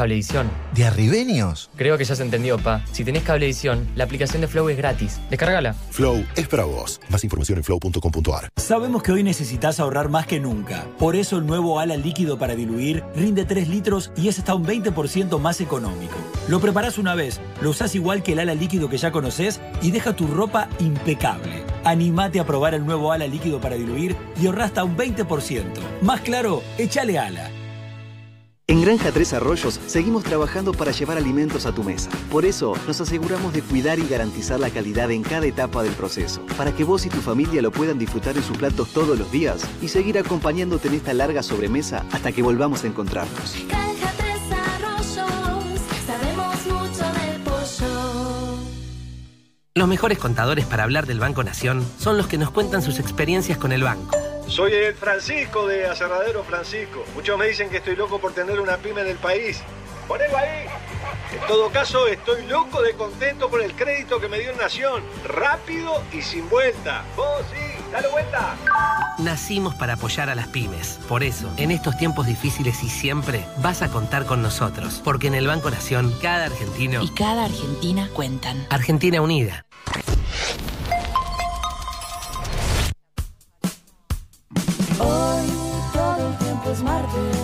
Cablevisión. ¿De arribeños? Creo que ya se entendió, pa. Si tenés Cablevisión, la aplicación de Flow es gratis. Descárgala. Flow es para vos. Más información en flow.com.ar. Sabemos que hoy necesitas ahorrar más que nunca. Por eso el nuevo ala líquido para diluir rinde 3 litros y es hasta un 20% más económico. Lo preparás una vez, lo usás igual que el ala líquido que ya conoces y deja tu ropa impecable. Animate a probar el nuevo ala líquido para diluir y ahorra hasta un 20%. Más claro, échale ala. En Granja Tres Arroyos seguimos trabajando para llevar alimentos a tu mesa. Por eso nos aseguramos de cuidar y garantizar la calidad en cada etapa del proceso, para que vos y tu familia lo puedan disfrutar en sus platos todos los días y seguir acompañándote en esta larga sobremesa hasta que volvamos a encontrarnos. Granja Tres Arroyos, sabemos mucho del pollo. Los mejores contadores para hablar del Banco Nación son los que nos cuentan sus experiencias con el banco. Soy el Francisco de Aserradero Francisco. Muchos me dicen que estoy loco por tener una pyme en el país. Ponelo ahí. En todo caso, estoy loco de contento por el crédito que me dio Nación. Rápido y sin vuelta. Vos sí, dale vuelta. Nacimos para apoyar a las pymes. Por eso, en estos tiempos difíciles y siempre, vas a contar con nosotros. Porque en el Banco Nación, cada argentino Y cada Argentina cuentan. Argentina Unida. Martes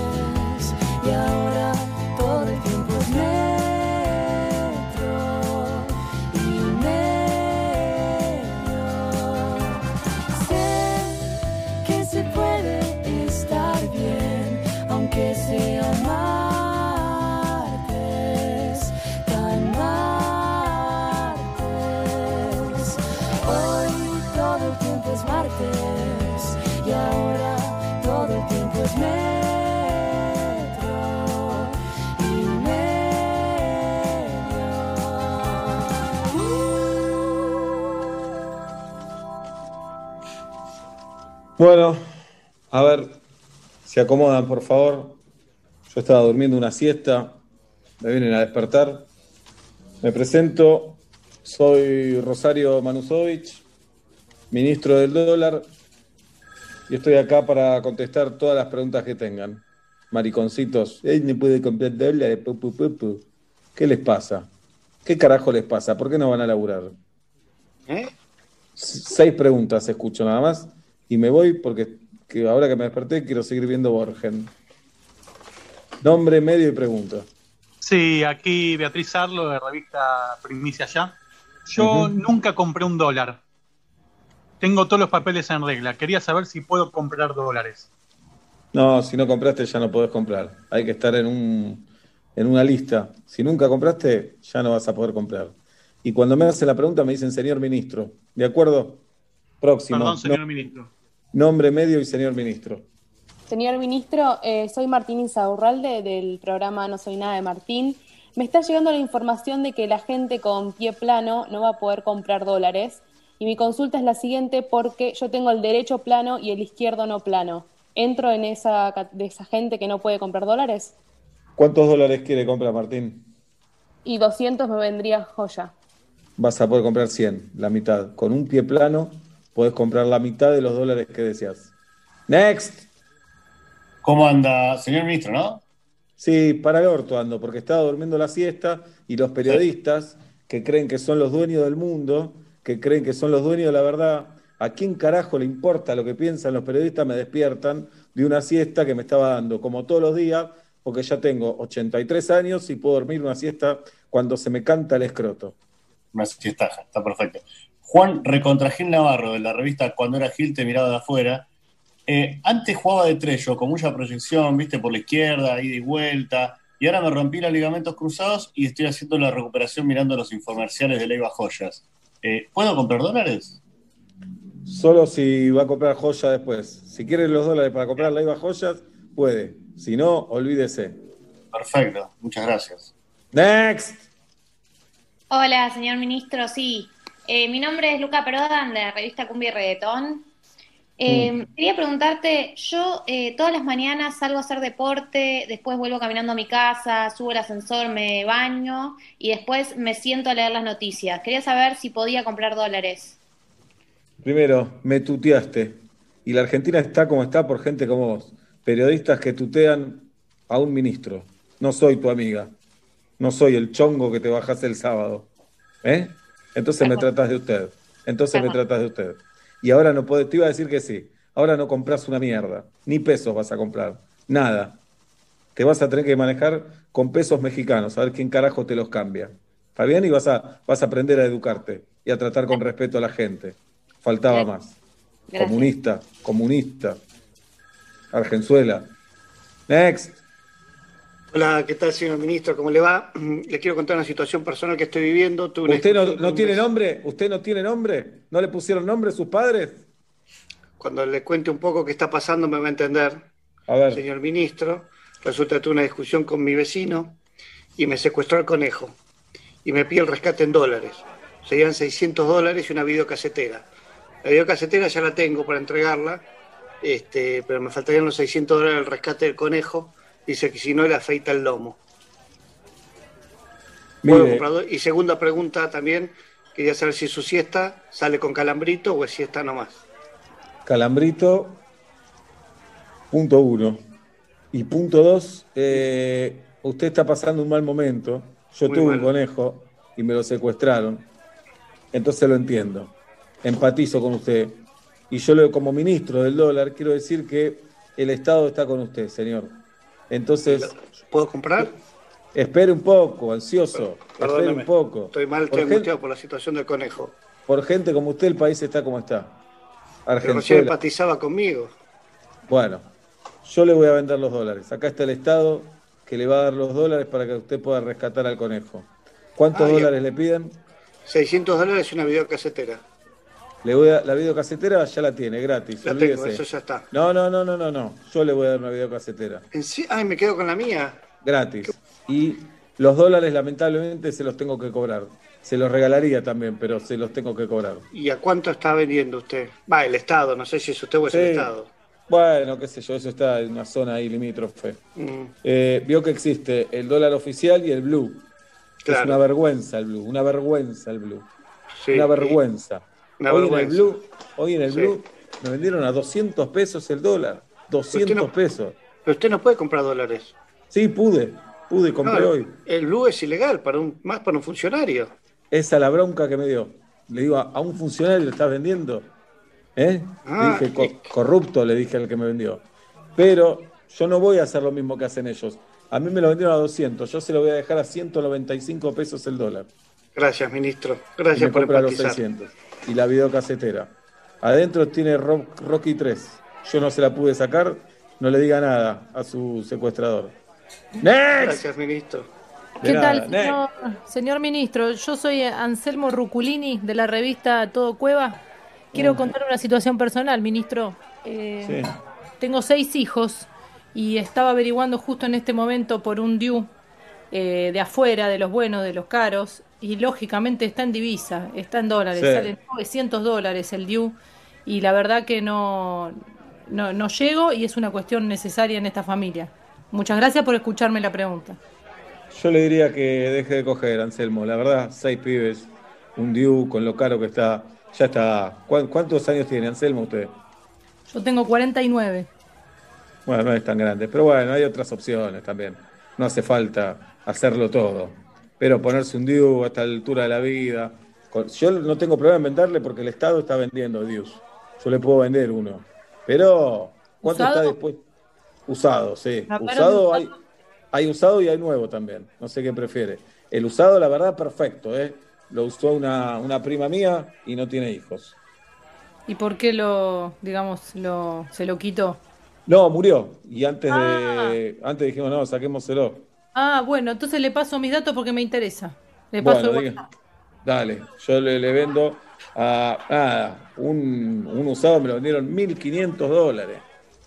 Bueno, a ver, se acomodan, por favor. Yo estaba durmiendo una siesta, me vienen a despertar. Me presento, soy Rosario Manusovich, ministro del dólar, y estoy acá para contestar todas las preguntas que tengan. Mariconcitos, ¿eh? ¿no puede comprar dólares? ¿Qué les pasa? ¿Qué carajo les pasa? ¿Por qué no van a laburar? ¿Eh? Seis preguntas escucho nada más y me voy porque que ahora que me desperté quiero seguir viendo Borgen. Nombre, medio y pregunta. Sí, aquí Beatriz Arlo de revista Primicia Ya. Yo nunca compré un dólar. Tengo todos los papeles en regla. Quería saber si puedo comprar dólares. No, si no compraste ya no podés comprar. Hay que estar en, un, en una lista. Si nunca compraste, ya no vas a poder comprar. Y cuando me hacen la pregunta me dicen señor ministro. ¿De acuerdo? Próximo. Perdón, señor No- ministro. Nombre, medio y señor ministro. Señor ministro, eh, soy Martín Insaurralde del programa No Soy Nada de Martín. Me está llegando la información de que la gente con pie plano no va a poder comprar dólares. Y mi consulta es la siguiente porque yo tengo el derecho plano y el izquierdo no plano. ¿Entro en esa, de esa gente que no puede comprar dólares? ¿Cuántos dólares quiere comprar, Martín? Y 200 me vendría joya. Vas a poder comprar 100, la mitad. Con un pie plano podés comprar la mitad de los dólares que deseas. Next. ¿Cómo anda, señor ministro, no? Sí, para el orto ando, porque estaba durmiendo la siesta y los periodistas que creen que son los dueños del mundo, que creen que son los dueños de la verdad, ¿a quién carajo le importa lo que piensan los periodistas? Me despiertan de una siesta que me estaba dando, como todos los días, porque ya tengo 83 años y puedo dormir una siesta cuando se me canta el escroto. Una siestaja, está perfecto. Juan Recontragil Navarro, de la revista Cuando era Gil, te miraba de afuera. Eh, antes jugaba de tres yo, con mucha proyección, viste, por la izquierda, ida y vuelta. Y ahora me rompí los ligamentos cruzados y estoy haciendo la recuperación mirando los infomerciales de Leiva Joyas. Eh, ¿Puedo comprar dólares? Solo si va a comprar joya después. Si quiere los dólares para comprar la IVA joyas, puede. Si no, olvídese. Perfecto, muchas gracias. Next. Hola, señor ministro. Sí, Eh, mi nombre es Luca Prodan de la revista Cumbia y Reggaetón. Eh, Quería preguntarte, yo eh, todas las mañanas salgo a hacer deporte, después vuelvo caminando a mi casa, subo el ascensor, me baño y después me siento a leer las noticias. Quería saber si podía comprar dólares. Primero, me tuteaste. Y la Argentina está como está por gente como vos. Periodistas que tutean a un ministro. no soy tu amiga. No soy el chongo que te bajas el sábado. ¿Eh? Entonces me tratas de usted. Entonces me tratas de usted. Y ahora no podés, te iba a decir que sí. Ahora no compras una mierda. Ni pesos vas a comprar. Nada. Te vas a tener que manejar con pesos mexicanos, a ver quién carajo te los cambia. ¿Está bien? Y vas a, vas a aprender a educarte y a tratar con respeto a la gente. Faltaba más. Gracias. Comunista, comunista. Argenzuela. Next. Hola, ¿qué tal, señor ministro? ¿Cómo le va? Le quiero contar una situación personal que estoy viviendo. Tuve ¿Usted no, tiene nombre? ¿Usted no tiene nombre? ¿No le pusieron nombre sus padres? Cuando le cuente un poco qué está pasando me va a entender. A ver. Señor ministro, resulta que tuve una discusión con mi vecino y me secuestró el conejo. Y me pide el rescate en dólares. Serían 600 dólares y una videocasetera. La videocasetera ya la tengo para entregarla, este, pero me faltarían los 600 dólares del rescate del conejo. Dice que si no le afeita el lomo. ¿Puedo Mire, comprar do- Y segunda pregunta también, quería saber si su siesta sale con calambrito o es siesta nomás. Calambrito, punto uno. Y punto dos, eh, usted está pasando un mal momento. Yo Muy tuve mal. un conejo y me lo secuestraron. Entonces lo entiendo. Empatizo con usted. Y yo como ministro del dólar quiero decir que el Estado está con usted, señor. Entonces... ¿Puedo comprar? Espere un poco, ansioso. Espere un poco. Estoy mal, Por estoy angustiado por la situación del conejo. Por gente como usted, el país está como está. Pero recién Argenzuela. empatizaba conmigo. Bueno, yo le voy a vender los dólares. Acá está el Estado que le va a dar los dólares para que usted pueda rescatar al conejo. ¿Cuántos Ah, dólares le piden? 600 dólares y una videocasetera. Le voy a, la videocasetera ya la tiene, gratis. La tengo, eso ya está. No, no, no, no, no, no. Yo le voy a dar una videocasetera. En sí- Ay, me quedo con la mía. Gratis. Y los dólares, lamentablemente, se los tengo que cobrar. Se los regalaría también, pero se los tengo que cobrar. ¿Y a cuánto está vendiendo usted? Va, el Estado, no sé si es usted o es el. Estado. Bueno, qué sé yo, eso está en una zona ahí limítrofe. Mm, Eh, vio que existe el dólar oficial y el blue. Claro. Es una vergüenza el blue, una vergüenza el blue. Sí, una vergüenza. Hoy en el blue, hoy en el Sí. blue me vendieron a 200 pesos el dólar. 200 no- pesos. Pero usted no puede comprar dólares. Sí, pude, pude, compré No, hoy. El blue es ilegal, para un, más para un funcionario. Esa la bronca que me dio. Le digo, a, un funcionario le estás vendiendo. ¿Eh? Ah, le dije, "Co- corrupto, le dije al que me vendió. Pero yo no voy a hacer lo mismo que hacen ellos. A mí me lo vendieron a 200, yo se lo voy a dejar a 195 pesos el dólar. Gracias, ministro. y Gracias me por los empatizar. 600. Y la videocasetera. Adentro tiene Rock- Rocky 3. Yo no se la pude sacar, no le diga nada a su secuestrador. ¡Next! Gracias, ministro. De ¿Qué nada, tal, señor ministro? Yo soy Anselmo Ruculini de la revista Todo Cueva. Quiero Mm. contar una situación personal, ministro. Eh, Sí. Tengo seis hijos y estaba averiguando justo en este momento por un DIU eh, de afuera, de los buenos, de los caros, y lógicamente está en divisa, está en dólares, Sí. salen 900 dólares el DIU, y la verdad que no, no, no llego y es una cuestión necesaria en esta familia. Muchas gracias por escucharme la pregunta. Yo le diría que deje de coger, Anselmo. La verdad, seis pibes, un Diu con lo caro que está. Ya está. ¿Cuán- ¿Cuántos años tiene, Anselmo, usted? Yo tengo 49. Bueno, no es tan grande, pero bueno, hay otras opciones también. No hace falta hacerlo todo. Pero ponerse un Diu a esta altura de la vida. Yo no tengo problema en venderle porque el Estado está vendiendo Dius. Yo le puedo vender uno. Pero, ¿cuánto ¿Usado? está después? Usado, sí. De Usado hay, hay usado y hay nuevo también. No sé qué prefiere. El usado, la verdad, perfecto, ¿eh? Lo usó una, una prima mía y no tiene hijos. ¿Y por qué lo, digamos, lo, se lo quitó? No, murió. Y antes de. Antes dijimos, no, saquémoselo. Ah, bueno, entonces le paso mis datos porque me interesa. Le paso Bueno, el diga. WhatsApp. Dale, yo le, le vendo a nada, un, un usado me lo vendieron 1.500 dólares.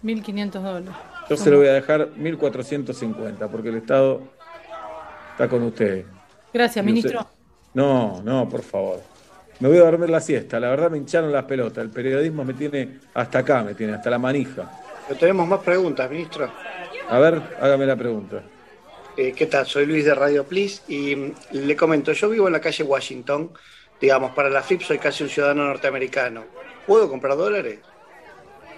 1.500 dólares. Yo se lo voy a dejar 1.450 porque el Estado está con ustedes. Gracias, Y ministro. usted- No, no, por favor. Me voy a dormir la siesta. La verdad me hincharon las pelotas. El periodismo me tiene hasta acá, me tiene hasta la manija. Pero tenemos más preguntas, ministro. A ver, hágame la pregunta. Eh, ¿Qué tal? Soy Luis de Radio Please y mm, le comento, yo vivo en la calle Washington, digamos, para la FIP soy casi un ciudadano norteamericano. ¿Puedo comprar dólares?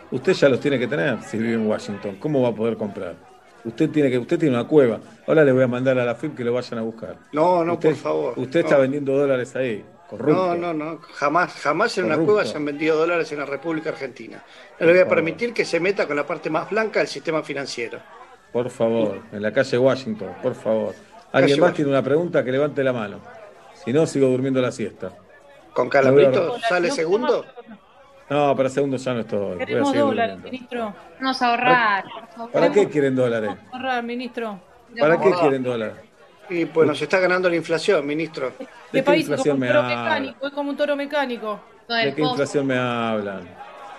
Usted ya los tiene que tener si vive en Washington. ¿Cómo va a poder comprar? Usted tiene que, usted tiene una cueva. Ahora le voy a mandar a la FIP que lo vayan a buscar. No, no, Usted- por favor. Usted no. está vendiendo dólares ahí, corrupto. No, no, no. Jamás, jamás en una cueva se han vendido dólares en la República Argentina. No le voy a permitir que se meta con la parte más blanca del sistema financiero. Por favor, en la calle Washington, por favor. ¿Alguien Calle más tiene una pregunta? Que levante la mano. Si no, sigo durmiendo la siesta. ¿Con voy sale segundo? No, para segundo ya no estoy. Queremos dólares, durmiendo. ministro. Vamos a ahorrar. por favor. ¿Para qué quieren dólares? Ahorrar, ministro. ¿Para qué quieren dólares? Y pues nos está ganando la inflación, ministro. ¿De Este qué país es como inflación un me toro mecánico, es como un toro mecánico. ¿De qué inflación me hablan?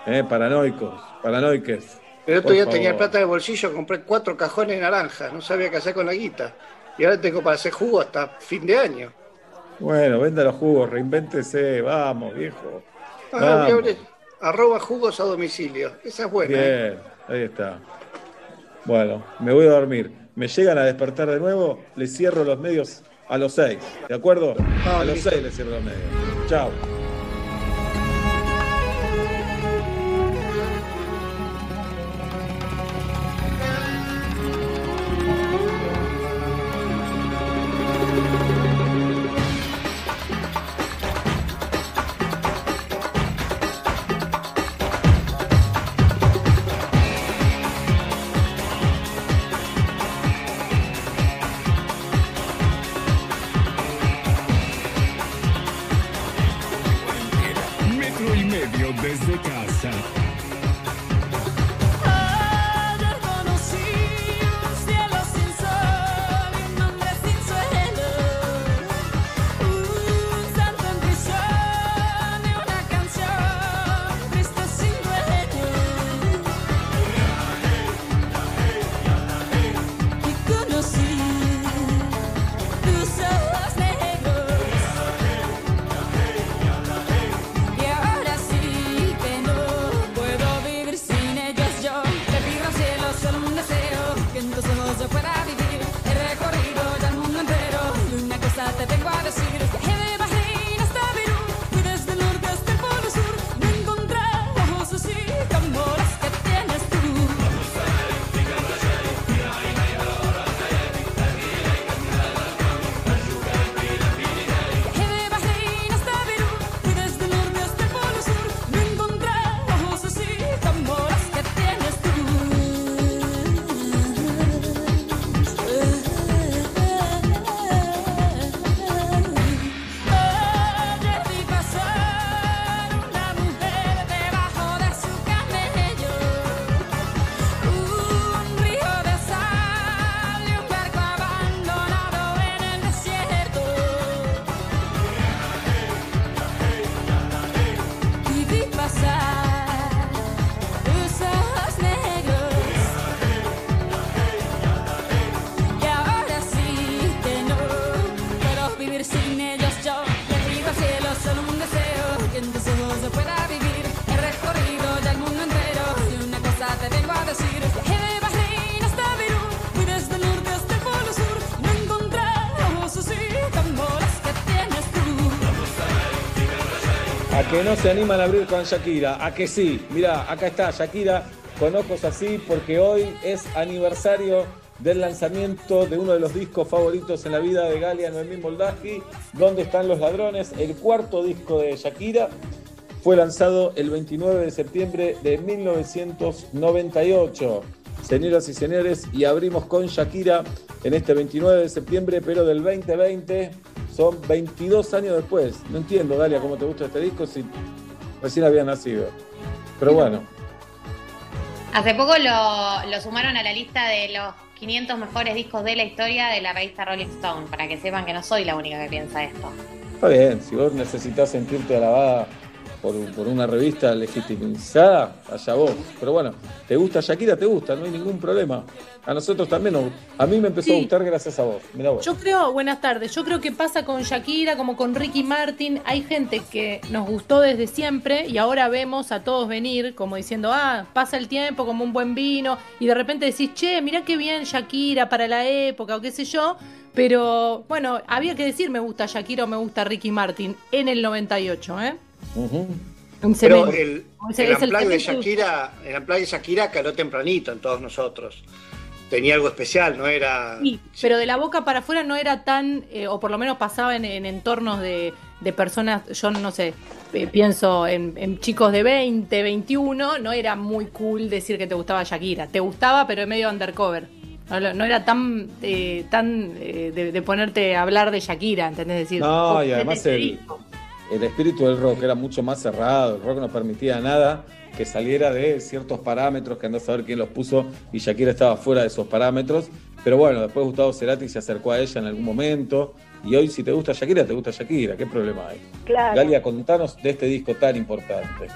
¿Eh? Paranoicos, paranoiques. El otro día tenía plata el bolsillo, compré cuatro cajones naranjas, no sabía qué hacer con la guita. Y ahora tengo para hacer jugo hasta fin de año. Bueno, venda los jugos, reinvéntese, vamos, viejo. Ah, Vamos. arroba jugos a domicilio. Esa es buena. ¿eh? Bien, ahí está. Bueno, me voy a dormir. Me llegan a despertar de nuevo, les cierro los medios a los seis, ¿de acuerdo? a los listo. seis les cierro los medios. Chao. Se animan a abrir con Shakira, a que sí. Mira, acá está Shakira con ojos así porque hoy es aniversario del lanzamiento de uno de los discos favoritos en la vida de Galia Noemí Moldaski, ¿Dónde están los ladrones? El cuarto disco de Shakira fue lanzado el 29 de septiembre de 1998. Señoras y señores, y abrimos con Shakira en este 29 de septiembre, pero del 2020, son 22 años después. No entiendo, Dalia, cómo te gusta este disco si recién había nacido. Pero bueno, Hace poco lo, lo sumaron a la lista de los 500 mejores discos de la historia de la revista Rolling Stone, para que sepan que no soy la única que piensa esto. está bien, si vos necesitas sentirte alabada por, por una revista legitimizada, allá vos. Pero bueno, ¿te gusta Shakira? Te gusta, no hay ningún problema. A nosotros también, nos- a mí me empezó a gustar gracias a vos. Mirá vos. Yo creo, buenas tardes, yo creo que pasa con Shakira como con Ricky Martin, hay gente que nos gustó desde siempre y ahora vemos a todos venir como diciendo, ah, pasa el tiempo como un buen vino y de repente decís, che, mirá qué bien Shakira para la época o qué sé yo, pero bueno, había que decir me gusta Shakira o me gusta Ricky Martin en el 98, ¿eh? Un Pero cemento. el, el el unplugged de. Shakira, el de Shakira caló tempranito en todos nosotros. Tenía algo especial, no era... Sí, pero de la boca para afuera no era tan, eh, o por lo menos pasaba en, en entornos de, de personas, yo no sé, eh, pienso en, en chicos de 20, 21, no era muy cool decir que te gustaba Shakira. Te gustaba, pero en medio undercover. No, era tan, eh, tan eh, de, de ponerte a hablar de Shakira, ¿entendés? Decir, No, "Oh, y además el, disco". el espíritu del rock era mucho más cerrado. El rock no permitía nada que saliera de ciertos parámetros que andás a saber quién los puso y Shakira estaba fuera de esos parámetros. Pero bueno, después Gustavo Cerati se acercó a ella en algún momento. Y hoy, si te gusta Shakira, te gusta Shakira. ¿Qué problema hay? Claro. Galia, contanos de este disco tan importante.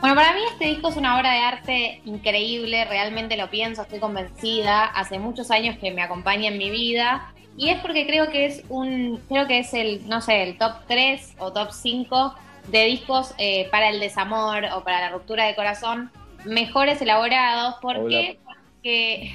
Bueno, para mí este disco es una obra de arte increíble, realmente lo pienso, estoy convencida, hace muchos años que me acompaña en mi vida y es porque creo que es un, creo que es el, no sé, el top 3 o top 5 de discos eh, para el desamor o para la ruptura de corazón mejores elaborados. ¿Por qué? Porque,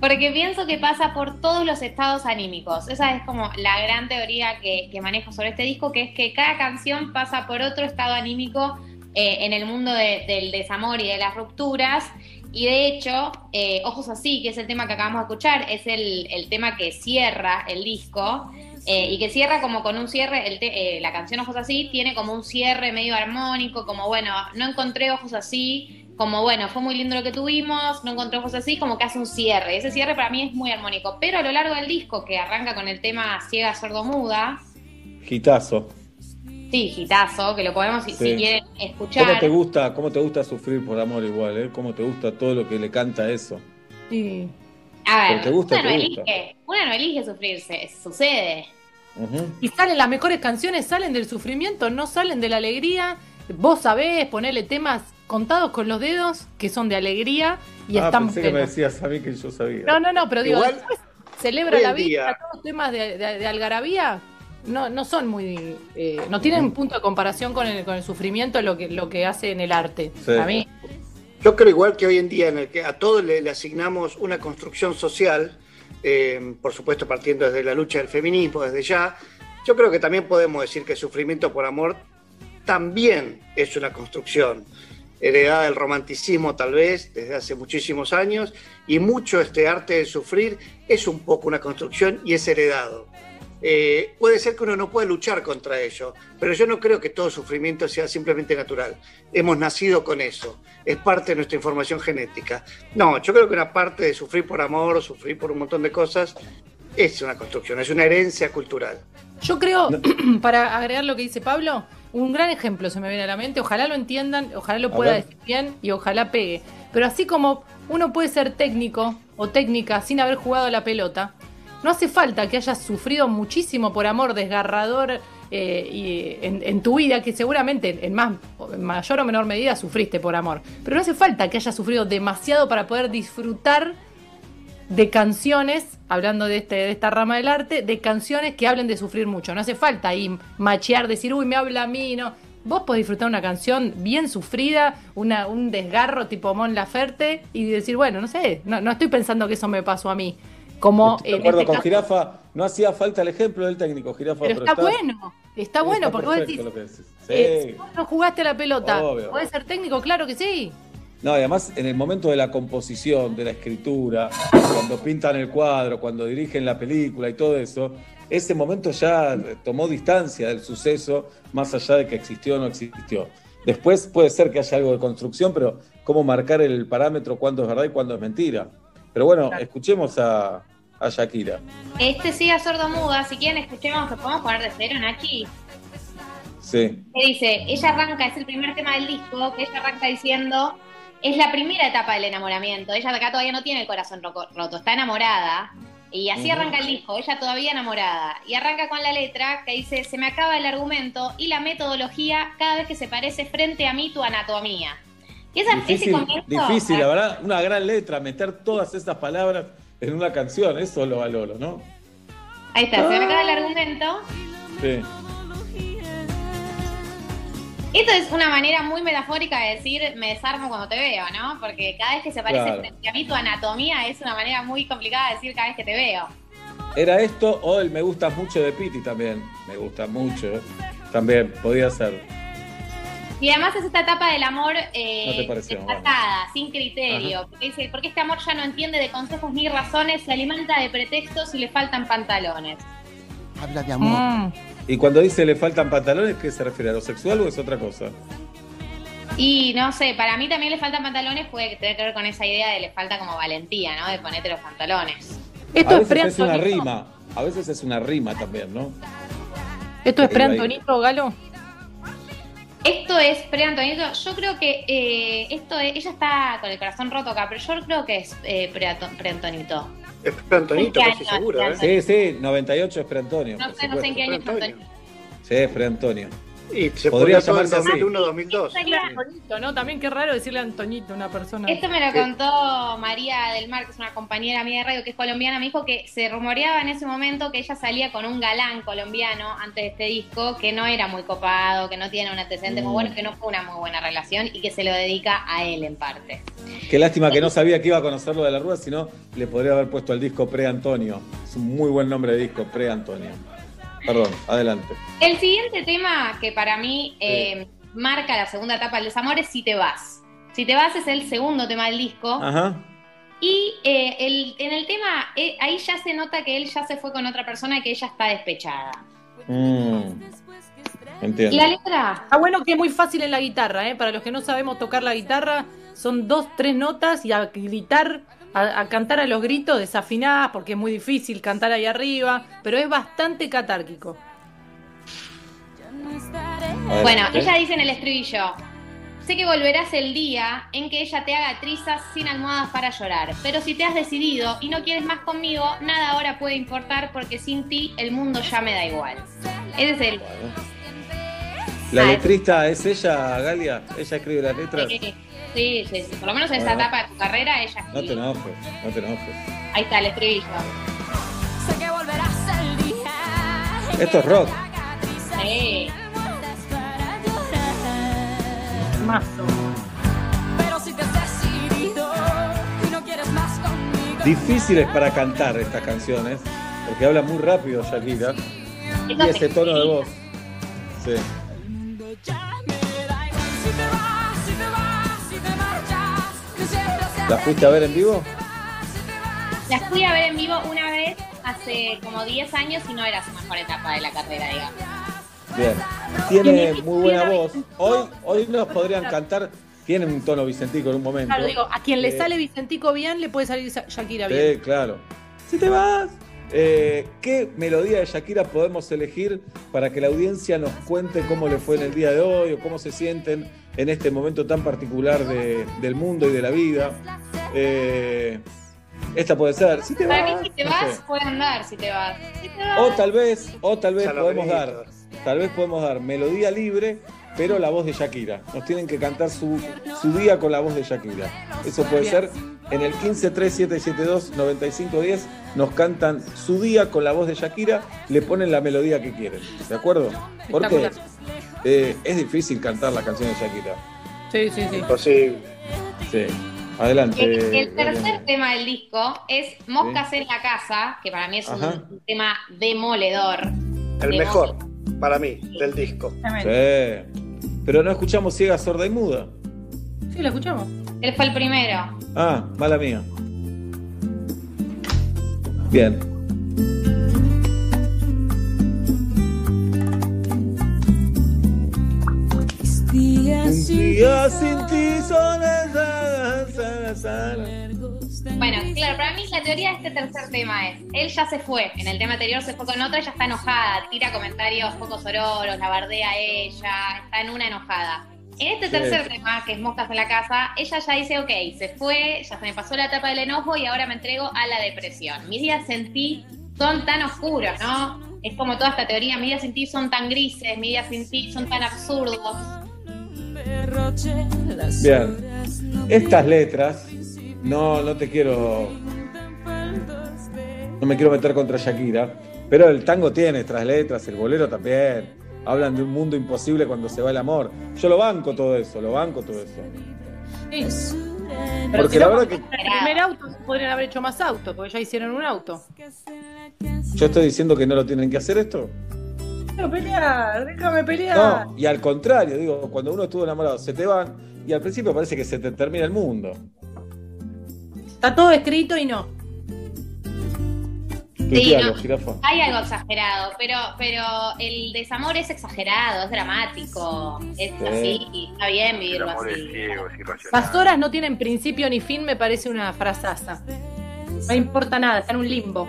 porque pienso que pasa por todos los estados anímicos. Esa es como la gran teoría que, que manejo sobre este disco, que es que cada canción pasa por otro estado anímico eh, en el mundo de- del desamor y de las rupturas. Y de hecho, eh, Ojos Así, que es el tema que acabamos de escuchar, es el, el tema que cierra el disco. Eh, y que cierra como con un cierre, el te- eh, la canción Ojos Así tiene como un cierre medio armónico, como bueno, no encontré ojos así, como bueno, fue muy lindo lo que tuvimos, no encontré ojos así, como que hace un cierre. Ese cierre para mí es muy armónico. Pero a lo largo del disco, que arranca con el tema Ciega, Sordo, Muda, Gitazo. sí, gitazo, que lo podemos, si, quieren escuchar. ¿Cómo te gusta, cómo te gusta sufrir por amor igual, eh? ¿Cómo te gusta todo lo que le canta eso? Sí. A ver, te gusta, una, no te gusta. elige, una no elige sufrirse, sucede. Y salen las mejores canciones, salen del sufrimiento, no salen de la alegría. Vos sabés ponerle temas contados con los dedos que son de alegría y ah, están pensé que me buenos. decías a mí que yo sabía. No, no, no, pero digo, Igual, después celebra la vida, día- todos los temas de, de- de algarabía no, no son muy, eh, no tienen punto de comparación con el, con el sufrimiento lo que, lo que hace en el arte. Sí. A mí, Yo creo igual que hoy en día en el que a todos le, le asignamos una construcción social, eh, por supuesto partiendo desde la lucha del feminismo, desde ya, yo creo que también podemos decir que el sufrimiento por amor también es una construcción heredada del romanticismo tal vez desde hace muchísimos años y mucho este arte de sufrir es un poco una construcción y es heredado. Eh, puede ser que uno no pueda luchar contra ello, pero yo no creo que todo sufrimiento sea simplemente natural. Hemos nacido con eso, es parte de nuestra información genética. No, yo creo que una parte de sufrir por amor o sufrir por un montón de cosas es una construcción, es una herencia cultural. yo creo, para agregar lo que dice Pablo, un gran ejemplo se me viene a la mente, ojalá lo entiendan, ojalá lo pueda decir bien y ojalá pegue. Pero así como uno puede ser técnico o técnica sin haber jugado a la pelota, no hace falta que hayas sufrido muchísimo por amor desgarrador eh, y en, tu vida, que seguramente en, más, mayor o menor medida sufriste por amor. Pero no hace falta que hayas sufrido demasiado para poder disfrutar de canciones, hablando de, este, de esta rama del arte, de canciones que hablen de sufrir mucho. No hace falta ahí machear, decir, uy, me habla a mí, no. Vos podés disfrutar una canción bien sufrida, un desgarro tipo Mon Laferte y decir, bueno, no sé, no, no estoy pensando que eso me pasó a mí. Como Estoy de acuerdo este con Jirafa, no hacía falta el ejemplo del técnico, Jirafa. pero está bueno, está bueno, porque vos decís, perfecto lo que decís. Sí. eh, si vos no jugaste a la pelota, Obvio. ¿podés ser técnico? Claro que sí. No, y además en el momento de la composición, de la escritura, cuando pintan el cuadro, cuando dirigen la película y todo eso, ese momento ya tomó distancia del suceso, más allá de que existió o no existió. Después puede ser que haya algo de construcción, pero cómo marcar el parámetro, cuándo es verdad y cuándo es mentira. Pero bueno, escuchemos a, a Shakira. Este siga sordo muda, si quieren escuchemos, ¿lo podemos poner de cero, Nachi? Sí. que dice, ella arranca, es el primer tema del disco, que ella arranca diciendo, es la primera etapa del enamoramiento, ella acá todavía no tiene el corazón ro- roto, está enamorada, y así arranca el disco, ella todavía enamorada, y arranca con la letra que dice, se me acaba el argumento y la metodología cada vez que se parece frente a mí tu anatomía. Y esa, ese Difícil, comienzo, difícil, la verdad, una gran letra, meter todas esas palabras en una canción, eso lo valoro, ¿no? ahí está, se me acaba el argumento. Sí. Esto es una manera muy metafórica de decir me desarmo cuando te veo, ¿no? Porque cada vez que se parece Claro. frente a mí tu anatomía es una manera muy complicada de decir cada vez que te veo. Era esto o el me gusta mucho de Piti también. Me gusta mucho. También, podía ser. Y además es esta etapa del amor eh, No desatada, sin criterio. Porque dice, porque este amor ya no entiende de consejos ni razones, se alimenta de pretextos y le faltan pantalones. Habla de amor. Y cuando dice le faltan pantalones, ¿qué se refiere? ¿A lo sexual o es otra cosa? Y no sé, para mí también le faltan pantalones, puede tener que ver con esa idea de le falta como valentía, ¿no? De ponerte los pantalones. Esto a es veces es una pre-Antonito. rima. A veces es una rima también, ¿no? ¿Esto es pre-Antonito, Galo? Esto es pre-Antonito. Yo creo que eh, esto es- ella está con el corazón roto acá, pero yo creo que es eh, pre-Ato- pre-Antonito. Es Antonito, ¿En qué casi seguro, ¿eh? Sí, sí, 98 es pre-Antonio. No por sé, no sé en qué año es supuesto. Antonito. Sí, es pre-Antonio. Y se Podría llamarse así. 2001, 2002. Antonito, ¿no? También qué raro decirle Antonito a una persona. Esto me lo contó María del Mar, que es una compañera mía de radio que es colombiana. Me dijo que se rumoreaba en ese momento que ella salía con un galán colombiano antes de este disco, que no era muy copado, que no tiene un antecedente muy Mm. bueno, que no fue una muy buena relación y que se lo dedica a él en parte. Qué lástima que no sabía que iba a conocerlo de la Rúa, sino le podría haber puesto al disco pre-Antonio. Es un muy buen nombre de disco, pre-Antonio. Perdón, adelante. El siguiente tema que para mí eh, marca la segunda etapa del desamor es Si te vas. Si te vas es el segundo tema del disco. Ajá. Y eh, el- en el tema, eh, ahí ya se nota que él ya se fue con otra persona y que ella está despechada. Mm. Entiendo. La letra, Está bueno que es muy fácil en la guitarra, ¿eh? Para los que no sabemos tocar la guitarra, son dos, tres notas y a gritar, a, a cantar a los gritos desafinadas, porque es muy difícil cantar ahí arriba, pero es bastante catárquico. bueno, ella dice en el estribillo, sé que volverás el día en que ella te haga trizas sin almohadas para llorar, pero si te has decidido y no quieres más conmigo, nada ahora puede importar porque sin ti el mundo ya me da igual. Ese es el... ¿La Ah, letrista es ella, Galia? ¿Ella escribe las letras? Sí, sí, sí, por lo menos en Bueno. etapa de tu carrera ella No te escribe. enojes, no te enojes. Ahí está el estribillo. Sé que volverás el día. Esto es rock. Sí. Mazo. Pero si te has decidido y no quieres más conmigo. Difíciles para cantar estas canciones, porque habla muy rápido Shakira. Y ese tono de voz. Sí. ¿La fuiste a ver en vivo? La fui a ver en vivo una vez hace como 10 años y no era su mejor etapa de la carrera, digamos. Bien. Tiene muy buena voz. Hoy, hoy nos podrían cantar. Tiene un tono vicentico en un momento. Claro, digo, a quien le Eh, sale Vicentico bien, le puede salir Sa- Shakira bien. Sí, claro. Si te vas. Eh, ¿Qué melodía de Shakira podemos elegir para que la audiencia nos cuente cómo le fue en el día de hoy o cómo se sienten en este momento tan particular de- del mundo y de la vida? Eh, esta puede ser. Si te Para vas. mí, si te no vas, sé. puede andar, si te vas. Si te vas. O tal vez, o tal vez Ya podemos dar, tal vez podemos dar melodía libre, pero la voz de Shakira. Nos tienen que cantar su, su día con la voz de Shakira. Eso puede Bien. ser en el 1537729510 nos cantan su día con la voz de Shakira, le ponen la melodía que quieren. ¿De acuerdo? Porque. Eh, es difícil cantar las canciones de Shakira. Sí, sí, sí. Imposible. Sí. Adelante. El, el tercer tema del disco es Moscas en la casa, que para mí es un, Ajá. un tema demoledor. El De mejor, para mí, del disco. Sí. Pero no escuchamos ciega, sorda y muda. Sí, lo escuchamos. Él fue el primero. Ah, mala mía. Bien. Un día sin ti son Bueno, claro, para mí la teoría de este tercer tema es, él ya se fue, en el tema anterior se fue con otra, ella está enojada, tira comentarios poco sororos, la bardea a ella, está en una enojada. En este Sí. tercer tema, que es Moscas en la casa, ella ya dice, ok, se fue, ya se me pasó la etapa del enojo y ahora me entrego a la depresión. Mis días sin ti son tan oscuros, ¿no? Es como toda esta teoría, mis días sin ti son tan grises, mis días sin ti son tan absurdos. Bien. Estas letras, no, no te quiero. No me quiero meter contra Shakira, pero el tango tiene estas letras, el bolero también. Hablan de un mundo imposible cuando se va el amor. Yo lo banco todo eso, lo banco todo eso. Sí. Porque si la no, verdad que el primer auto podrían haber hecho más autos, porque ya hicieron un auto. yo estoy diciendo que no lo tienen que hacer esto. Déjame pelear, déjame pelear. No, y al contrario, digo, cuando uno estuvo enamorado, se te van y al principio parece que se te termina el mundo. Está todo escrito y no. Hay algo exagerado, pero, pero el desamor es exagerado, es dramático, es Sí. así, está bien vivirlo así. Las horas no tienen principio ni fin, me parece una frasaza. No importa nada, está en un limbo.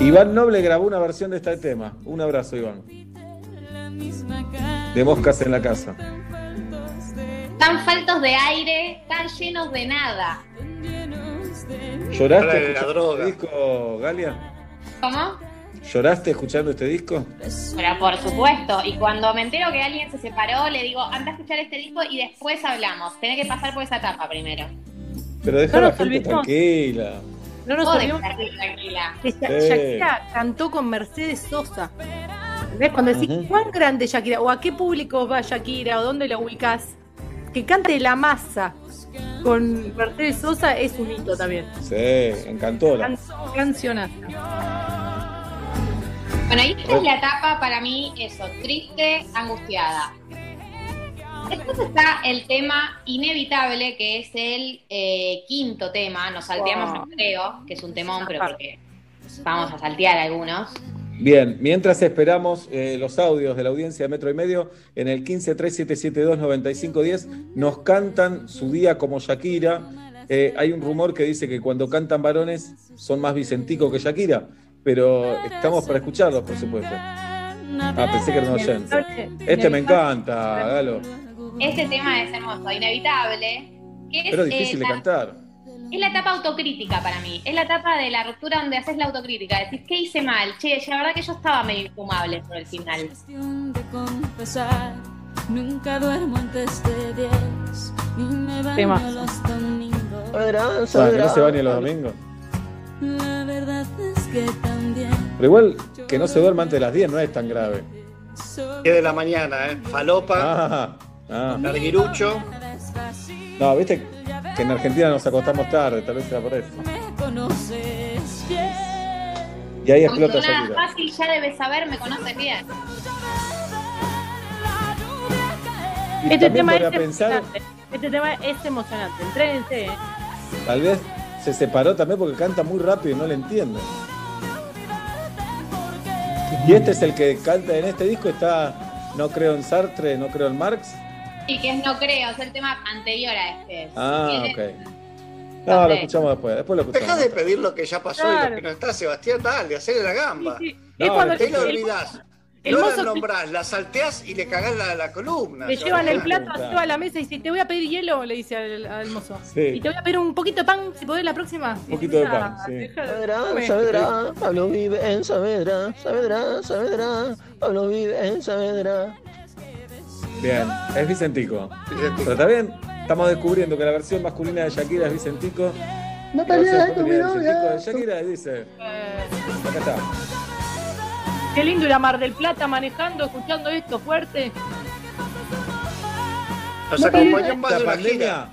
Iván Noble grabó una versión de este tema. Un abrazo, Iván. De moscas en la casa. Tan faltos de aire, tan llenos de nada. ¿Lloraste de la droga. este disco, Galia? ¿Cómo? ¿Lloraste escuchando este disco? Pero por supuesto, y cuando me entero que alguien se separó, le digo, anda a escuchar este disco y después hablamos. Tenés que pasar por esa etapa primero. Pero deja a la gente tranquila. No nos olvidemos que. Shakira cantó con Mercedes Sosa. ¿Ves? Cuando decís. ¿cuán grande Shakira? ¿O a qué público va Shakira? ¿O dónde la ubicás? Que cante La Masa con Mercedes Sosa es un hito también. Sí, encantó. Can cancionaza. Bueno, y esta es la etapa para mí, eso, triste, angustiada. Después está el tema inevitable, que es el eh, quinto tema. Nos salteamos, Wow. no creo, que es un temón, pero porque vamos a saltear algunos. Bien, mientras esperamos eh, los audios de la audiencia de Metro y Medio, en el 1537729510 nos cantan su día como Shakira. Eh, hay un rumor que dice que cuando cantan varones son más Vicentico que Shakira, pero estamos para escucharlos, por supuesto. Ah, pensé que era un oyente. Este me encanta, Galo, Este tema es hermoso, inevitable. Que es, pero eh, difícil de la- cantar. Es la etapa autocrítica para mí. Es la etapa de la ruptura donde haces la autocrítica. Decís, ¿qué hice mal? Che, la verdad que yo estaba medio infumable por el final. de confesar. Nunca duermo antes de 10 y me baño los domingos. Que no se bañe los domingos. La verdad es que también Pero igual que no se duerma antes de las 10 no es tan grave. 10 de la mañana, ¿eh? Falopa, Ah, ah. larguirucho. No, viste que en Argentina nos acostamos tarde, tal vez era por eso. me conoces bien. Y ahí Con explota Shakira. fácil ya debes saber, me conoces bien. Y Este tema es pensar, emocionante. Este tema es emocionante. Entrénense. tal vez se separó también porque canta muy rápido y no le entiende. Y este es el que canta en este disco, está No creo en Sartre, no creo en Marx. Y que es no creo, es el tema anterior a este. Ah, ok. No, lo escuchamos después, después lo Deja escuchamos. de pedir lo que ya pasó y Claro. lo que no está, Sebastián, dale, hacele la gamba. Es No, cuando Te lo el- olvidás. el no mozo- la nombrás, la salteás y le cagás la, la columna. Le llevan el plato a la mesa y dice, te voy a pedir hielo, le dice al, al mozo. Sí. Y te voy a pedir un poquito de pan, si podés, la próxima. Un poquito de pan, sí. Saavedra, Saavedra, Pablo vive en Saavedra, Saavedra, Saavedra, Pablo vive en Saavedra. Bien, es Vicentico. Pero está bien, estamos descubriendo que la versión masculina de Shakira es Vicentico. No pelees con mi de novia. de Shakira dice, acá está. Qué lindo ir a Mar del Plata manejando, escuchando esto fuerte. Nos acompañó más La de una pandemia, gira.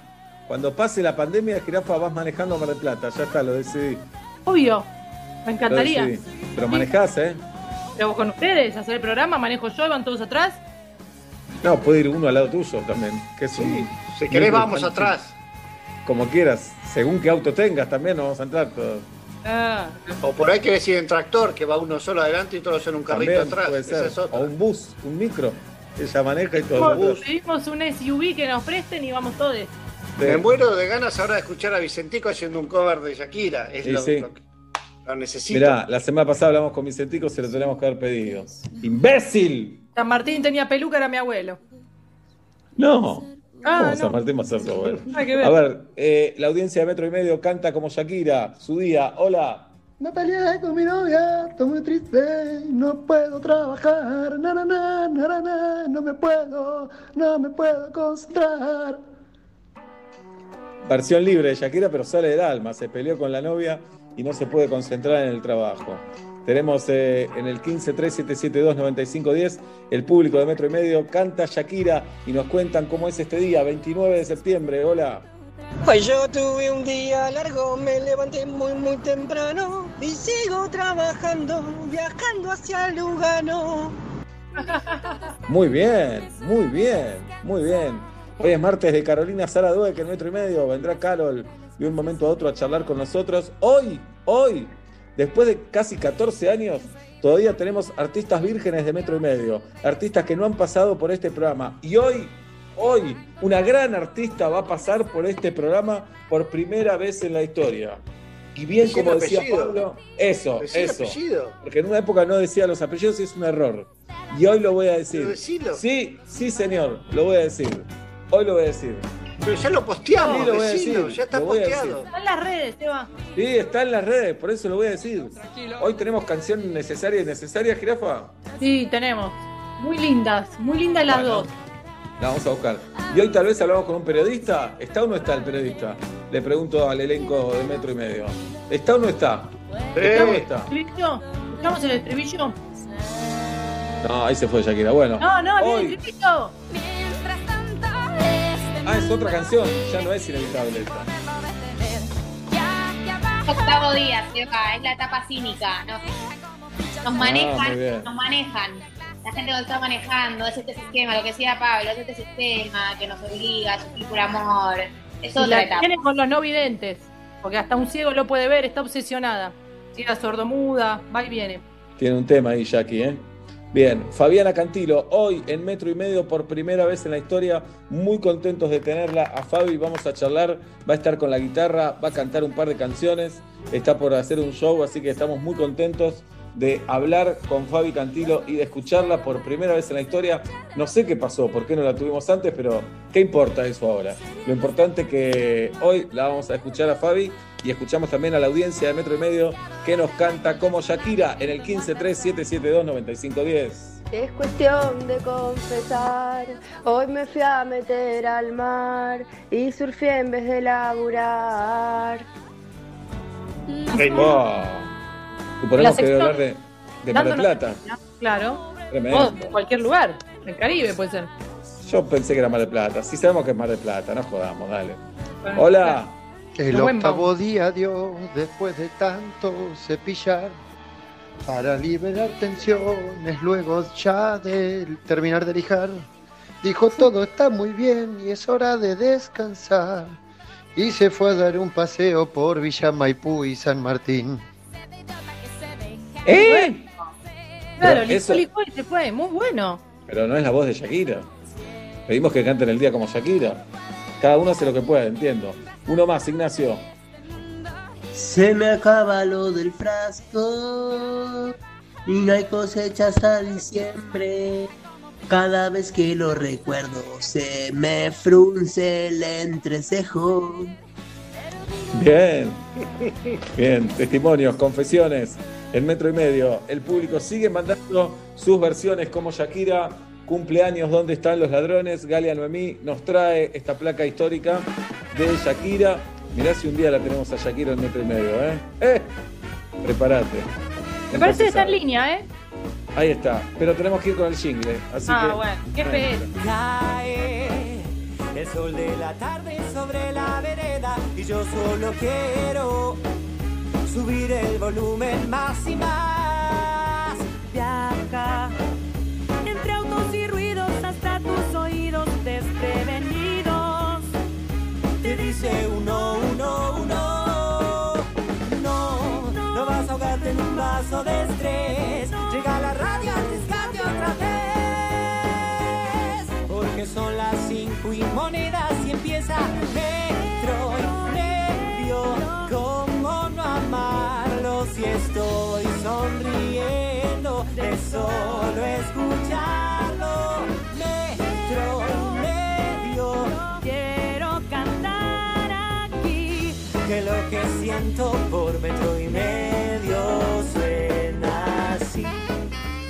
cuando pase la pandemia, Jirafa vas manejando a Mar del Plata, ya está, lo decidí. Obvio. Me encantaría. Pero manejás, ¿eh? Pero con ustedes, hacer el programa, manejo yo, van todos atrás. No, puede ir uno al lado tuyo también. Que es un- Si querés, vamos atrás. Como quieras, según qué auto tengas también, nos vamos a entrar todos. Ah, O por ahí querés ir en tractor, que va uno solo adelante y todos en un carrito También atrás. puede Esa ser. es otra. O un bus, un micro. Ella maneja y todo. pedimos, pedimos un SUV que nos presten y vamos todos. Me muero de ganas ahora de escuchar a Vicentico haciendo un cover de Shakira. Es Sí, lo, sí. lo que lo necesito. Mirá, la semana pasada hablamos con Vicentico, se lo teníamos que haber pedido. ¡Imbécil! San Martín tenía peluca, era mi abuelo. No. Ah, ¿Cómo no. San Martín va a ser tu abuelo? Nada que ver. A ver, eh, la audiencia de Metro y Medio canta como Shakira, su día. Hola. Me peleé con mi novia, estoy muy triste, no puedo trabajar, na, na, na, na, na, na, no me puedo, no me puedo concentrar. Versión libre de Shakira, pero sale del alma. Se peleó con la novia y no se puede concentrar en el trabajo. Tenemos eh, en el 1537729510 el público de Metro y Medio canta Shakira y nos cuentan cómo es este día, 29 de septiembre. Hola. Pues yo tuve un día largo, me levanté muy muy temprano y sigo trabajando, viajando hacia Lugano. Muy bien, muy bien, muy bien. Hoy es martes de Carolina Sara Dueck en metro y medio. Vendrá Carol de un momento a otro a charlar con nosotros. Hoy, hoy, después de casi 14 años, todavía tenemos artistas vírgenes de metro y medio. Artistas que no han pasado por este programa. Y hoy, hoy, una gran artista va a pasar por este programa por primera vez en la historia. Y bien, como decía apellido. Pablo, eso, Decí el eso. apellido. Porque en una época no decía los apellidos y es un error. Y hoy lo voy a decir. Sí, sí, señor, lo voy a decir. Hoy lo voy a decir. Pero ya lo posteamos, Sí, lo decir, ya está posteado. decir. Están las redes, Seba. Sí, está en las redes, por eso lo voy a decir. Hoy tenemos canción necesaria y necesaria, jirafa. Sí, tenemos. Muy lindas, muy lindas las Bueno. dos. La vamos a buscar. Y hoy tal vez hablamos con un periodista. ¿Está o no está el periodista? Le pregunto al elenco de metro y medio. ¿Está o no está? ¿Está o no está? ¿Estribillo? ¿Escuchamos el estribillo? No, ahí se fue Shakira. Bueno. No, no, hoy- el estribillo. Ah, es otra canción. Ya no es inevitable esta. Octavo día, Seba, es la etapa cínica. Nos, nos manejan, muy bien. nos manejan. La gente nos está manejando, es este sistema, lo que decía Pablo, es este sistema que nos obliga a sufrir por amor. Es Y otra la etapa. tiene con los no videntes. Porque hasta un ciego lo puede ver, está obsesionada. Si era sordomuda, va y viene. Tiene un tema ahí, Jackie, ¿eh? Bien, Fabiana Cantilo, hoy en Metro y Medio por primera vez en la historia, muy contentos de tenerla. A Fabi vamos a charlar, va a estar con la guitarra, va a cantar un par de canciones, está por hacer un show, así que estamos muy contentos de hablar con Fabi Cantilo y de escucharla por primera vez en la historia. No sé qué pasó, por qué no la tuvimos antes, pero ¿qué importa eso ahora? Lo importante es que hoy la vamos a escuchar a Fabi y escuchamos también a la audiencia de Metro y Medio que nos canta como Shakira en el 1537729510. Es cuestión de confesar, hoy me fui a meter al mar y surfé en vez de laburar. Wow. Que debe sección- hablar de, de Mar del Plata. Claro. Tremendo. O de cualquier lugar. En Caribe puede ser. Yo pensé que era Mar del Plata. Sí sabemos que es Mar del Plata, no jodamos, dale. Hola. El Lo buen octavo día dio, después de tanto cepillar, para liberar tensiones, luego ya de terminar de lijar, dijo todo está muy bien y es hora de descansar. Y se fue a dar un paseo por Villa Maipú y San Martín. ¿Eh? Claro, eso- listo y se fue. Muy bueno. Pero no es la voz de Shakira. Pedimos que canten el día como Shakira. Cada uno hace lo que puede, entiendo. Uno más, Ignacio. Se me acaba lo del frasco y no hay cosecha hasta diciembre. Cada vez que lo recuerdo se me frunce el entrecejo. Bien. Bien. Testimonios, confesiones. En metro y medio. El público sigue mandando sus versiones como Shakira. Cumpleaños, ¿dónde están los ladrones? Galia Noemí nos trae esta placa histórica de Shakira. Mirá si un día la tenemos a Shakira en metro y medio, ¿eh? ¡Eh! Prepárate. Me parece que está en línea, ¿eh? Ahí está. Pero tenemos que ir con el jingle. Así ah, que. bueno. Qué fe. El sol de la tarde sobre la vereda y yo solo quiero subir el volumen más y más. Viaja Entre autos y ruidos hasta tus oídos desprevenidos. te dice uno, uno, uno. No, no vas a ahogarte en un vaso de solo escucharlo? Metro y medio. Quiero cantar aquí. que lo que siento por metro y medio suena así.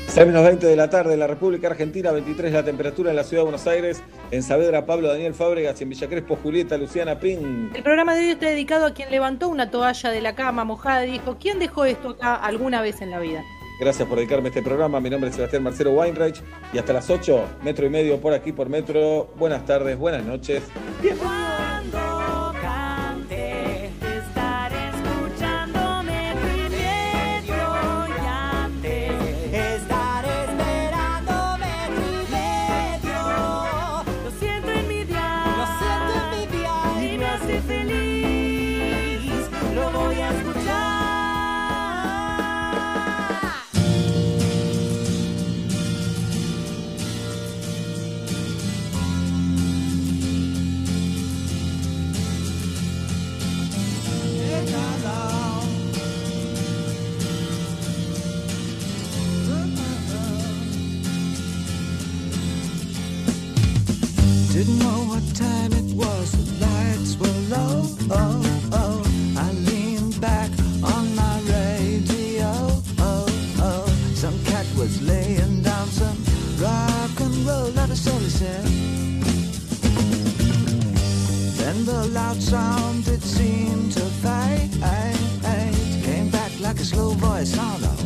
6 menos 20 de la tarde en la República Argentina, 23 la temperatura en la ciudad de Buenos Aires, en Saavedra Pablo Daniel Fábregas y en Villa Crespo Julieta Luciana Pin. El programa de hoy está dedicado a quien levantó una toalla de la cama mojada y dijo, ¿quién dejó esto acá alguna vez en la vida? Gracias por dedicarme a este programa. Mi nombre es Sebastián Marcelo Weinreich y hasta las 8, metro y medio por aquí por metro. Buenas tardes, buenas noches. What time it was. The lights were low. Oh, oh. I leaned back on my radio. Oh, oh. Some cat was laying down some rock and roll. Said. Then the loud sound it seemed to fade. Came back like a slow voice on a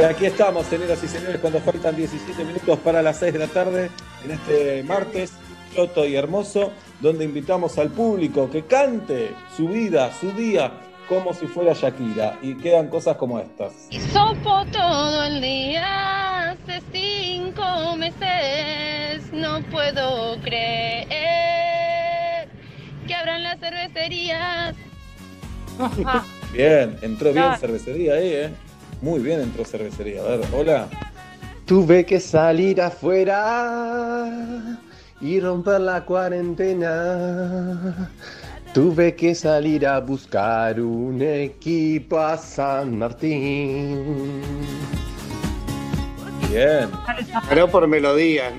Y aquí estamos, señoras y señores, cuando faltan 17 minutos para las 6 de la tarde, en este martes, choto y hermoso, donde invitamos al público que cante su vida, su día, como si fuera Shakira. Y quedan cosas como estas. Sopo todo el día hace cinco meses. No puedo creer que abran las cervecerías. Bien, entró bien cervecería ahí, ¿eh? Muy bien entró cervecería. A ver, hola. Tuve que salir afuera y romper la cuarentena. Tuve que salir a buscar un equipo a San Martín. Bien. Ganó por melodía.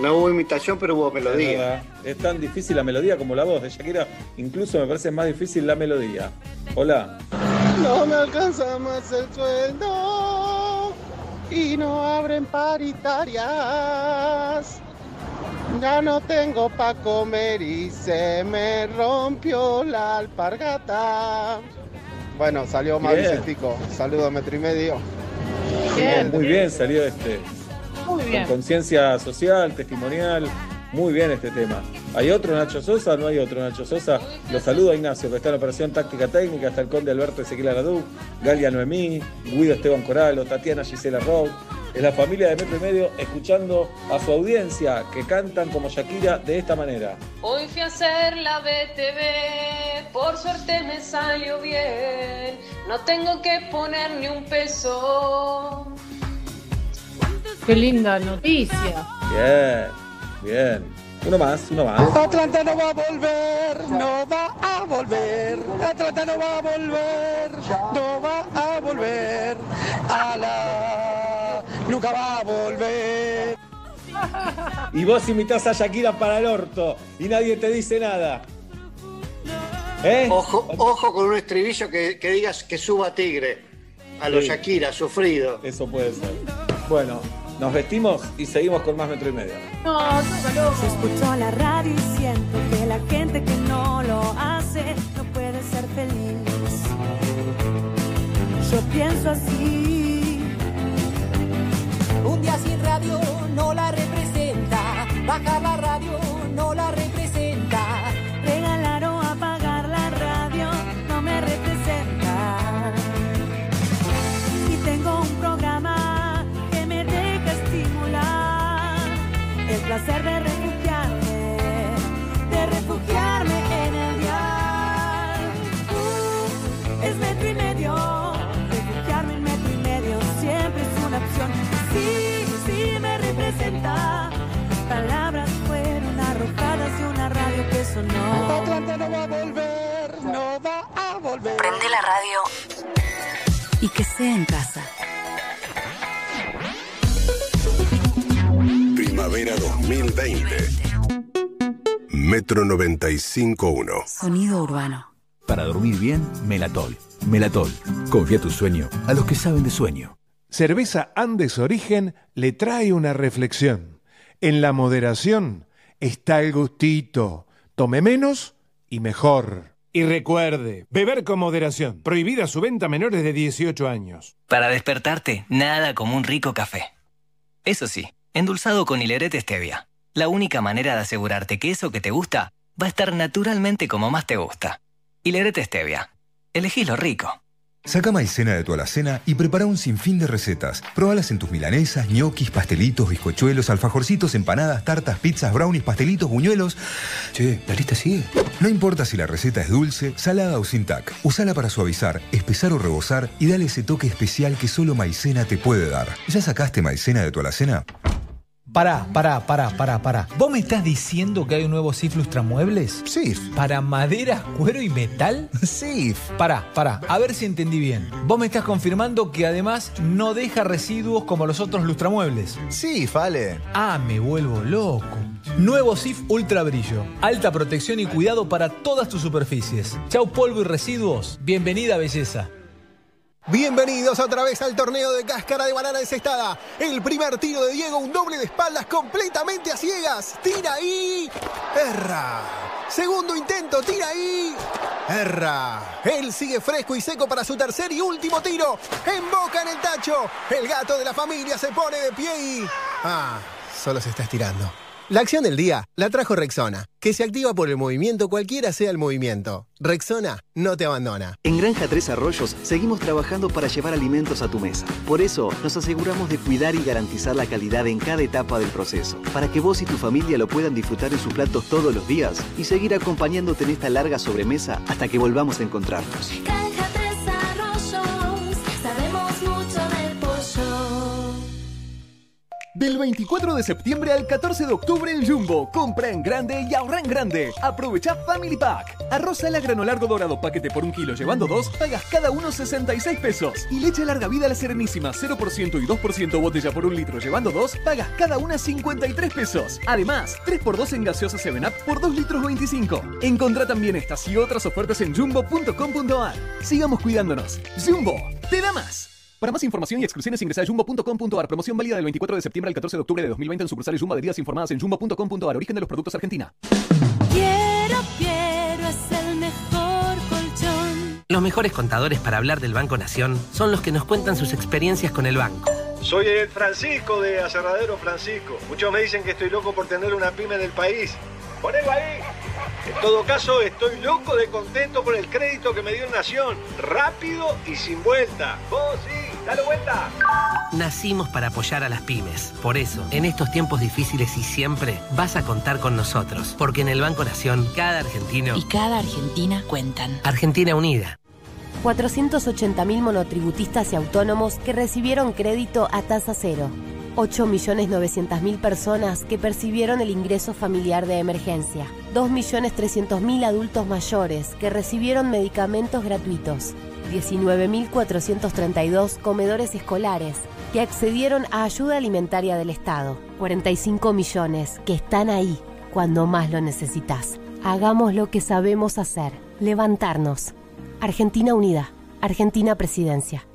No hubo imitación, pero hubo Es melodía. verdad. Es tan difícil la melodía como la voz de Shakira. Incluso me parece más difícil la melodía. Hola. No me alcanza más el sueldo y no abren paritarias. Ya no tengo pa' comer y se me rompió la alpargata. Bueno, salió mal Bien. Vicentico. Saludos, metro y medio. Bien, muy bien salió este. Muy Con conciencia social, testimonial. Muy bien este tema. ¿Hay otro Nacho Sosa? ¿No hay otro Nacho Sosa? Los saludo a Ignacio, que está en la operación táctica técnica, está el conde Alberto Ezequiel Aradú, Galia Noemí, Guido Esteban Coralo, Tatiana Gisela Rowe. Es la familia de Metro y Medio escuchando a su audiencia que cantan como Shakira de esta manera. Hoy fui a hacer la BTV, por suerte me salió bien, no tengo que poner ni un peso. Qué linda noticia. Bien, bien. Uno más, uno más. Atlanta no va a volver, no va a volver. Atlanta no va a volver, no va a volver. A la nunca va a volver. Y vos invitás a Shakira para el orto y nadie te dice nada. ¿Eh? Ojo, ojo con un estribillo que, que digas que suba tigre. A los Sí. Shakira, sufrido. Eso puede ser. Bueno, nos vestimos y seguimos con más metro y medio. Se escuchó la radio y siento que la gente que no lo hace no puede ser feliz. Yo pienso así. Un día sin radio no la representa. Bajar la radio no la representa. Placer de refugiarme, de refugiarme en el dial. Uh, es metro y medio, refugiarme en metro y medio siempre es una opción. Sí, sí me representa. Mis palabras fueron arrojadas de una radio que sonó. Atlanta no va a volver, no va a volver. Prende la radio y que sea en casa. Primavera 2020. Metro 95.1. Sonido urbano. Para dormir bien, Melatol. Melatol. Confía tu sueño a los que saben de sueño. Cerveza Andes Origen le trae una reflexión. En la moderación está el gustito. Tome menos y mejor. Y recuerde, beber con moderación. Prohibida su venta a menores de 18 años. Para despertarte, nada como un rico café. Eso sí, endulzado con hilerete stevia. La única manera de asegurarte que eso que te gusta va a estar naturalmente como más te gusta. Hilerete stevia. Elegí lo rico. Saca maicena de tu alacena y prepara un sinfín de recetas. Probalas en tus milanesas, ñoquis, pastelitos, bizcochuelos, alfajorcitos, empanadas, tartas, pizzas, brownies, pastelitos, buñuelos. Che, la lista sigue. No importa si la receta es dulce, salada o sin tac. Usala para suavizar, espesar o rebosar y dale ese toque especial que solo maicena te puede dar. ¿Ya sacaste maicena de tu alacena? Pará, pará, pará, pará, pará. ¿Vos me estás diciendo que hay un nuevo SIF Lustramuebles? SIF. ¿Para madera, cuero y metal? SIF. Pará, pará, a ver si entendí bien. Vos me estás confirmando que además no deja residuos como los otros lustramuebles. Sí, vale. Ah, me vuelvo loco. Nuevo SIF Ultra Brillo. Alta protección y cuidado para todas tus superficies. Chau polvo y residuos. Bienvenida belleza. Bienvenidos otra vez al torneo de cáscara de banana encestada. El primer tiro de Diego, un doble de espaldas completamente a ciegas. Tira ahí. Erra. Segundo intento, tira ahí. Erra. Él sigue fresco y seco para su tercer y último tiro. Emboca en el tacho. El gato de la familia se pone de pie y... Ah, solo se está estirando. La acción del día la trajo Rexona, que se activa por el movimiento cualquiera sea el movimiento. Rexona no te abandona. En Granja Tres Arroyos seguimos trabajando para llevar alimentos a tu mesa. Por eso nos aseguramos de cuidar y garantizar la calidad en cada etapa del proceso, para que vos y tu familia lo puedan disfrutar en sus platos todos los días y seguir acompañándote en esta larga sobremesa hasta que volvamos a encontrarnos. Granja Del 24 de septiembre al 14 de octubre en Jumbo. Compra en grande y ahorra en grande. Aprovecha Family Pack. Arroz a la grano largo dorado paquete por un kilo llevando dos, pagas cada uno 66 pesos. Y leche larga vida a la serenísima 0% y 2% botella por un litro llevando dos, pagas cada una 53 pesos. Además, 3x2 en gaseosa 7up por 2 litros 25. Encontrá también estas y otras ofertas en jumbo.com.ar. Sigamos cuidándonos. Jumbo, te da más. Para más información y exclusiones ingresa a jumbo.com.ar. Promoción válida del 24 de septiembre al 14 de octubre de 2020 en sucursales Jumbo adheridas informadas en jumbo.com.ar. Origen de los productos Argentina. Quiero, quiero, es el mejor colchón. Los mejores contadores para hablar del Banco Nación son los que nos cuentan sus experiencias con el banco. Soy el Francisco de Aserradero Francisco. Muchos me dicen que estoy loco por tener una pyme en el país. Ponelo ahí. En todo caso, estoy loco de contento por el crédito que me dio Nación. Rápido y sin vuelta. Vos sí, dale vuelta. Nacimos para apoyar a las pymes. Por eso, en estos tiempos difíciles y siempre, vas a contar con nosotros. Porque en el Banco Nación, cada argentino Y cada Argentina cuentan. Argentina Unida. 480.000 monotributistas y autónomos que recibieron crédito a tasa cero. 8.900.000 personas que percibieron el ingreso familiar de emergencia. 2.300.000 adultos mayores que recibieron medicamentos gratuitos. 19.432 comedores escolares que accedieron a ayuda alimentaria del Estado. 45 millones que están ahí cuando más lo necesitas. Hagamos lo que sabemos hacer. Levantarnos. Argentina Unida. Argentina Presidencia.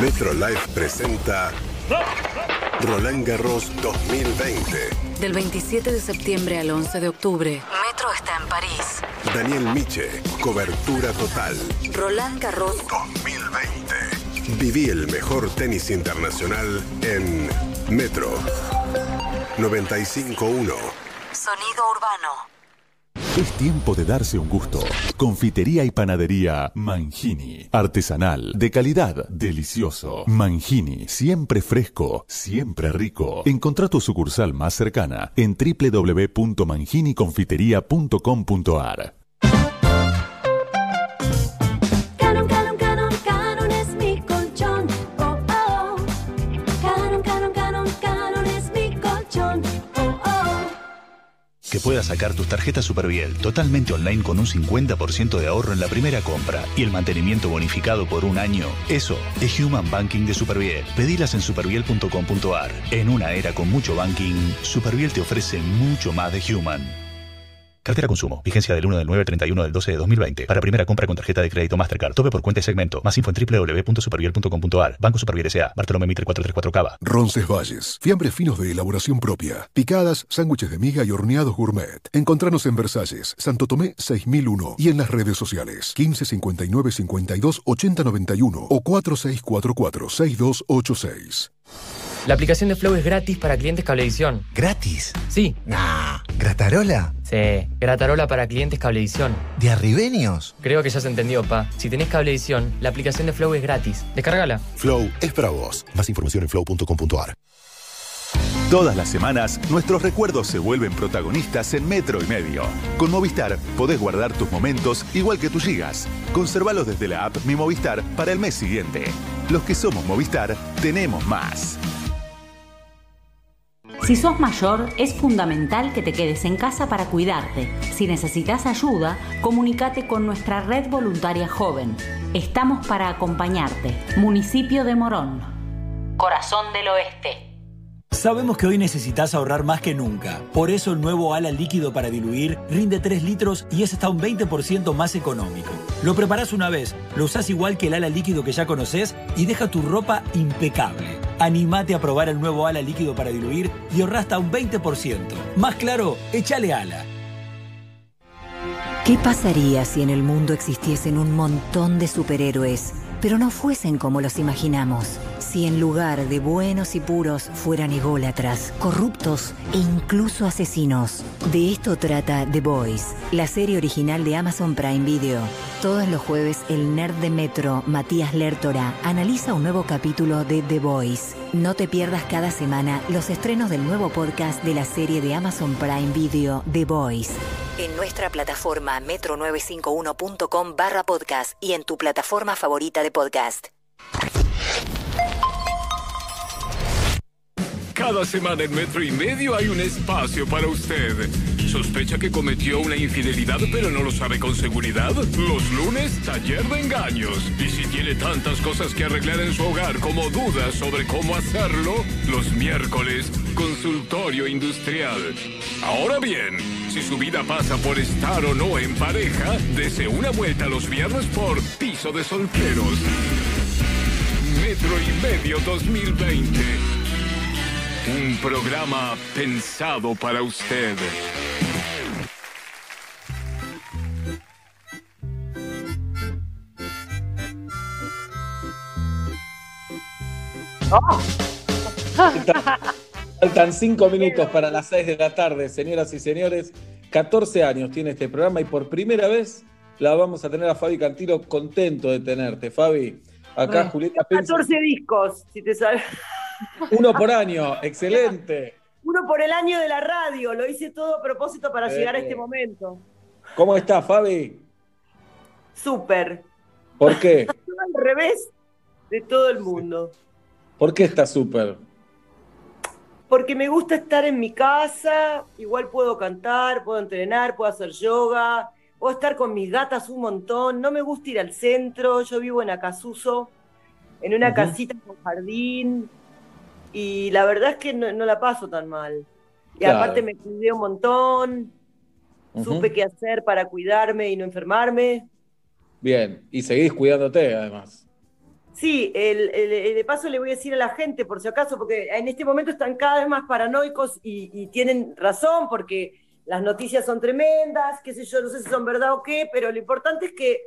Metro Life presenta Roland Garros 2020. Del 27 de septiembre al 11 de octubre, Metro está en París. Daniel Miche, cobertura total. Roland Garros 2020. Viví el mejor tenis internacional en Metro 95.1. Sonido urbano. Es tiempo de darse un gusto. Confitería y panadería Mangini. Artesanal, de calidad, delicioso. Mangini, siempre fresco, siempre rico. Encontrá tu sucursal más cercana en www.manginiconfiteria.com.ar. Que puedas sacar tus tarjetas Superviel totalmente online con un 50% de ahorro en la primera compra y el mantenimiento bonificado por un año. Eso es Human Banking de Superviel. Pedilas en superviel.com.ar. En una era con mucho banking, Superviel te ofrece mucho más de Human. Cartera consumo. Vigencia del 1 del 9 al 31 del 12 de 2020. Para primera compra con tarjeta de crédito Mastercard. Tope por cuenta y segmento. Más info en www.superviel.com.ar. Banco Superviel S.A. Bartolomé Mitre 434 Cava. Roncesvalles. Fiambres finos de elaboración propia. Picadas, sándwiches de miga y horneados gourmet. Encontranos en Versalles, Santo Tomé 6001 y en las redes sociales 15 59 52 80 91 o 4644 6286. La aplicación de Flow es gratis para clientes Cablevisión. ¿Gratis? Sí. Nah. ¿Gratarola? Sí, Gratarola para clientes Cablevisión. ¿De arribeños? Creo que ya se entendió, pa. Si tenés Cablevisión, la aplicación de Flow es gratis. Descárgala. Flow es para vos. Más información en flow.com.ar. Todas las semanas, nuestros recuerdos se vuelven protagonistas en Metro y Medio. Con Movistar podés guardar tus momentos igual que tus gigas. Conservalos desde la app Mi Movistar para el mes siguiente. Los que somos Movistar, tenemos más. Si sos mayor, es fundamental que te quedes en casa para cuidarte. Si necesitas ayuda, comunícate con nuestra red voluntaria joven. Estamos para acompañarte. Municipio de Morón. Corazón del Oeste. Sabemos que hoy necesitas ahorrar más que nunca. Por eso el nuevo ala líquido para diluir rinde 3 litros y es hasta un 20% más económico. Lo preparás una vez, lo usás igual que el ala líquido que ya conoces y deja tu ropa impecable. Animate a probar el nuevo ala líquido para diluir y ahorra hasta un 20%. Más claro, échale ala. ¿Qué pasaría si en el mundo existiesen un montón de superhéroes, pero no fuesen como los imaginamos? Si en lugar de buenos y puros fueran ególatras, corruptos e incluso asesinos. De esto trata The Boys, la serie original de Amazon Prime Video. Todos los jueves el nerd de Metro, Matías Lertora, analiza un nuevo capítulo de The Boys. No te pierdas cada semana los estrenos del nuevo podcast de la serie de Amazon Prime Video The Boys. En nuestra plataforma metro951.com barra podcast y en tu plataforma favorita de podcast. Cada semana en Metro y Medio hay un espacio para usted. ¿Sospecha que cometió una infidelidad pero no lo sabe con seguridad? Los lunes, taller de engaños. Y si tiene tantas cosas que arreglar en su hogar como dudas sobre cómo hacerlo, los miércoles, consultorio industrial. Ahora bien, si su vida pasa por estar o no en pareja, dese una vuelta los viernes por Piso de Solteros. Metro y Medio 2020. Un programa pensado para usted. Faltan cinco minutos para las seis de la tarde, señoras y señores. 14 años tiene este programa y por primera vez la vamos a tener a Fabi Cantilo contento de tenerte. Fabi, acá Bueno, Julieta piensa 14 discos, si te sabes. uno por año, excelente. Uno por el año de la radio, lo hice todo a propósito para Eh. llegar a este momento. ¿Cómo está Fabi? Súper. ¿Por qué? Al revés de todo el mundo. ¿Por qué está súper? Porque me gusta estar en mi casa, igual puedo cantar, puedo entrenar, puedo hacer yoga, puedo estar con mis gatas un montón. No me gusta ir al centro, yo vivo en Acasuso, en una casita con jardín, y la verdad es que no, no la paso tan mal. Y Claro. aparte me cuidé un montón, supe qué hacer para cuidarme y no enfermarme. Bien, y seguís cuidándote además. Sí, el- el- el- de paso le voy a decir a la gente, por si acaso, porque en este momento están cada vez más paranoicos y, y tienen razón, porque las noticias son tremendas, qué sé yo, no sé si son verdad o qué, pero lo importante es que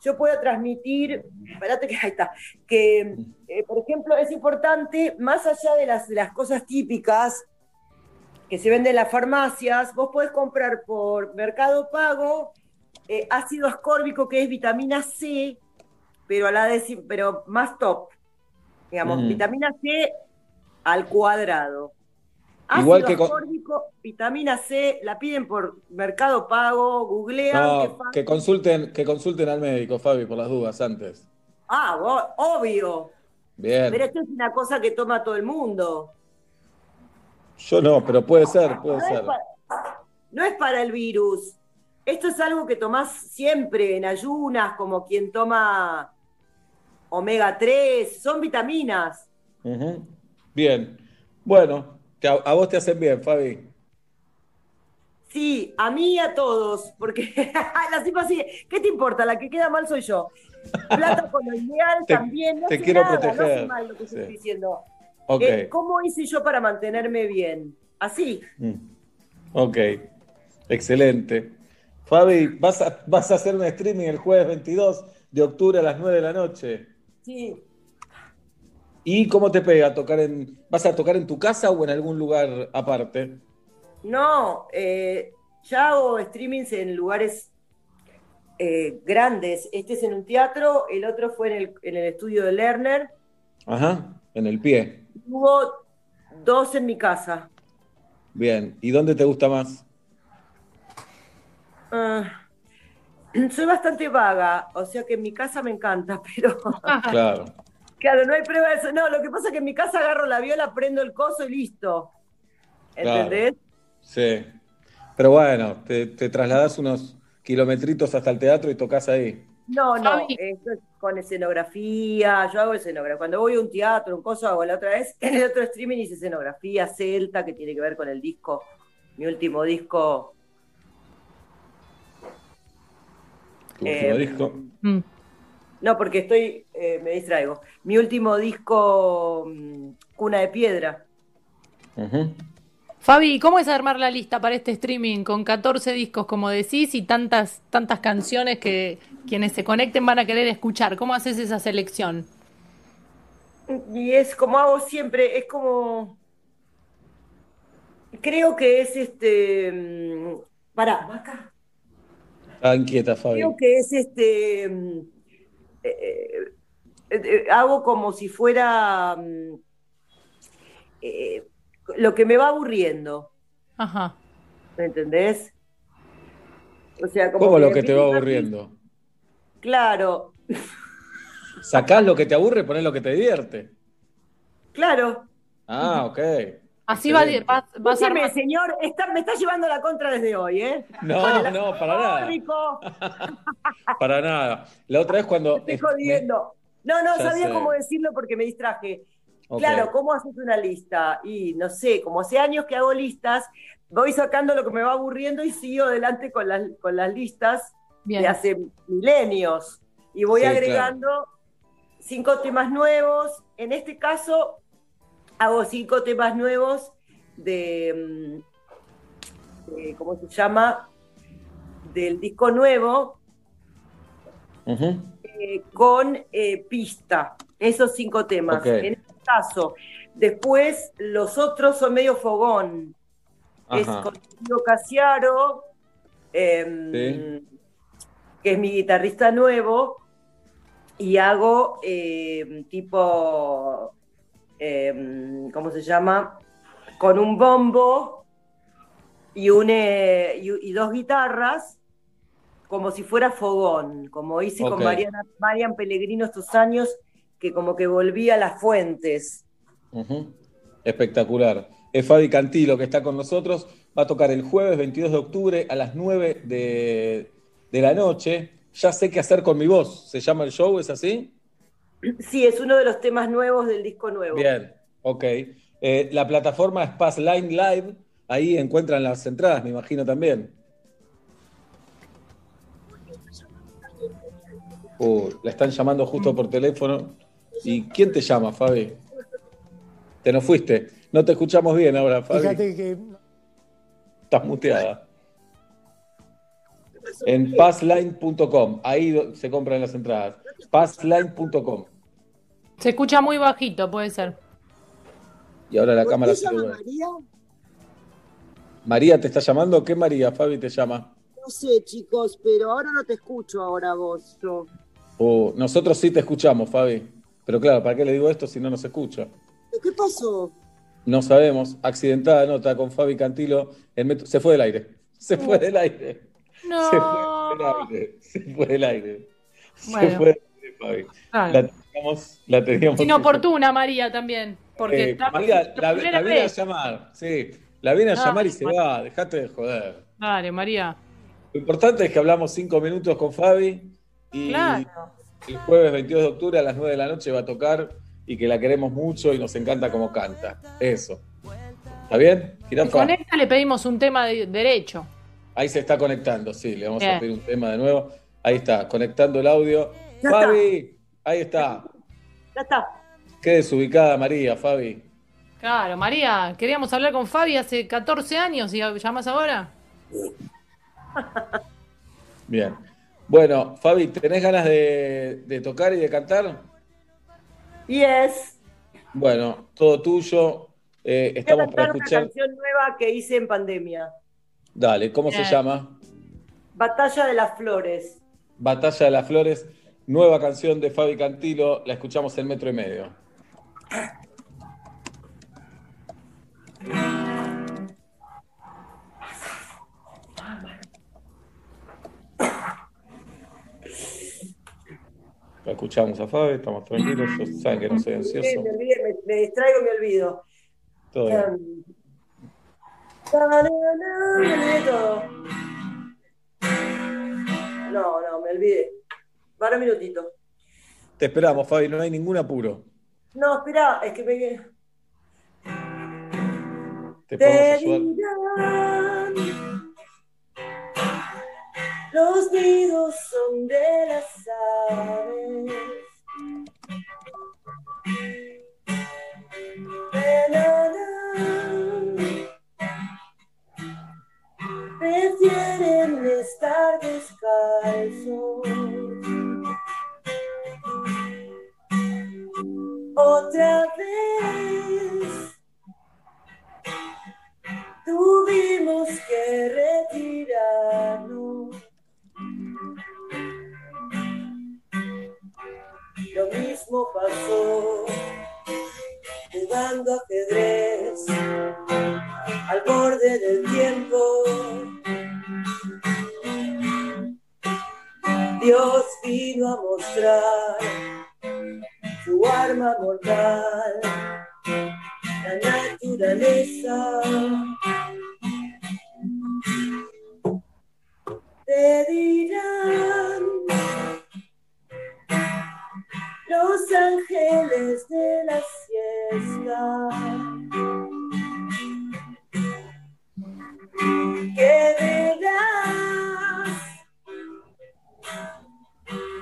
yo pueda transmitir, espérate que ahí está, que, eh, por ejemplo, es importante, más allá de las, de las cosas típicas que se venden en las farmacias, vos podés comprar por Mercado Pago eh, ácido ascórbico, que es vitamina C, pero a la deci- pero más top. Digamos, Mm. vitamina C al cuadrado. Igual Ácido que con- vitamina C, la piden por Mercado Pago, googlean. No, fa- que consulten, que consulten al médico, Fabi, por las dudas antes. Ah, vos- obvio. Bien. Pero esto es una cosa que toma todo el mundo. Yo no, pero puede ser, puede No es, ser. para, no es para el virus. Esto es algo que tomás siempre en ayunas, como quien toma omega 3, son vitaminas. Bien. Bueno, que a, a vos te hacen bien, Fabi. Sí, a mí y a todos, porque la tipa sigue, ¿qué te importa? La que queda mal soy yo. Plata coloidal Te- también, no te sé quiero nada, no proteger. sé mal lo que Sí. estoy diciendo. Eh, ¿Cómo hice yo para mantenerme bien? Así. Mm. Ok. Excelente. Fabi, ¿vas a, vas a hacer un streaming el jueves 22 de octubre a las 9 de la noche. Sí. ¿Y cómo te pega tocar en. ¿Vas a tocar en tu casa o en algún lugar aparte? No, eh, ya hago streamings en lugares eh, grandes. Este es en un teatro, el otro fue en el, en el estudio de Lerner. Ajá, en el pie. Hubo dos en mi casa. Bien. ¿Y dónde te gusta más? Ah, soy bastante vaga, o sea que en mi casa me encanta, pero Claro. Claro, no hay prueba de eso. No, lo que pasa es que en mi casa agarro la viola, prendo el coso y listo. ¿Entendés? Sí. Pero bueno, te, te trasladás unos kilometritos hasta el teatro y tocas ahí. No, no, esto es con escenografía, yo hago escenografía. Cuando voy a un teatro, un coso, hago la otra vez, en el otro streaming hice escenografía celta, que tiene que ver con el disco, mi último disco. Tu Eh, último disco. No, porque estoy, eh, me distraigo. Mi último disco, mm, Cuna de Piedra. Ujú. Fabi, ¿cómo es armar la lista para este streaming con 14 discos, como decís, y tantas, tantas canciones que quienes se conecten van a querer escuchar? ¿Cómo haces esa selección? Y es como hago siempre, es como. Creo que es este. mm, Pará, acá. Está inquieta, Fabi. Creo que es este. Eh, eh, eh, hago como si fuera. mm, eh, lo que me va aburriendo. Ajá. ¿Me entendés? O sea, como. ¿Cómo lo que te va aburriendo? Claro, Sacás lo que te aburre, ponés lo que te divierte. claro. Ah, ok. Así va, vas, vas a Escúcheme, armar. señor, está- me está llevando la contra desde hoy, ¿eh? No, no, para nada. Para nada. La otra vez cuando. Estoy jodiendo. No, no, Ya sabía sé. cómo decirlo porque me distraje. Claro, ¿cómo haces una lista? Y no sé, como hace años que hago listas, voy sacando lo que me va aburriendo y sigo adelante con las, con las listas Bien. de hace milenios. Y voy Sí, agregando cinco temas nuevos. En este caso, hago cinco temas nuevos de, mm, de, ¿cómo se llama? Del disco nuevo eh, con eh, pista, esos cinco temas. En este caso, Después los otros son medio fogón. Es con Tío Casiaro, em, Sí. que es mi guitarrista nuevo, y hago em, tipo, em, ¿cómo se llama? Con un bombo y, un, eh, y, y dos guitarras, como si fuera fogón, como hice con Mariana, Marian Pellegrino estos años, que como que volví a las fuentes. Espectacular. Es Fabi Cantilo que está con nosotros. Va a tocar el jueves 22 de octubre a las 9 de, de la noche. Ya sé qué hacer con mi voz. ¿Se llama el show? ¿Es así? Sí, es uno de los temas nuevos del disco nuevo. Bien, ok. Eh, la plataforma es Passline Live. Ahí encuentran las entradas, me imagino también. Uh, la están llamando justo por teléfono. ¿Y quién te llama, Fabi? Te nos fuiste. No te escuchamos bien ahora, Fabi. Fíjate que Estás muteada. En passline.com. Ahí se compran las entradas. Passline.com. Se escucha muy bajito, puede ser. Y ahora la ¿por cámara qué se llama. María? María te está llamando. ¿Qué María? Fabi te llama. No sé, chicos, pero ahora no te escucho ahora vos. Yo. Uh, nosotros sí te escuchamos, Fabi. Pero claro, ¿para qué le digo esto si no nos escucha? ¿Qué pasó? No sabemos. Accidentada nota con Fabi Cantilo. en Metro- Se fue del aire. Se fue del aire. No. Se fue del aire. Se fue del aire. Se Bueno. fue del aire, Fabi. Claro. La teníamos. La teníamos Inoportuna, María, también. Porque Eh, está- María, la, la viene a llamar. Sí, la viene a Ah, llamar y se va. Dejate de joder. Dale, María. Lo importante es que hablamos cinco minutos con Fabi y Claro. el jueves 22 de octubre a las 9 de la noche va a tocar y que la queremos mucho y nos encanta cómo canta. Eso. ¿Está bien? Si Jirafa. conecta, le pedimos un tema de derecho. Ahí se está conectando, sí, le vamos a pedir un tema de nuevo. Ahí está, conectando el audio. Ya Fabi, ahí está. Ya está. Qué desubicada María, Fabi. Claro, María, queríamos hablar con Fabi hace 14 años y llamas ahora. Bien. Bueno, Fabi, ¿tenés ganas de, de tocar y de cantar? Yes. Bueno, todo tuyo. Eh, estamos para cantar una escuchar. canción nueva que hice en pandemia. Dale, ¿cómo se Bien. llama? Batalla de las Flores. Batalla de las Flores, nueva canción de Fabi Cantilo, la escuchamos en metro y medio. La escuchamos a Fabi, estamos tranquilos, yo- saben que no soy ansioso. me olvidé, me- me distraigo, me olvido. Todo bien. Todo. No, no, me olvidé. Para un minutito. Te esperamos, Fabi, no hay ningún apuro. No, espera, es que me. Te Te dirán, los nidos son de las aves. Venarán, Prefieren estar descalzos. Otra vez tuvimos que retirarnos. Lo mismo pasó jugando ajedrez al borde del tiempo. Dios vino a mostrar su arma mortal, la naturaleza. Te dirán los ángeles de la siesta que verás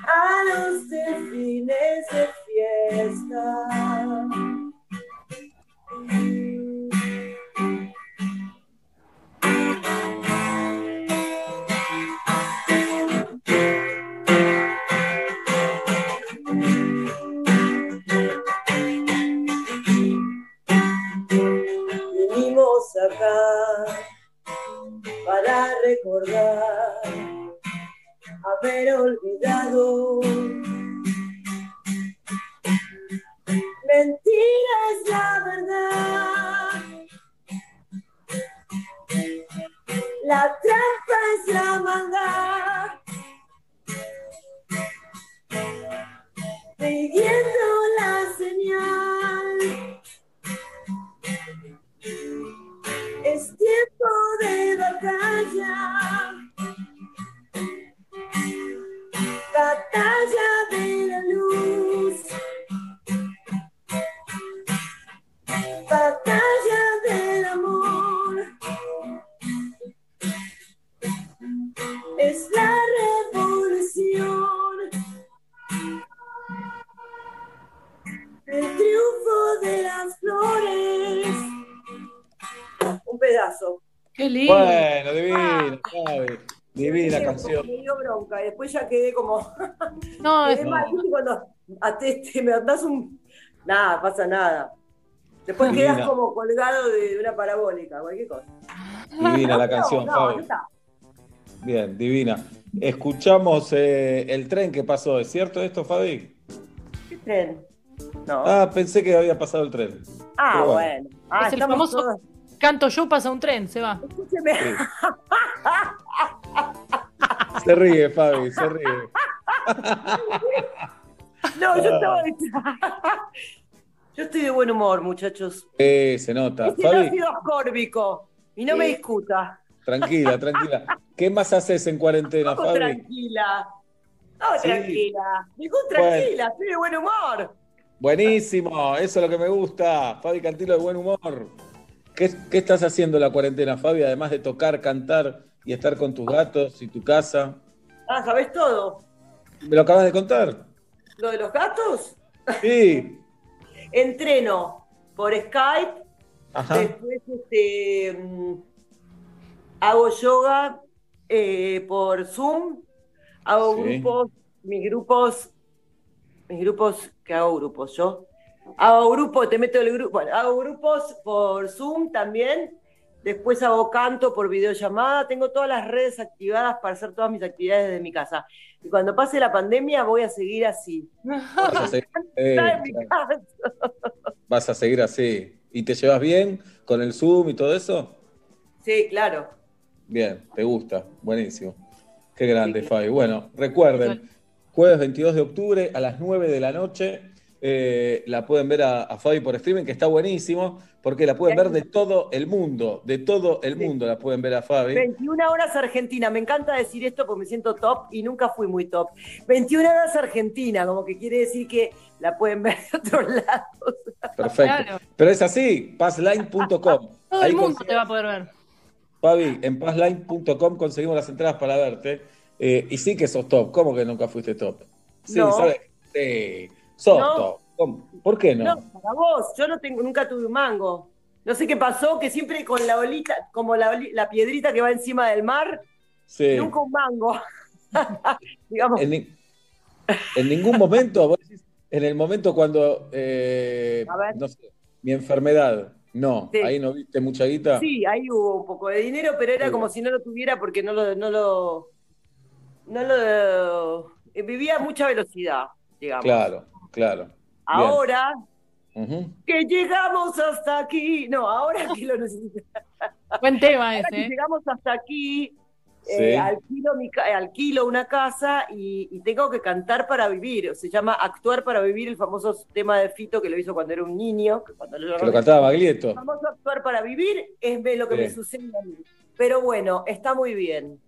a los delfines de fiesta. Venimos acá para recordar haber olvidado. Cuando a te- te- me das un. Nada, pasa nada. Después Divina. quedas como colgado de, una parabólica, cualquier cosa. Divina la canción, no, Fabi. no. Bien, divina. Escuchamos eh, el tren que pasó, ¿es cierto esto, Fabi? ¿Qué tren? No. Ah, pensé que había pasado el tren. Ah, bueno. Ah, es el famoso todos- canto yo, pasa un tren, se va. Escúcheme. Se ríe, Fabi, se ríe. No, yo Ah. estaba. Yo estoy de buen humor, muchachos. Eh, se nota. Ese Fabi, sido ascórbico. Y no me discuta. tranquila, tranquila. ¿Qué más haces en cuarentena, ¿Cómo Fabi? tranquila? No, Sí. tranquila. Bueno. tranquila, estoy de buen humor. Buenísimo, eso es lo que me gusta. Fabi Cantilo de buen humor. ¿Qué, qué estás haciendo en la cuarentena, Fabi? Además de tocar, cantar y estar con tus gatos y tu casa. Ah, ¿sabés todo? ¿Me lo acabas de contar? ¿Lo de los gatos? Sí. Entreno por Skype. Ajá. Después este, mm, hago yoga eh, por Zoom. Hago Sí. grupos, mis grupos, mis grupos, ¿qué hago grupos yo? Hago grupos, te meto el grupo, bueno, hago grupos por Zoom también. Después hago canto por videollamada. Tengo todas las redes activadas para hacer todas mis actividades desde mi casa. Y cuando pase la pandemia voy a seguir así. Vas a seguir, eh, vas a seguir así. ¿Y te llevas bien con el Zoom y todo eso? Sí, claro. Bien, te gusta. Buenísimo. Qué grande, Fabi. Bueno, recuerden, jueves 22 de octubre a las 9 de la noche. Eh, la pueden ver a, a Fabi por streaming, que está buenísimo, porque la pueden ver de todo el mundo. De todo el mundo la pueden ver a Fabi. 21 horas Argentina, me encanta decir esto porque me siento top y nunca fui muy top. 21 horas Argentina, como que quiere decir que la pueden ver de otros lados. Perfecto. Claro. Pero es así, passline.com. Todo Ahí el mundo te va a poder ver. Fabi, en passline.com conseguimos las entradas para verte. Eh, y sí que sos top. ¿Cómo que nunca fuiste top? Sí, No. ¿sabes? Sí, No. ¿Cómo? ¿Por qué no? No, para vos, yo no tengo, nunca tuve un mango. No sé qué pasó, que siempre con la olita, como la, la piedrita que va encima del mar, Sí. nunca un mango. Digamos, En, ni- en ningún momento, vos decís, en el momento cuando, eh, no sé, mi enfermedad, no, Sí. ahí no viste mucha guita. sí, ahí hubo un poco de dinero, pero era Sí. como si no lo tuviera porque no lo, no lo, no lo, eh, vivía a mucha velocidad, digamos. Claro, claro. Ahora que llegamos hasta aquí, no, ahora que lo necesito. Buen tema Ahora ese. que ¿eh? llegamos hasta aquí, Sí. eh, alquilo, mi ca- eh, alquilo una casa y, y tengo que cantar para vivir. Se llama Actuar para vivir, el famoso tema de Fito que lo hizo cuando era un niño. Que, cuando lo, Que lo cantaba Baglietto. El famoso Actuar para vivir es lo que Sí. me sucede a mí. Pero bueno, está muy bien.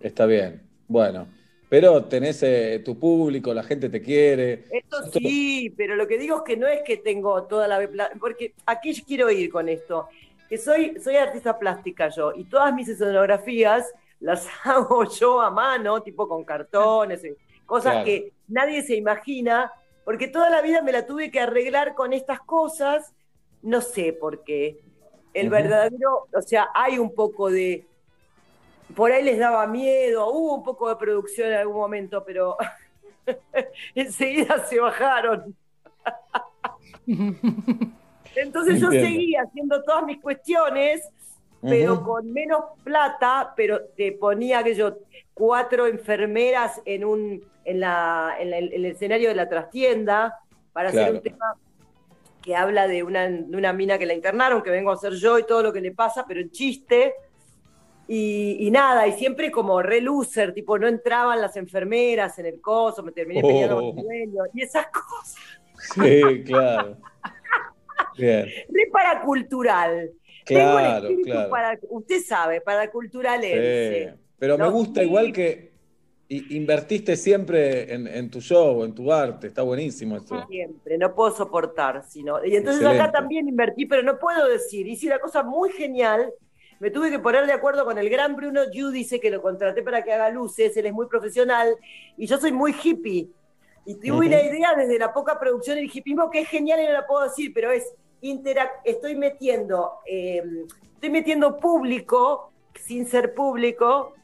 Está bien. Bueno, pero tenés eh, tu público, la gente te quiere. Esto sí, pero lo que digo es que no es que tengo toda la... Porque aquí quiero ir con esto. Que soy, soy artista plástica yo y todas mis escenografías las hago yo a mano, tipo con cartones, y cosas Claro. que nadie se imagina, porque toda la vida me la tuve que arreglar con estas cosas, no sé por qué. El verdadero, o sea, hay un poco de... Por ahí les daba miedo, hubo un poco de producción en algún momento, pero enseguida se bajaron. Entonces yo Entiendo. seguí haciendo todas mis cuestiones pero con menos plata, pero te ponía aquello, cuatro enfermeras en un en, la, en, la- en el escenario de la trastienda para hacer un tema que habla de una, de una mina que la internaron, que vengo a ser yo y todo lo que le pasa, pero en chiste. Y, y nada, y siempre como re loser, tipo, no entraban las enfermeras en el coso, me terminé peleando con Oh. el dueño, y esas cosas. Sí, claro. Bien. Re paracultural. Tengo el Claro, claro. para, usted sabe, paraculturalense. Sí. Pero me Los gusta igual que invertiste siempre en, en tu show, en tu arte. Está buenísimo eso. Siempre, no puedo soportar, sino. Y entonces Excelente. acá también invertí, pero no puedo decir. Hice una cosa muy genial. Me tuve que poner de acuerdo con el gran Bruno Giudice, que lo contraté para que haga luces. Él es muy profesional y yo soy muy hippie. Y tuve Ujú. una idea desde la poca producción y el hippismo que es genial y no la puedo decir, pero es estoy metiendo, eh, estoy metiendo público, sin ser público,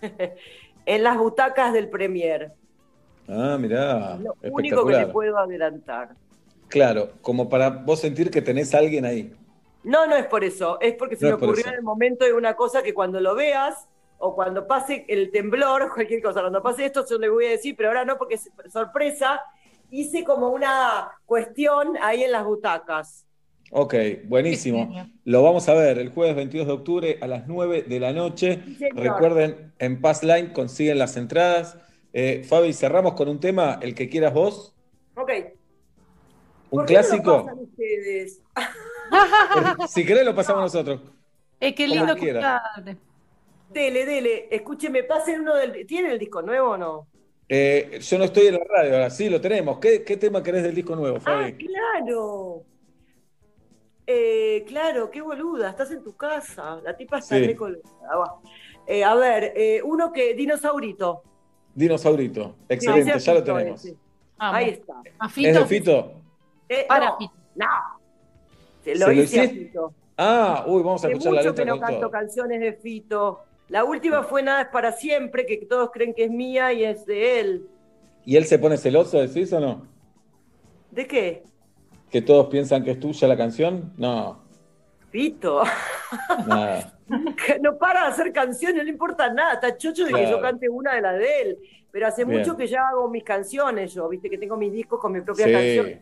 en las butacas del Premier. Ah, mirá. Lo único que le puedo adelantar. Claro, como para vos sentir que tenés a alguien ahí. No, no es por eso, es porque se No me ocurrió eso. en el momento de una cosa que cuando lo veas o cuando pase el temblor, cualquier cosa, cuando pase esto yo le voy a decir, pero ahora no porque es sorpresa, hice como una cuestión ahí en las butacas. Ok, buenísimo. Lo vamos a ver el jueves 22 de octubre a las 9 de la noche. señor. Recuerden, en Passline consiguen las entradas. Eh, Fabi, cerramos con un tema, el que quieras vos. Ok. Un ¿Por qué no lo clásico. pasan ustedes? Si querés, lo pasamos nosotros. Es que Como lindo. Dele, dele, escúcheme, pasen uno del... ¿Tienen el disco nuevo o no? Eh, yo no estoy en la radio ahora, sí, lo tenemos. ¿Qué, qué tema querés del disco nuevo, Fabi? Claro. Eh, claro, qué boluda, estás en tu casa, la tipa está Sí. Eh, a ver, eh, uno que, dinosaurito. Dinosaurito. Excelente, ya lo tenemos. ese. Vamos. Ahí está. A ¿Es de Fito? Eh, Para no, Fito. no. Se ¿Se lo hice a hiciste? Fito. Ah, uy, vamos a escuchar la mucho letra que no canto todo. canciones de Fito. La última fue Nada es para siempre, que todos creen que es mía y es de él. ¿Y él se pone celoso, decís o no? ¿De qué? ¿Que todos piensan que es tuya la canción? No, Fito. nada. Que no para de hacer canciones, no importa nada. Está chocho de que yo cante una de las de él. Pero hace Bien. mucho que ya hago mis canciones yo, viste, que tengo mis discos con mi propia Sí, canción.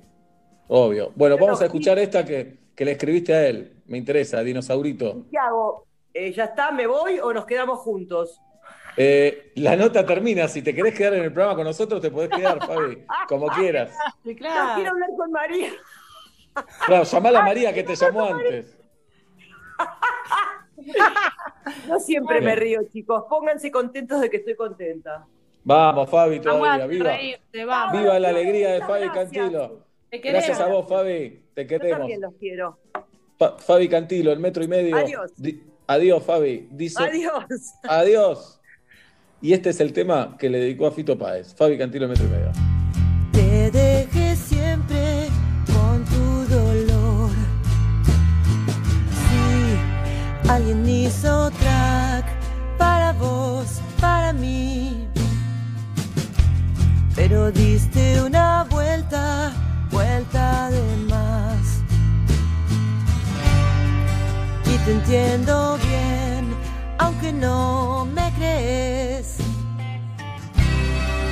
obvio. Bueno, Pero vamos a escuchar esta que, que le escribiste a él. Me interesa, Dinosaurito. ¿Qué hago? Eh, ¿Ya está? ¿Me voy o nos quedamos juntos? Eh, la nota termina. Si te querés quedar en el programa con nosotros, te podés quedar, Fabi, como quieras. Sí, No, claro. quiero hablar con María. Claro, llamá a María que te llamó antes. No siempre Bien. me río, chicos. Pónganse contentos de que estoy contenta. Vamos, Fabi, todavía. Viva. reírte, vamos. Viva la alegría de Fabi. Cantilo. Gracias a vos, Fabi. Te Yo queremos. también los quiero. Fa- Fabi Cantilo, el metro y medio. Adiós. Di- adiós, Fabi. Dice, Adiós. Adiós. Y este es el tema que le dedicó a Fito Páez. Fabi Cantilo, el metro y medio. Te dejé siempre con tu dolor. Sí, alguien hizo track para vos, para mí. Pero diste una vuelta, vuelta de más. Te entiendo bien, aunque no me crees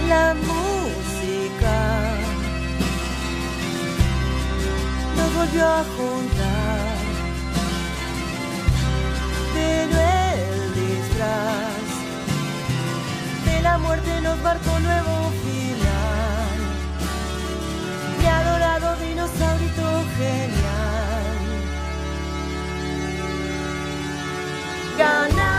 la música nos volvió a juntar, pero el disfraz de la muerte nos marcó nuevo final. Mi adorado dinosaurito genial. gonna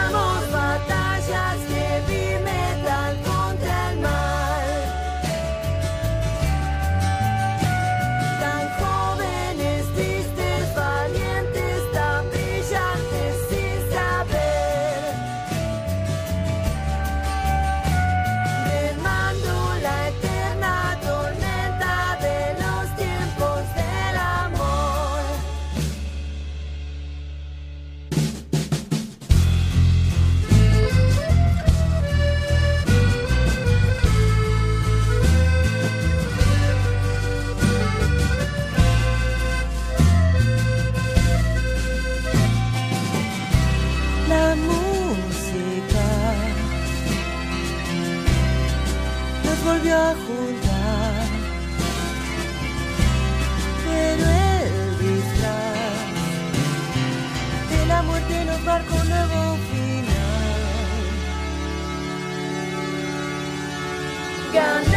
gonna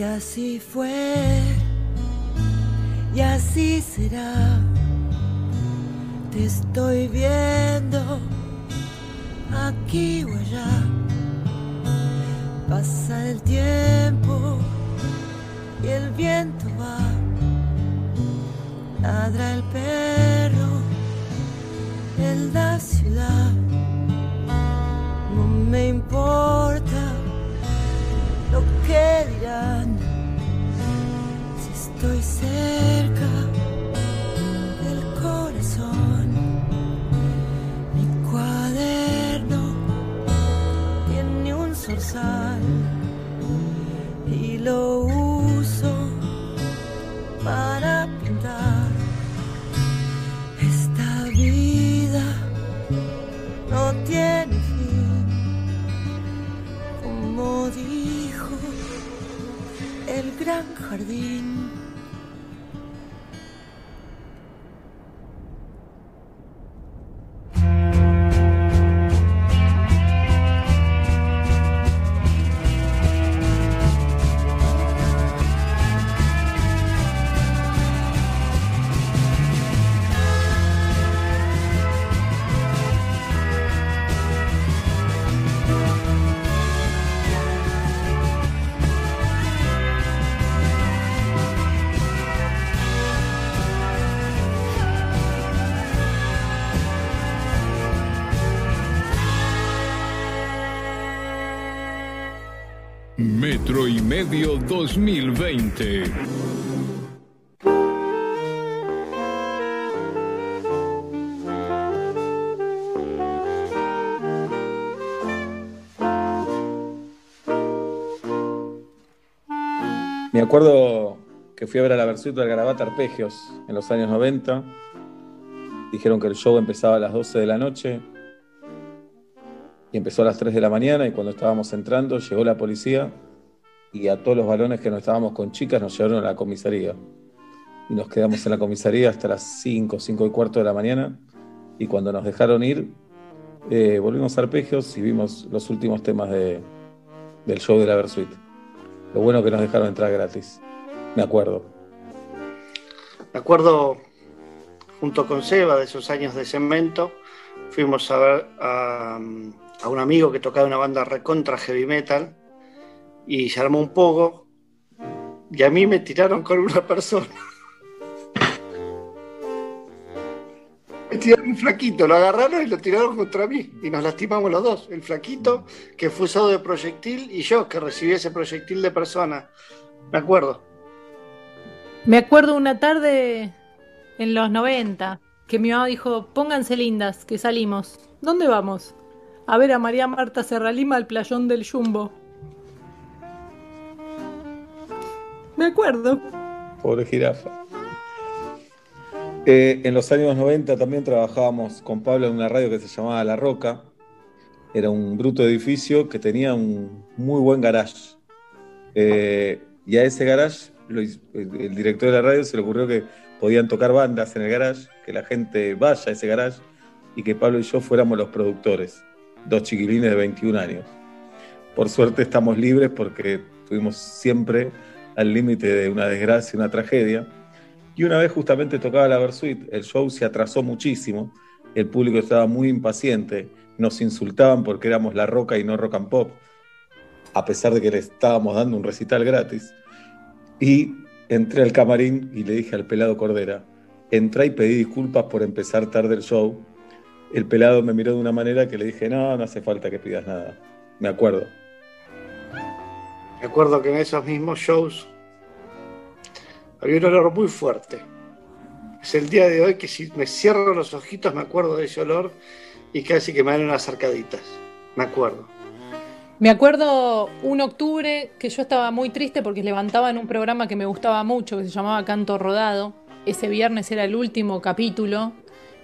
Y así fue, y así será. Te estoy viendo aquí o allá. Pasa el tiempo y el viento va. Ladra el perro en la ciudad. No me importa que dirán. Si estoy cerca del corazón, mi cuaderno tiene un zorzal y lo jardín medio 2020. Me acuerdo que fui a ver a la versión del Garabato Arpegios en los años 90. Dijeron que el show empezaba a las 12 de la noche y empezó a las 3 de la mañana y cuando estábamos entrando llegó la policía y a todos los balones que no estábamos con chicas nos llevaron a la comisaría. Y nos quedamos en la comisaría hasta las 5, 5 y cuarto de la mañana y cuando nos dejaron ir eh, volvimos a Arpegios y vimos los últimos temas de- del show de la Versuit. Lo bueno que nos dejaron entrar gratis. Me acuerdo. Me acuerdo, junto con Seba, de esos años de cemento, fuimos a ver a, a un amigo que tocaba una banda recontra heavy metal y se armó un poco y a mí me tiraron con una persona. Me tiraron un flaquito, lo agarraron y lo tiraron contra mí y nos lastimamos los dos. El flaquito que fue usado de proyectil y yo que recibí ese proyectil de persona. Me acuerdo. Me acuerdo una tarde en los 90 que mi mamá dijo, pónganse lindas, que salimos. ¿Dónde vamos? A ver a María Marta Serralima al playón del Jumbo. Me acuerdo. Pobre jirafa. Eh, en los años 90 también trabajábamos con Pablo en una radio que se llamaba La Roca. Era un bruto edificio que tenía un muy buen garage. Eh, y a ese garage, el, el director de la radio se le ocurrió que podían tocar bandas en el garage, que la gente vaya a ese garage y que Pablo y yo fuéramos los productores. Dos chiquilines de 21 años. Por suerte estamos libres porque estuvimos siempre al límite de una desgracia, una tragedia. Y una vez justamente tocaba la Versuit, el show se atrasó muchísimo, el público estaba muy impaciente, nos insultaban porque éramos La Roca y no Rock and Pop, a pesar de que le estábamos dando un recital gratis. Y entré al camarín y le dije al pelado Cordera, entré y pedí disculpas por empezar tarde el show. El pelado me miró de una manera que le dije, no, no hace falta que pidas nada. Me acuerdo. Recuerdo que en esos mismos shows Había un olor muy fuerte. Es el día de hoy que si me cierro los ojitos me acuerdo de ese olor y casi que me dan unas arcaditas. Me acuerdo. Me acuerdo un octubre que yo estaba muy triste porque levantaba en un programa que me gustaba mucho, que se llamaba Canto Rodado. Ese viernes era el último capítulo,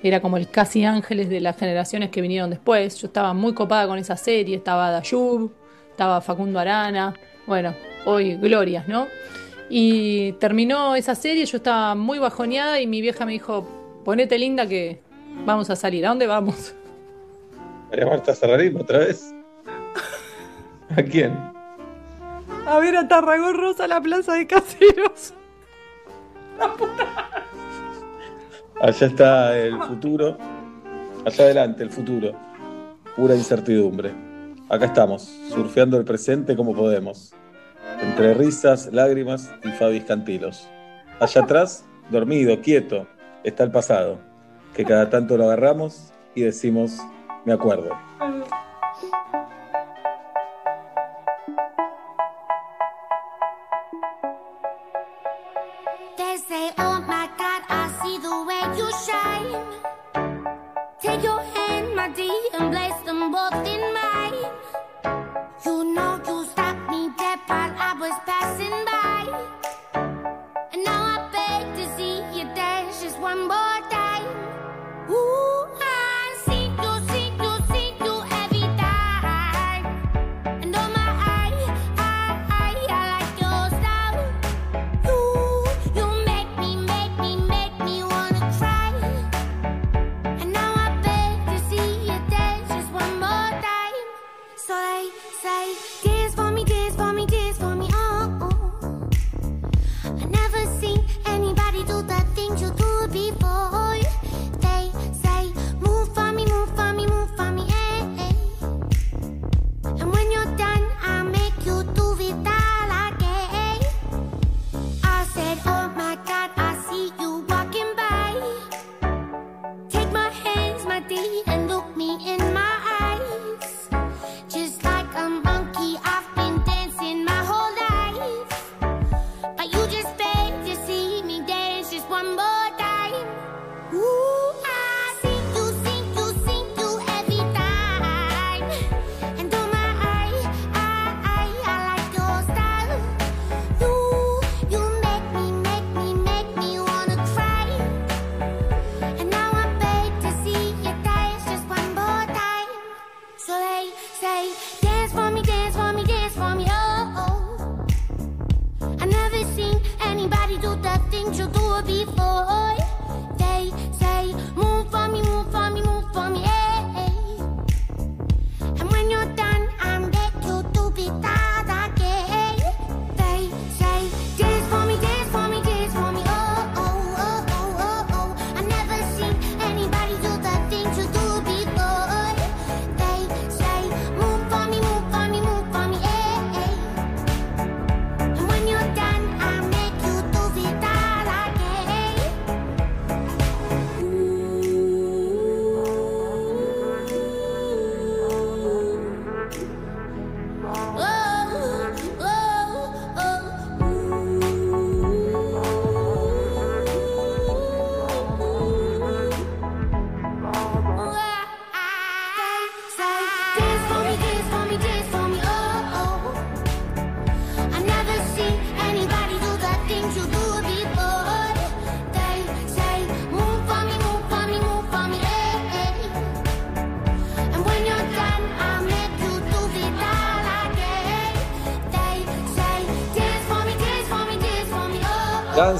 era como el casi ángeles de las generaciones que vinieron después. Yo estaba muy copada con esa serie, estaba Dayub, estaba Facundo Arana, bueno, hoy glorias, ¿no? Y terminó esa serie, yo estaba muy bajoneada y mi vieja me dijo, ponete linda que vamos a salir. ¿A dónde vamos? María Marta Serrarín, otra vez. ¿A quién? A ver a Tarragón Rosa, la plaza de caseros. Allá está el futuro. Allá adelante, el futuro. Pura incertidumbre. Acá estamos, surfeando el presente como podemos. Entre risas, lágrimas y Fabis Cantilos. Allá atrás, dormido, quieto, está el pasado. Que cada tanto lo agarramos y decimos, me acuerdo.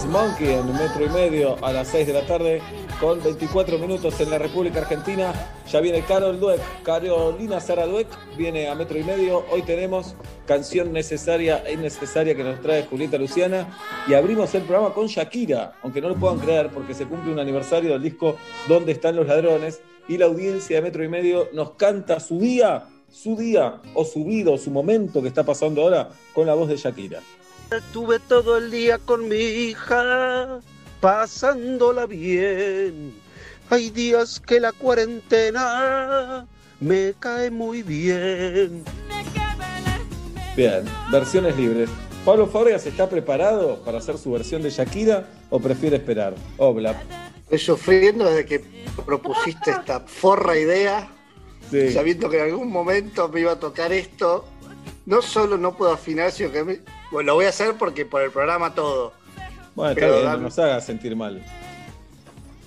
Monkey en metro y medio a las 6 de la tarde con 24 minutos en la República Argentina. Ya viene Carol Dueck, Carolina Sara Dueck viene a metro y medio. Hoy tenemos canción necesaria e innecesaria que nos trae Julieta Luciana y abrimos el programa con Shakira, aunque no lo puedan creer porque se cumple un aniversario del disco ¿Dónde están los ladrones? Y la audiencia de metro y medio nos canta su día, su día o su vida o su momento que está pasando ahora con la voz de Shakira. Estuve todo el día con mi hija, pasándola bien. Hay días que la cuarentena me cae muy bien. Bien, versiones libres. ¿Pablo Fábregas está preparado para hacer su versión de Shakira o prefiere esperar? Obla. Estoy sufriendo desde que propusiste esta forra idea, Sí. sabiendo que en algún momento me iba a tocar esto. No solo no puedo afinar, sino que me- bueno, lo voy a hacer porque por el programa todo. Bueno, está bien, no nos haga sentir mal.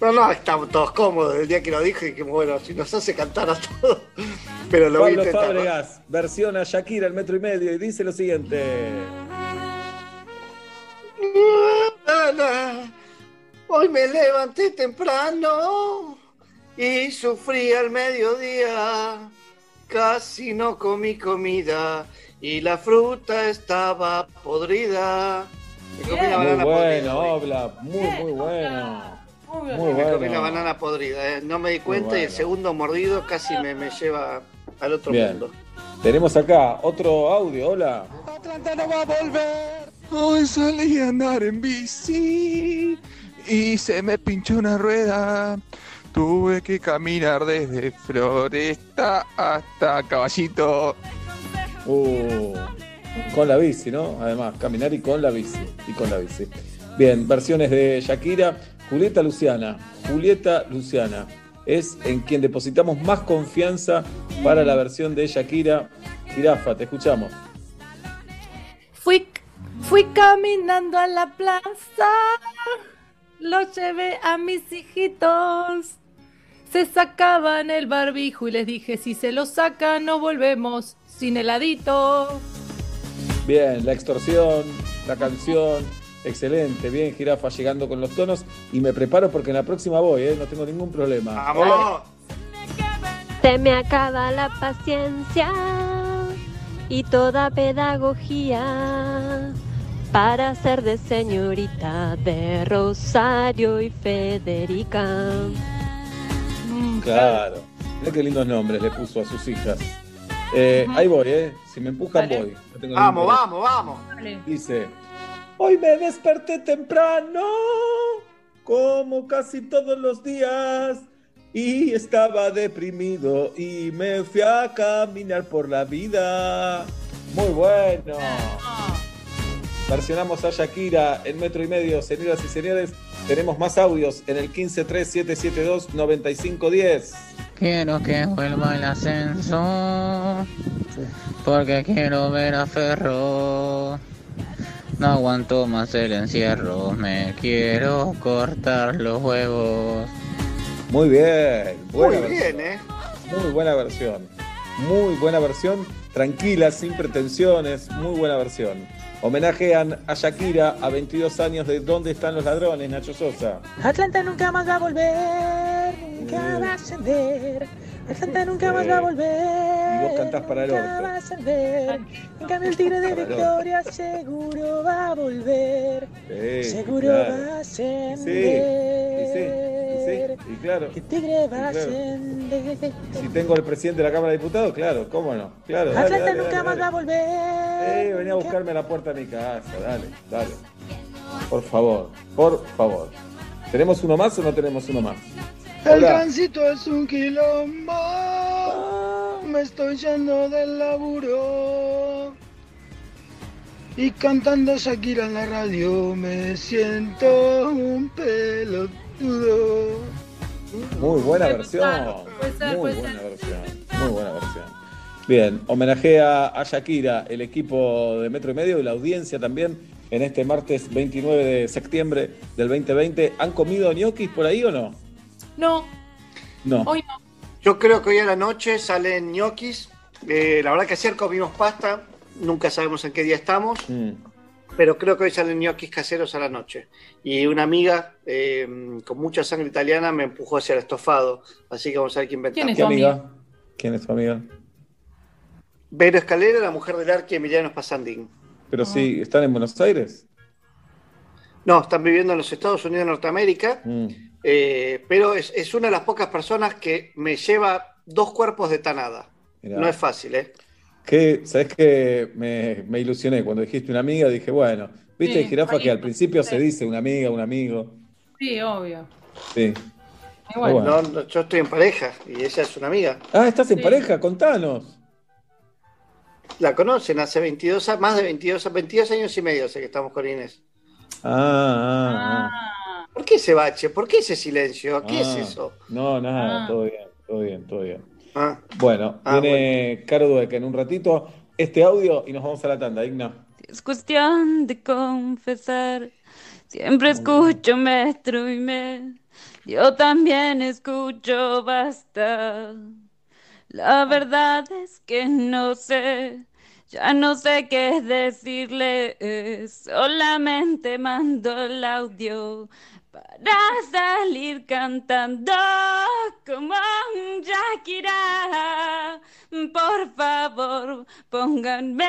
No, no, estamos todos cómodos. El día que lo dije, que bueno, si nos hace cantar a todos. Pero lo voy a Pablo intentar. ¿no? Fábregas, versión a Shakira, el metro y medio, y dice lo siguiente. Hoy me levanté temprano y sufrí al mediodía. Casi no comí comida y la fruta estaba podrida. Me comí la Muy banana bueno, podrida. Obla, muy, muy bueno. Muy Me comí bueno. la banana podrida, eh. no me di cuenta y el bueno. segundo mordido casi me, me lleva al otro Bien. mundo. Tenemos acá otro audio, hola. Atlanta no va a volver. Hoy salí a andar en bici y se me pinchó una rueda. Tuve que caminar desde Floresta hasta Caballito. Uh, con la bici, ¿no? Además, caminar y con la bici. Y con la bici. Bien, versiones de Shakira. Julieta Luciana. Julieta Luciana es en quien depositamos más confianza para la versión de Shakira. Jirafa, te escuchamos. Fui, fui caminando a la plaza, los llevé a mis hijitos. Se sacaban el barbijo y les dije, si se lo sacan no volvemos sin heladito. Bien, la extorsión, la canción, excelente. Bien, Jirafa llegando con los tonos. Y me preparo porque en la próxima voy, ¿eh? no tengo ningún problema. Hola. Se me acaba la paciencia y toda pedagogía para ser de señorita de Rosario y Federica. Claro. Mirá qué lindos nombres le puso a sus hijas. Eh, Ahí voy, ¿eh? Si me empujan, voy. No tengo Vamos, vamos, vamos. Dice, hoy me desperté temprano, como casi todos los días, y estaba deprimido y me fui a caminar por la vida. Muy bueno. Versionamos a Shakira en metro y medio, señoras y señores. Tenemos más audios en el 1537729510. Quiero que vuelva el ascenso, porque quiero ver a Ferro. No aguanto más el encierro, me quiero cortar los huevos. Muy bien, buena Muy versión. bien, ¿eh? Muy buena versión. Muy buena versión. Tranquila, sin pretensiones. Muy buena versión. Homenajean a Shakira a 22 años de ¿Dónde están los ladrones? Nacho Sosa. Atlanta nunca más va a volver, nunca va a ascender. Atlanta nunca más va a volver. Y vos cantás para el nunca orto. va a ascender. En cambio el tigre de Para el orto. Victoria seguro va a volver. Sí, seguro claro. va a ascender. y sí, y sí, y claro. El tigre va a Y claro. ascender. Si tengo al presidente de la Cámara de Diputados, claro, cómo no. Claro, dale, Atlanta dale, nunca dale, más dale. va a volver. Eh, venía a buscarme a la puerta de mi casa, dale, dale. Por favor, por favor. ¿Tenemos uno más o no tenemos uno más? El tránsito es un quilombo. Me estoy yendo del laburo. Y cantando Shakira en la radio me siento un pelotudo. Muy buena versión. Muy buena versión. Muy buena versión. Bien, homenajea a Shakira, el equipo de Metro y Medio y la audiencia también en este martes 29 de septiembre del 2020. ¿Han comido ñoquis por ahí o no? No, No. hoy no. Yo creo que hoy a la noche salen ñoquis. Eh, la verdad que ayer comimos pasta. Nunca sabemos en qué día estamos. Mm. Pero creo que hoy salen ñoquis caseros a la noche. Y una amiga eh, con mucha sangre italiana me empujó hacia el estofado. Así que vamos a ver qué inventamos. ¿Qué amiga? ¿Quién es tu amiga? Vero Escalera, la mujer del arque Emiliano Pasandín. Pero sí, ¿están en Buenos Aires? No, están viviendo en los Estados Unidos de Norteamérica. Mm. Eh, pero es, es una de las pocas personas que me lleva dos cuerpos de tanada. Mirá. No es fácil, ¿eh? Que, ¿Sabes qué? Me, me ilusioné cuando dijiste una amiga, dije, bueno, viste, Sí, jirafa, que al principio se dice una amiga, un amigo. Sí, obvio. Sí. Y bueno. No, no, yo estoy en pareja y ella es una amiga. Ah, ¿estás en Sí. pareja? Contanos. la conocen, hace 22, a- más de 22, 22 años y medio hace que estamos con Inés. Ah, ah, ah. ¿Por qué ese bache? ¿Por qué ese silencio? ¿Qué es Ah, eso? No, nada, Ah. todo bien, todo bien, todo bien. Ah. Bueno, Ah, viene Caro Dueck en un ratito. Este audio y nos vamos a la tanda, Igna. Es cuestión de confesar. Siempre escucho metro y me. Yo también escucho basta. La verdad es que no sé. Ya no sé qué decirle. Solamente mando el audio para salir cantando como un Shakira. Por favor, pónganme.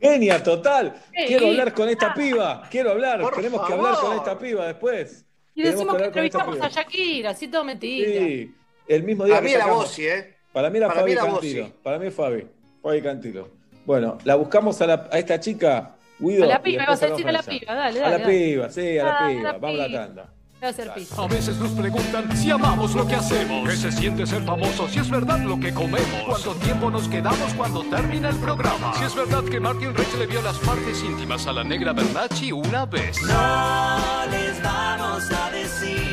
Genia total. Sí. Quiero hablar con esta piba. Quiero hablar. Por Tenemos que hablar con esta piba después. Y decimos que entrevistamos a. Shakira, así todo mentira. Sí, el mismo día Para que mí era Bossi, ¿eh? Para mí era Para Fabi mí era Cantilo. Bossi. Para mí es Fabi. Fabi Cantilo. Bueno, la buscamos a, la- a esta chica, Guido. A la piba, vas a decir a la piba, dale, A dale, la dale. piba, sí, a la Ah, piba. la Vamos a la piba. tanda. A hacer. A veces nos preguntan si amamos lo que hacemos, qué se siente ser famosos, si es verdad lo que comemos, cuánto tiempo nos quedamos cuando termina el programa, si es verdad que Martin Reich le vio las partes íntimas a la negra Bernacci una vez. No les vamos a decir,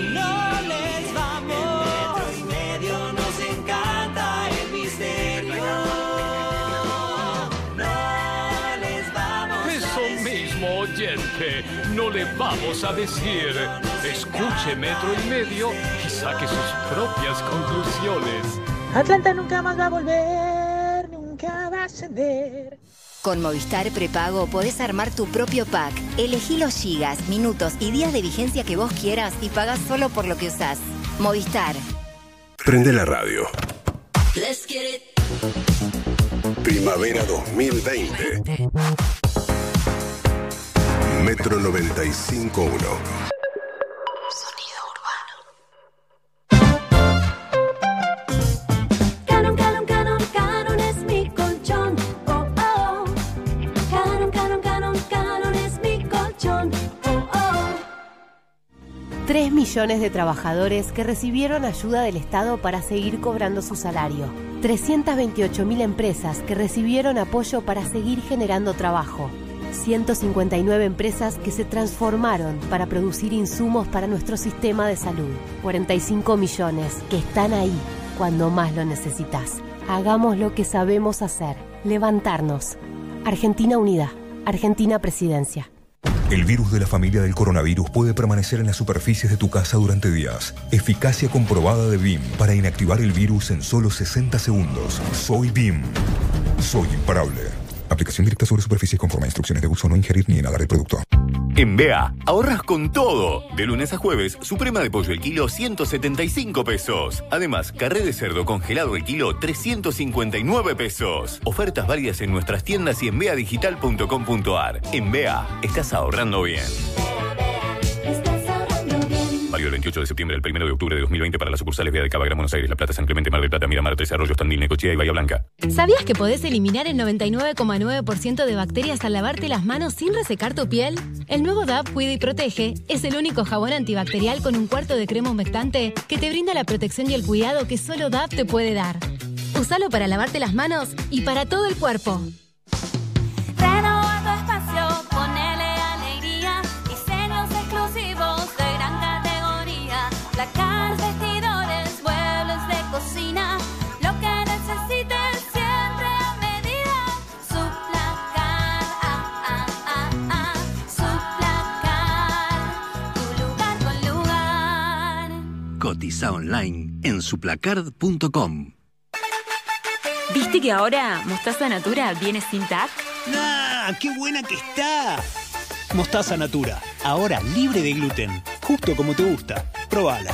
vamos a decir. Escuche Metro y Medio y saque sus propias conclusiones. Atlanta nunca más va a volver, nunca va a ascender. Con Movistar Prepago podés armar tu propio pack. Elegí los gigas, minutos y días de vigencia que vos quieras y pagás solo por lo que usás. Movistar. Prende la radio. Let's get it. Primavera 2020. Metro 95.1. Canon, canon, canon, canon es mi colchón. Oh, oh. Canon, canon, canon, canon es mi colchón. Oh, oh. 3 millones de trabajadores que recibieron ayuda del Estado para seguir cobrando su salario. 328.000 empresas que recibieron apoyo para seguir generando trabajo. 159 empresas que se transformaron para producir insumos para nuestro sistema de salud. 45 millones que están ahí cuando más lo necesitas. Hagamos lo que sabemos hacer. Levantarnos. Argentina Unida. Argentina Presidencia. El virus de la familia del coronavirus puede permanecer en las superficies de tu casa durante días. Eficacia comprobada de BIM para inactivar el virus en solo 60 segundos. Soy BIM. Soy imparable. Aplicación directa sobre superficies conforme a instrucciones de uso no ingerir ni inhalar el producto. En BEA, ahorras con todo. De lunes a jueves, suprema de pollo el kilo 175 pesos. Además, carré de cerdo congelado el kilo 359 pesos. Ofertas válidas en nuestras tiendas y en beadigital.com.ar. En BEA, estás ahorrando bien. Válido el 28 de septiembre al 1 de octubre de 2020 para las sucursales BEA de Cava, Gran Buenos Aires, La Plata, San Clemente, Mar del Plata, Miramar, Tres Arroyos, Tandil, Necochea y Bahía Blanca. ¿Sabías que podés eliminar el 99,9% de bacterias al lavarte las manos sin resecar tu piel? El nuevo DAP Cuida y Protege es el único jabón antibacterial con un cuarto de crema humectante que te brinda la protección y el cuidado que solo DAP te puede dar. Usalo para lavarte las manos y para todo el cuerpo. Cotiza online en suplacard.com. ¿Viste que ahora Mostaza Natura viene sin TAC? ¡Ah! ¡Qué buena que está! Mostaza Natura, ahora libre de gluten, justo como te gusta. Probala.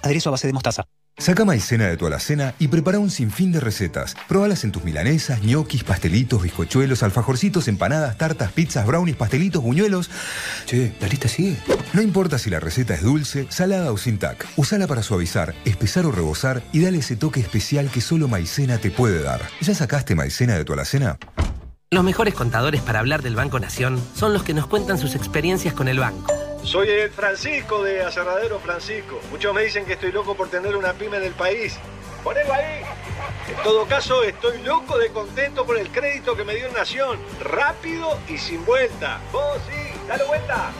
Aderezo a base de mostaza. Saca maicena de tu alacena y prepara un sinfín de recetas. Probalas en tus milanesas, ñoquis, pastelitos, bizcochuelos, alfajorcitos, empanadas, tartas, pizzas, brownies, pastelitos, buñuelos. Che, la lista sigue. No importa si la receta es dulce, salada o sin tac. Usala para suavizar, espesar o rebosar y dale ese toque especial que solo maicena te puede dar. ¿Ya sacaste maicena de tu alacena? Los mejores contadores para hablar del Banco Nación son los que nos cuentan sus experiencias con el banco. Soy el Francisco de Aserradero Francisco. Muchos me dicen que estoy loco por tener una pyme del país. ¡Ponelo ahí! En todo caso, estoy loco de contento por el crédito que me dio Nación. Rápido y sin vuelta. Vos sí, dale vuelta.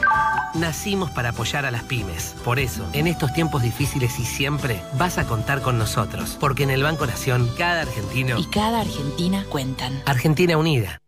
Nacimos para apoyar a las pymes. Por eso, en estos tiempos difíciles y siempre, vas a contar con nosotros. Porque en el Banco Nación, cada argentino Y cada Argentina cuentan. Argentina Unida.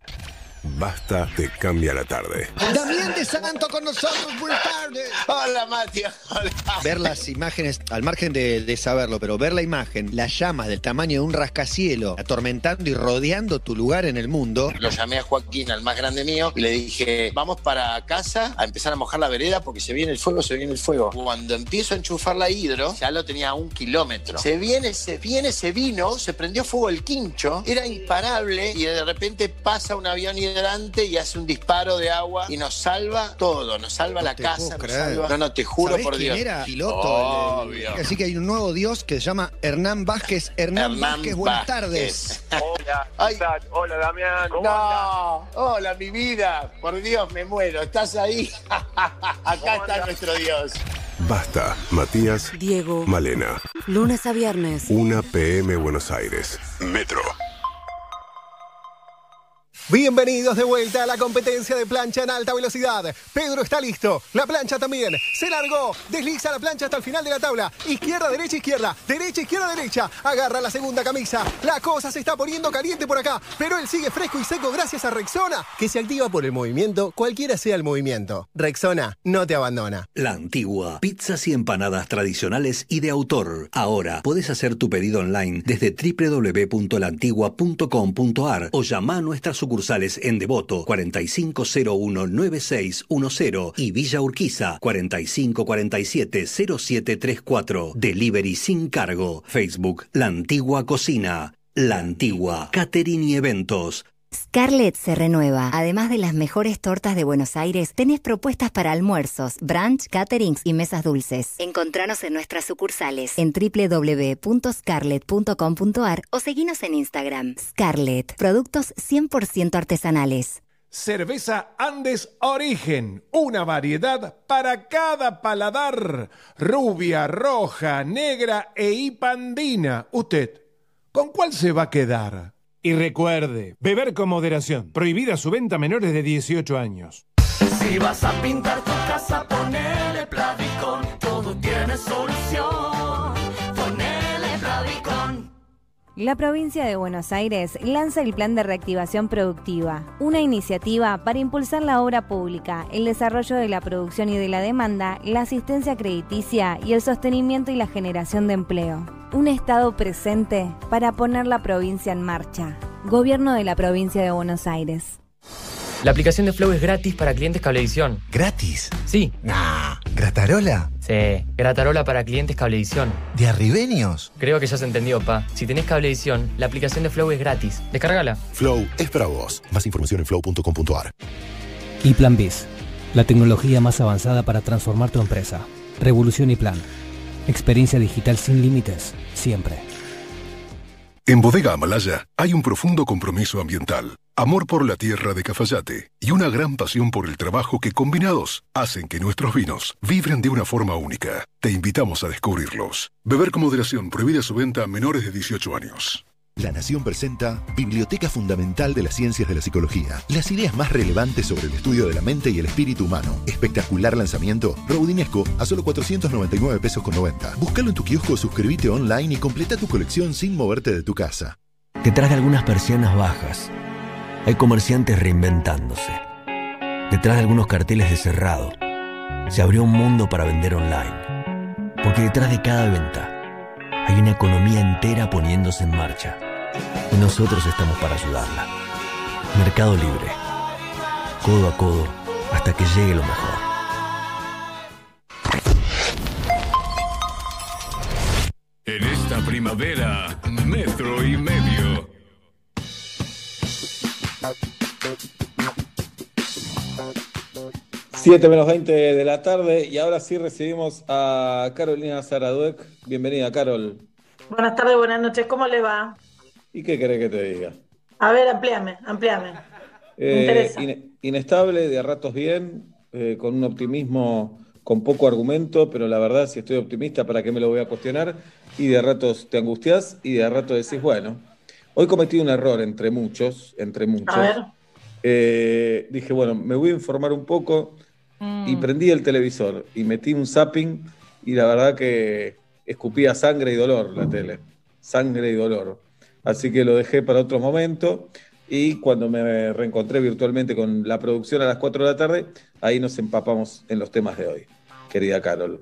Basta te cambia la tarde. Damián de Santo con nosotros, buenas tardes. Hola, Mati. Hola. Ver las imágenes, al margen de, de saberlo, pero ver la imagen, las llamas del tamaño de un rascacielo atormentando y rodeando tu lugar en el mundo. Lo llamé a Joaquín, al más grande mío, y le dije, vamos para casa a empezar a mojar la vereda porque se viene el fuego, se viene el fuego. Cuando empiezo a enchufar la hidro, ya lo tenía a un kilómetro. Se viene, se viene, se vino, se prendió fuego el quincho, era imparable y de repente pasa un avión hidrante y hace un disparo de agua y nos salva todo, nos salva la casa, nos salva... No, no, te juro ¿Sabés por quién Dios. era piloto? Obvio. Así que hay un nuevo dios que se llama Hernán Vázquez. Hernán, Hernán Vázquez, buenas Vázquez. tardes. Hola, Ay. Hola, Damián. ¿Cómo No, hola mi vida, por Dios me muero, ¿estás ahí? Acá está nuestro Dios. Basta, Matías, Diego. Malena. Lunes a viernes. 1 PM Buenos Aires. Metro. Bienvenidos de vuelta a la competencia de plancha en alta velocidad. Pedro está listo. La plancha también. Se largó. Desliza la plancha hasta el final de la tabla. Izquierda, derecha, izquierda. Derecha, izquierda, derecha. Agarra la segunda camisa. La cosa se está poniendo caliente por acá. Pero él sigue fresco y seco gracias a Rexona, que se activa por el movimiento, cualquiera sea el movimiento. Rexona no te abandona. La Antigua. Pizzas y empanadas tradicionales y de autor. Ahora podés hacer tu pedido online desde www.lantigua.com.ar o llama a nuestras sucursales en Devoto 4501-9610 y Villa Urquiza 4547-0734. Delivery sin cargo. Facebook La Antigua Cocina. La Antigua. Catering y Eventos. Scarlett se renueva. Además de las mejores tortas de Buenos Aires, tenés propuestas para almuerzos, brunch, caterings y mesas dulces. Encontranos en nuestras sucursales en www.scarlett.com.ar o seguinos en Instagram. Scarlett, productos 100% artesanales. Cerveza Andes Origen, una variedad para cada paladar. Rubia, roja, negra e hipandina. ¿Usted con cuál se va a quedar? Y recuerde, beber con moderación. Prohibida su venta a menores de 18 años. Si vas a pintar tu casa, ponele Plavicon. Todo tiene solución. La provincia de Buenos Aires lanza el Plan de Reactivación Productiva, una iniciativa para impulsar la obra pública, el desarrollo de la producción y de la demanda, la asistencia crediticia y el sostenimiento y la generación de empleo. Un Estado presente para poner la provincia en marcha. Gobierno de la provincia de Buenos Aires. La aplicación de Flow es gratis para clientes Cablevisión. ¿Gratis? Sí. Nah. ¿Gratarola? Sí, Gratarola para clientes Cablevisión. ¿De arribeños? Creo que ya se entendió, pa. Si tenés Cablevisión, la aplicación de Flow es gratis. Descárgala. Flow es para vos. Más información en flow.com.ar. Y Plan Biz, la tecnología más avanzada para transformar tu empresa. Revolución y Plan. Experiencia digital sin límites, siempre. En Bodega Amalaya hay un profundo compromiso ambiental, amor por la tierra de Cafayate y una gran pasión por el trabajo que combinados hacen que nuestros vinos vibren de una forma única. Te invitamos a descubrirlos. Beber con moderación prohibida su venta a menores de 18 años. La Nación presenta Biblioteca Fundamental de las Ciencias de la Psicología. Las ideas más relevantes sobre el estudio de la mente y el espíritu humano. Espectacular lanzamiento. Rodinesco a solo 499 pesos con 90. Búscalo en tu kiosco, suscríbete online y completa tu colección sin moverte de tu casa. Detrás de algunas persianas bajas, hay comerciantes reinventándose. Detrás de algunos carteles de cerrado, se abrió un mundo para vender online. Porque detrás de cada venta, hay una economía entera poniéndose en marcha. Y nosotros estamos para ayudarla. Mercado Libre. Codo a codo hasta que llegue lo mejor. En esta primavera, metro y medio. Siete menos 20 de la tarde y ahora sí recibimos a Carolina Zaraduec. Bienvenida, Carol. Buenas tardes, buenas noches, ¿cómo le va? ¿Y qué querés que te diga? A ver, amplíame, amplíame. Me Eh, inestable, de a ratos bien, eh, con un optimismo con poco argumento, pero la verdad, si estoy optimista, ¿para qué me lo voy a cuestionar? Y de ratos te angustias y de rato decís, bueno, hoy cometí un error entre muchos, entre muchos. A ver. Eh, dije, bueno, me voy a informar un poco y Mm. prendí el televisor y metí un zapping y la verdad que escupía sangre y dolor la tele. Sangre y dolor. Así que lo dejé para otro momento y cuando me reencontré virtualmente con la producción a las 4 de la tarde, ahí nos empapamos en los temas de hoy, querida Carol.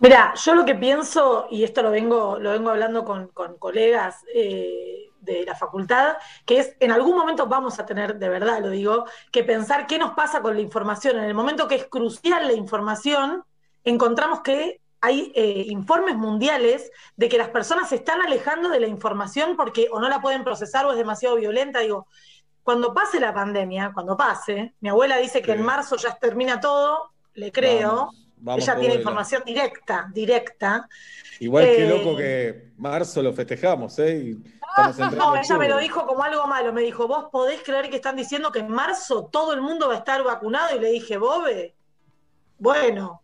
Mira, yo lo que pienso, y esto lo vengo, lo vengo hablando con, con colegas eh, de la facultad, que es en algún momento vamos a tener, de verdad lo digo, que pensar qué nos pasa con la información. En el momento que es crucial la información, encontramos que hay eh, informes mundiales de que las personas se están alejando de la información porque o no la pueden procesar o es demasiado violenta. Digo, cuando pase la pandemia, cuando pase, mi abuela dice que en marzo ya termina todo, le creo. Vamos, vamos, Ella tiene información directa, directa. Igual que Eh, loco que marzo lo festejamos, ¿eh? Y No, ella me lo dijo como algo malo. Me dijo, ¿vos podés creer que están diciendo que en marzo todo el mundo va a estar vacunado? Y le dije, Bobe, bueno,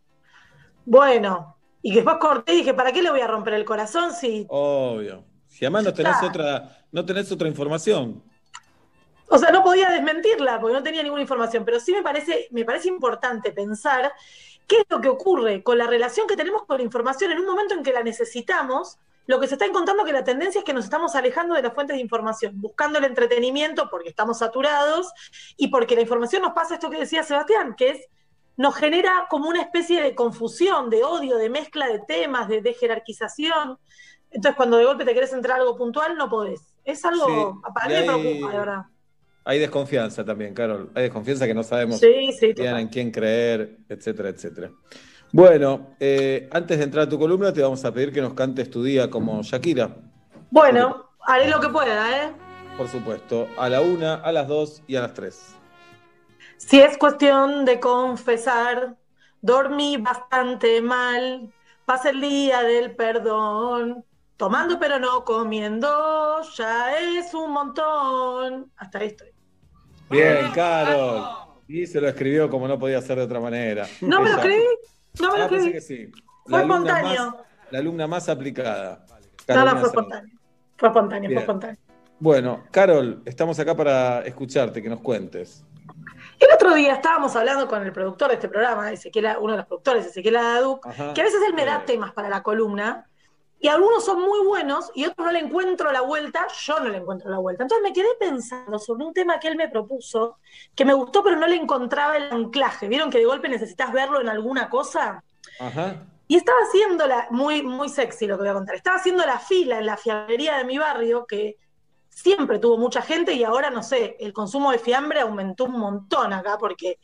bueno. Y que después corté y dije, ¿para qué le voy a romper el corazón si Obvio. Si además no tenés está. otra, no tenés otra información. O sea, no podía desmentirla porque no tenía ninguna información, pero sí me parece, me parece importante pensar qué es lo que ocurre con la relación que tenemos con la información en un momento en que la necesitamos. Lo que se está encontrando es que la tendencia es que nos estamos alejando de las fuentes de información, buscando el entretenimiento porque estamos saturados y porque la información nos pasa esto que decía Sebastián, que es nos genera como una especie de confusión, de odio, de mezcla de temas, de, de jerarquización. Entonces, cuando de golpe te querés entrar a algo puntual, no podés. Es algo, Sí, para mí me preocupa, de verdad. Hay desconfianza también, Carol. Hay desconfianza que no sabemos Sí, sí, bien en quién creer, etcétera, etcétera. Bueno, eh, antes de entrar a tu columna, te vamos a pedir que nos cantes tu día como Shakira, Bueno, haré lo que pueda, ¿eh? por supuesto. A la una, a las dos y a las tres. Si es cuestión de confesar, dormí bastante mal, pasé el día del perdón, tomando pero no comiendo, ya es un montón. Hasta ahí estoy. Bien, Carol. Y se lo escribió como no podía ser de otra manera. No me lo escribí, no me lo Ah, que sí. Fue espontáneo. más- la alumna más aplicada. No, no, Carolina fue espontáneo. Fue espontáneo, fue espontáneo. Bueno, Carol, estamos acá para escucharte, que nos cuentes. El otro día estábamos hablando con el productor de este programa, Ezequiel, uno de los productores, Ezequiel Ajá. que a veces él me da temas para la columna, y algunos son muy buenos y otros no le encuentro la vuelta, yo no le encuentro la vuelta. Entonces me quedé pensando sobre un tema que él me propuso, que me gustó, pero no le encontraba el anclaje. ¿Vieron que de golpe necesitas verlo en alguna cosa? Ajá. Y estaba haciendo la, muy, muy sexy lo que voy a contar, estaba haciendo la fila en la fiambrería de mi barrio, que siempre tuvo mucha gente y ahora, no sé, el consumo de fiambre aumentó un montón acá porque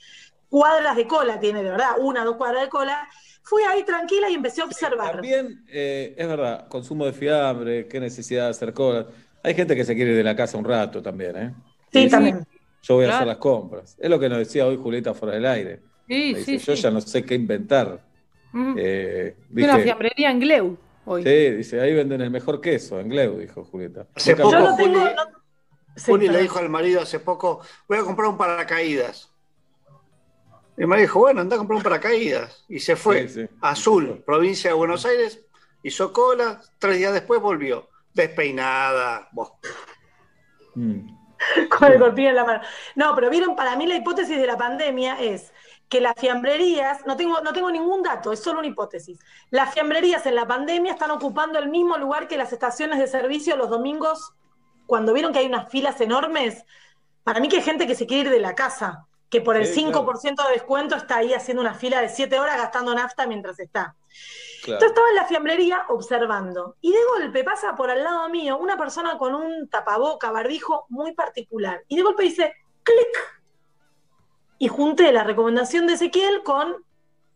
cuadras de cola tiene, de verdad, una, dos cuadras de cola. Fui ahí tranquila y empecé a observar. También, eh, es verdad, consumo de fiambre, qué necesidad de hacer colas. Hay gente que se quiere ir de la casa un rato también, ¿eh? Sí, Dice, también. Yo voy a Claro. hacer las compras. Es lo que nos decía hoy Julieta fuera del aire. Sí, Me dice, sí, yo sí. ya no sé qué inventar. Mm. Eh, una fiambrería en Gleu hoy. Sí, dice, ahí venden el mejor queso, en Gleu, dijo Julieta. Hace Nunca poco Yo no tengo. Juli- no- Sí, Juli le dijo al marido hace poco, voy a comprar un paracaídas. Y marido dijo, bueno, anda a comprar un paracaídas. Y se fue. Sí, sí. Azul, provincia de Buenos Aires, hizo cola, tres días después volvió. Despeinada. Mm. con el corpiño en la mano. No, pero vieron, para mí la hipótesis de la pandemia es que las fiambrerías, no tengo, no tengo ningún dato, es solo una hipótesis. Las fiambrerías en la pandemia están ocupando el mismo lugar que las estaciones de servicio los domingos, cuando vieron que hay unas filas enormes. Para mí que hay gente que se quiere ir de la casa, que por el Sí, 5% de descuento está ahí haciendo una fila de 7 horas gastando nafta mientras está. Claro. Entonces estaba en la fiambrería observando. Y de golpe pasa por al lado mío una persona con un tapaboca, barbijo muy particular. Y de golpe dice, clic. Y junté la recomendación de Ezequiel con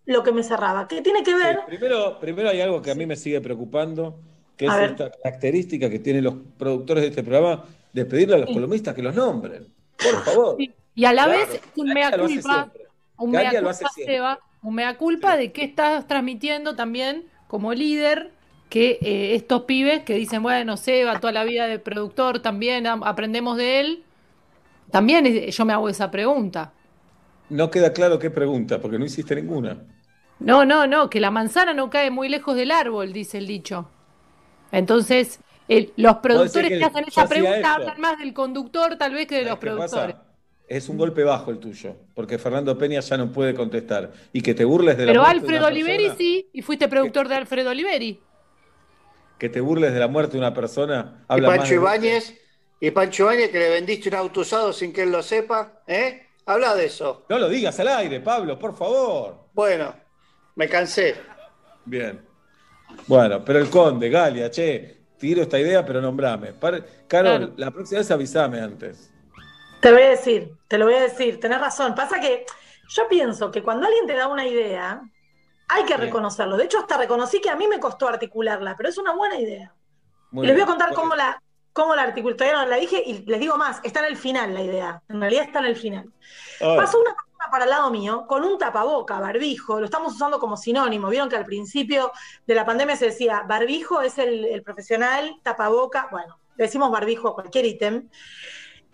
lo que me cerraba. Que tiene que ver. Sí, primero, primero hay algo que a mí me sigue preocupando, que es ver. esta característica que tienen los productores de este programa de pedirle a los columnistas que los nombren. Por favor. Y a la Claro, vez, un mea culpa, un mea culpa. Seba, un mea culpa de que estás transmitiendo también como líder que eh, estos pibes que dicen, bueno, Seba, toda la vida de productor también am- aprendemos de él. También es- yo me hago esa pregunta. No queda claro qué pregunta, porque no hiciste ninguna. No, no, no, que la manzana no cae muy lejos del árbol, dice el dicho. Entonces, el- los productores que que, hacen esa pregunta hablan más del conductor tal vez que de los ¿Qué pasa? Es un golpe bajo el tuyo, porque Fernando Peña ya no puede contestar. Y que te burles de la Pero muerte de Alfredo una Oliveri persona- sí, y fuiste productor de Alfredo Oliveri. Que te burles de la muerte de una persona. Y Habla más Pancho Ibáñez, y Pancho Ibáñez que le vendiste un auto usado sin que él lo sepa, ¿eh? Habla de eso. No lo digas al aire, Pablo, por favor. Bueno, me cansé. Bien. Bueno, pero el conde, Galia, che, tiro esta idea, pero nombrame. Par- Carol, Claro. la próxima vez avísame antes. Te voy a decir, te lo voy a decir, tenés razón. Pasa que yo pienso que cuando alguien te da una idea, hay que reconocerlo. De hecho, hasta reconocí que a mí me costó articularla, pero es una buena idea. Muy y les voy a bien. contar cómo la, cómo la articulé. Todavía no la dije y les digo más, está en el final la idea. En realidad está en el final. Pasó una persona para el lado mío con un tapaboca, barbijo, lo estamos usando como sinónimo. Vieron que al principio de la pandemia se decía barbijo es el, el profesional, tapaboca, bueno, le decimos barbijo a cualquier ítem.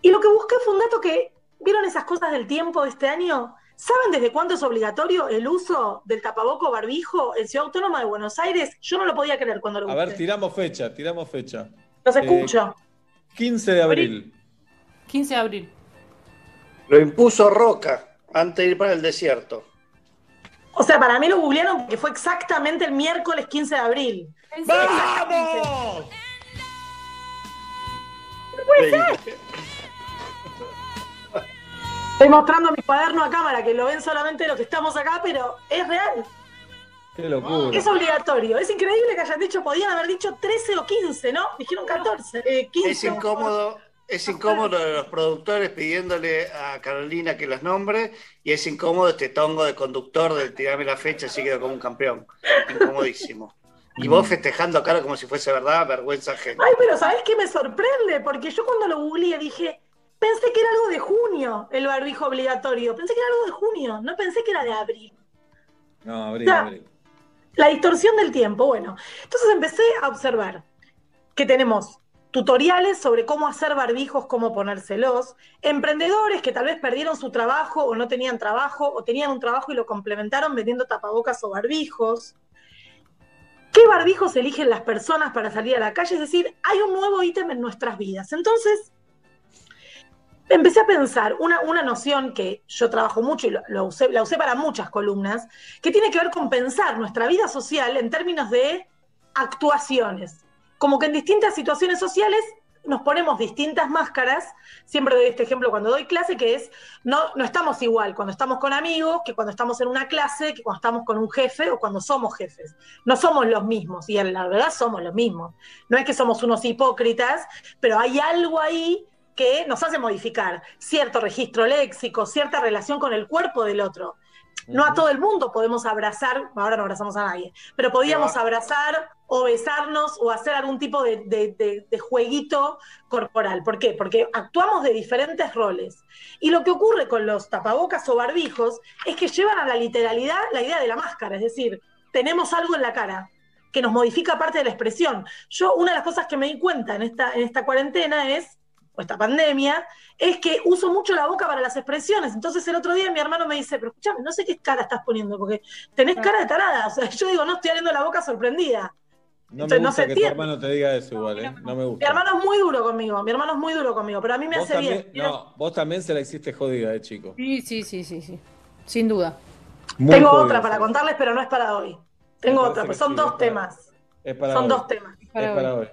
Y lo que busqué fue un dato que, ¿vieron esas cosas del tiempo de este año? ¿Saben desde cuándo es obligatorio el uso del tapaboca o barbijo en Ciudad Autónoma de Buenos Aires? Yo no lo podía creer cuando lo A busqué. ver, tiramos fecha, tiramos fecha. Los Eh, escucho. 15 de abril. 15 de abril. Lo impuso Roca antes de ir para el desierto. O sea, para mí lo googlearon porque fue exactamente el miércoles 15 de abril. ¡Vamos! No puede ser. Estoy mostrando mi cuaderno a cámara, que lo ven solamente los que estamos acá, pero es real. Qué locura. Es obligatorio. Es increíble que hayan dicho, podían haber dicho 13 o 15, ¿no? Dijeron 14, eh, 15. Es incómodo, es incómodo de los productores pidiéndole a Carolina que las nombre y es incómodo este tongo de conductor del tirarme la fecha así quedo como un campeón. Incomodísimo. Y vos festejando a cara como si fuese verdad, vergüenza ajena. Ay, pero ¿sabés qué me sorprende? Porque yo cuando lo googleé dije, pensé que era algo de junio el barbijo obligatorio. Pensé que era algo de junio, no pensé que era de abril. No, abril, Ya. abril. La distorsión del tiempo, bueno. Entonces empecé a observar que tenemos tutoriales sobre cómo hacer barbijos, cómo ponérselos, emprendedores que tal vez perdieron su trabajo o no tenían trabajo, o tenían un trabajo y lo complementaron vendiendo tapabocas o barbijos. ¿Qué barbijos eligen las personas para salir a la calle? Es decir, hay un nuevo ítem en nuestras vidas. Entonces, empecé a pensar una, una noción que yo trabajo mucho y lo- usé- la usé para muchas columnas, que tiene que ver con pensar nuestra vida social en términos de actuaciones. Como que en distintas situaciones sociales nos ponemos distintas máscaras. Siempre doy este ejemplo cuando doy clase, que es, no, no estamos igual cuando estamos con amigos, que cuando estamos en una clase, que cuando estamos con un jefe o cuando somos jefes. No somos los mismos, y en la verdad somos los mismos. No es que somos unos hipócritas, pero hay algo ahí que nos hace modificar cierto registro léxico, cierta relación con el cuerpo del otro. No a todo el mundo podemos abrazar, ahora no abrazamos a nadie, pero podíamos abrazar o besarnos o hacer algún tipo de, de- de- de jueguito corporal. ¿Por qué? Porque actuamos de diferentes roles. Y lo que ocurre con los tapabocas o barbijos es que llevan a la literalidad la idea de la máscara, es decir, tenemos algo en la cara que nos modifica parte de la expresión. Yo, una de las cosas que me di cuenta en esta, en esta cuarentena es, o esta pandemia, es que uso mucho la boca para las expresiones. Entonces el otro día mi hermano me dice, pero escúchame, no sé qué cara estás poniendo, porque tenés cara de tarada. O sea, yo digo, no, estoy abriendo la boca sorprendida. No Entonces, me gusta que tu hermano te diga eso igual, ¿eh? No me Mi gusta. hermano es muy duro conmigo, mi hermano es muy duro conmigo, pero a mí me hace también, bien. no, vos también se la hiciste jodida, de chico. Sí, sí, sí, sí, sí. Sin duda. Muy Tengo jodida, otra para sí. contarles, pero no es para hoy. Tengo otra, pues son sí, dos es para- temas. Es para Son hoy. dos temas. Es para hoy.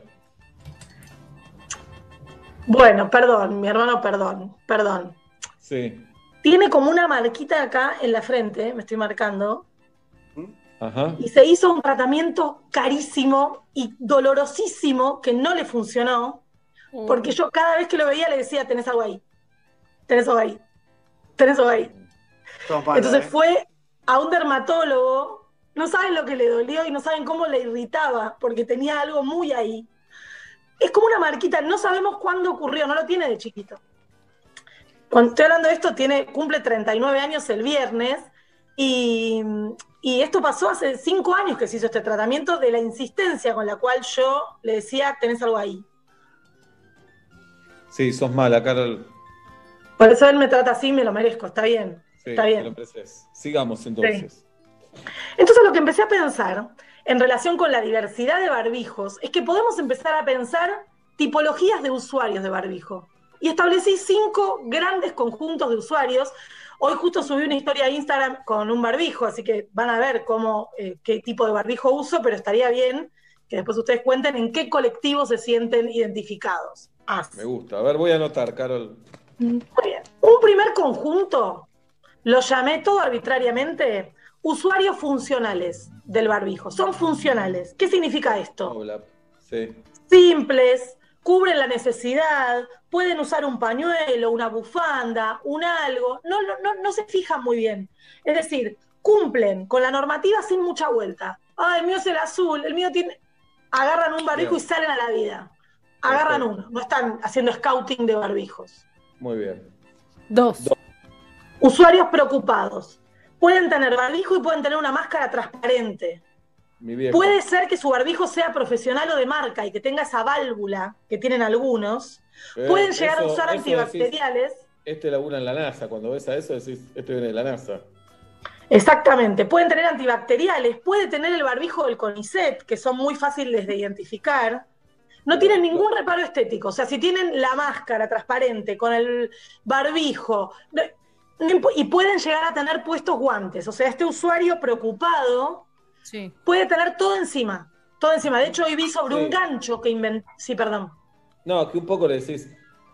Bueno, perdón, mi hermano, perdón, perdón. Sí. Tiene como una marquita acá en la frente, me estoy marcando, Ajá. y se hizo un tratamiento carísimo y dolorosísimo que no le funcionó, porque yo cada vez que lo veía le decía, tenés algo ahí, tenés algo ahí, tenés algo ahí. Entonces ¿eh? fue a un dermatólogo, no saben lo que le dolió y no saben cómo le irritaba, porque tenía algo muy ahí. Es como una marquita, no sabemos cuándo ocurrió, no lo tiene de chiquito. Cuando estoy hablando de esto, tiene, cumple 39 años el viernes y, y esto pasó hace 5 años que se hizo este tratamiento de la insistencia con la cual yo le decía, tenés algo ahí. Sí, sos mala, Carol. Por eso él me trata así, me lo merezco, está bien, Sí, está bien. lo. Sigamos entonces. Entonces lo que empecé a pensar en relación con la diversidad de barbijos es que podemos empezar a pensar tipologías de usuarios de barbijo. Y establecí cinco grandes conjuntos de usuarios. Hoy justo subí una historia a Instagram con un barbijo, así que van a ver cómo, eh, qué tipo de barbijo uso, pero estaría bien que después ustedes cuenten en qué colectivo se sienten identificados. Me gusta. A ver, voy a anotar, Carol. Muy bien. Un primer conjunto lo llamé todo arbitrariamente usuarios funcionales del barbijo. Son funcionales. ¿Qué significa esto? Hola. Sí. Simples, cubren la necesidad, pueden usar un pañuelo, una bufanda, un algo. No, no, no, no se fijan muy bien. Es decir, cumplen con la normativa sin mucha vuelta. Ah, el mío es el azul, el mío tiene. Agarran un barbijo y salen a la vida. Agarran uno, no están haciendo scouting de barbijos. Muy bien. Dos. Usuarios preocupados. Pueden tener barbijo y pueden tener una máscara transparente. Puede ser que su barbijo sea profesional o de marca y que tenga esa válvula que tienen algunos. Eh, pueden llegar a usar antibacteriales. Este labura en la NASA. Cuando ves a eso decís, este viene de la NASA. Exactamente, pueden tener antibacteriales, puede tener el barbijo del CONICET, que son muy fáciles de identificar. No tienen ningún reparo estético, o sea, si tienen la máscara transparente con el barbijo y pueden llegar a tener puestos guantes, o sea, este usuario preocupado Sí. puede tener todo encima, todo encima. De hecho, hoy vi sobre Sí. un gancho que inventó. Sí, perdón. No, que un poco le decís,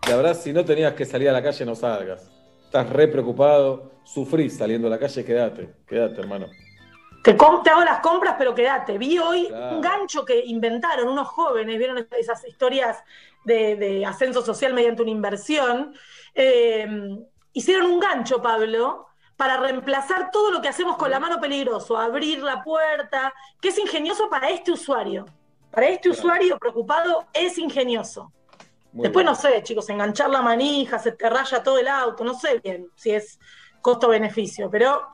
la verdad, si no tenías que salir a la calle, no salgas. Estás re preocupado, sufrís saliendo a la calle, quédate, quédate, hermano. Te, te hago las compras, pero quédate. Vi hoy Claro. un gancho que inventaron unos jóvenes, vieron esas historias de, de ascenso social mediante una inversión. Eh, hicieron un gancho, Pablo, para reemplazar todo lo que hacemos con la mano peligroso, abrir la puerta, que es ingenioso para este usuario. Para este usuario preocupado es ingenioso. Muy Después bien. no sé, chicos, enganchar la manija, se te raya todo el auto, no sé bien si es costo-beneficio, pero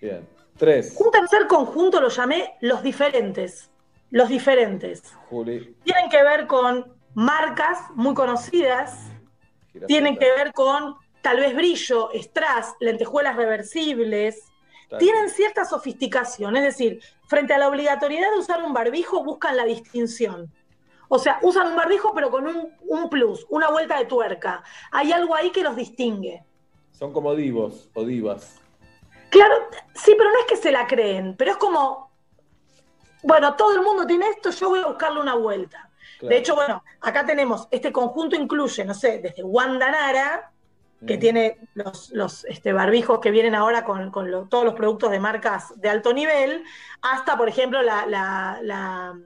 Bien. Tres, un tercer conjunto lo llamé los diferentes. Los diferentes. Juli. Tienen que ver con marcas muy conocidas, tienen que ver con tal vez brillo, strass, lentejuelas reversibles. Está Tienen cierta sofisticación, es decir, frente a la obligatoriedad de usar un barbijo, buscan la distinción. O sea, usan un barbijo pero con un, un plus, una vuelta de tuerca. Hay algo ahí que los distingue. Son como divos o divas. Claro, sí, pero no es que se la creen, pero es como, bueno, todo el mundo tiene esto, yo voy a buscarle una vuelta. Claro. De hecho, bueno, acá tenemos, este conjunto incluye, no sé, desde Wanda Nara, que Mm. tiene los, los este, barbijos que vienen ahora con, con lo- todos los productos de marcas de alto nivel, hasta, por ejemplo, la- la- la-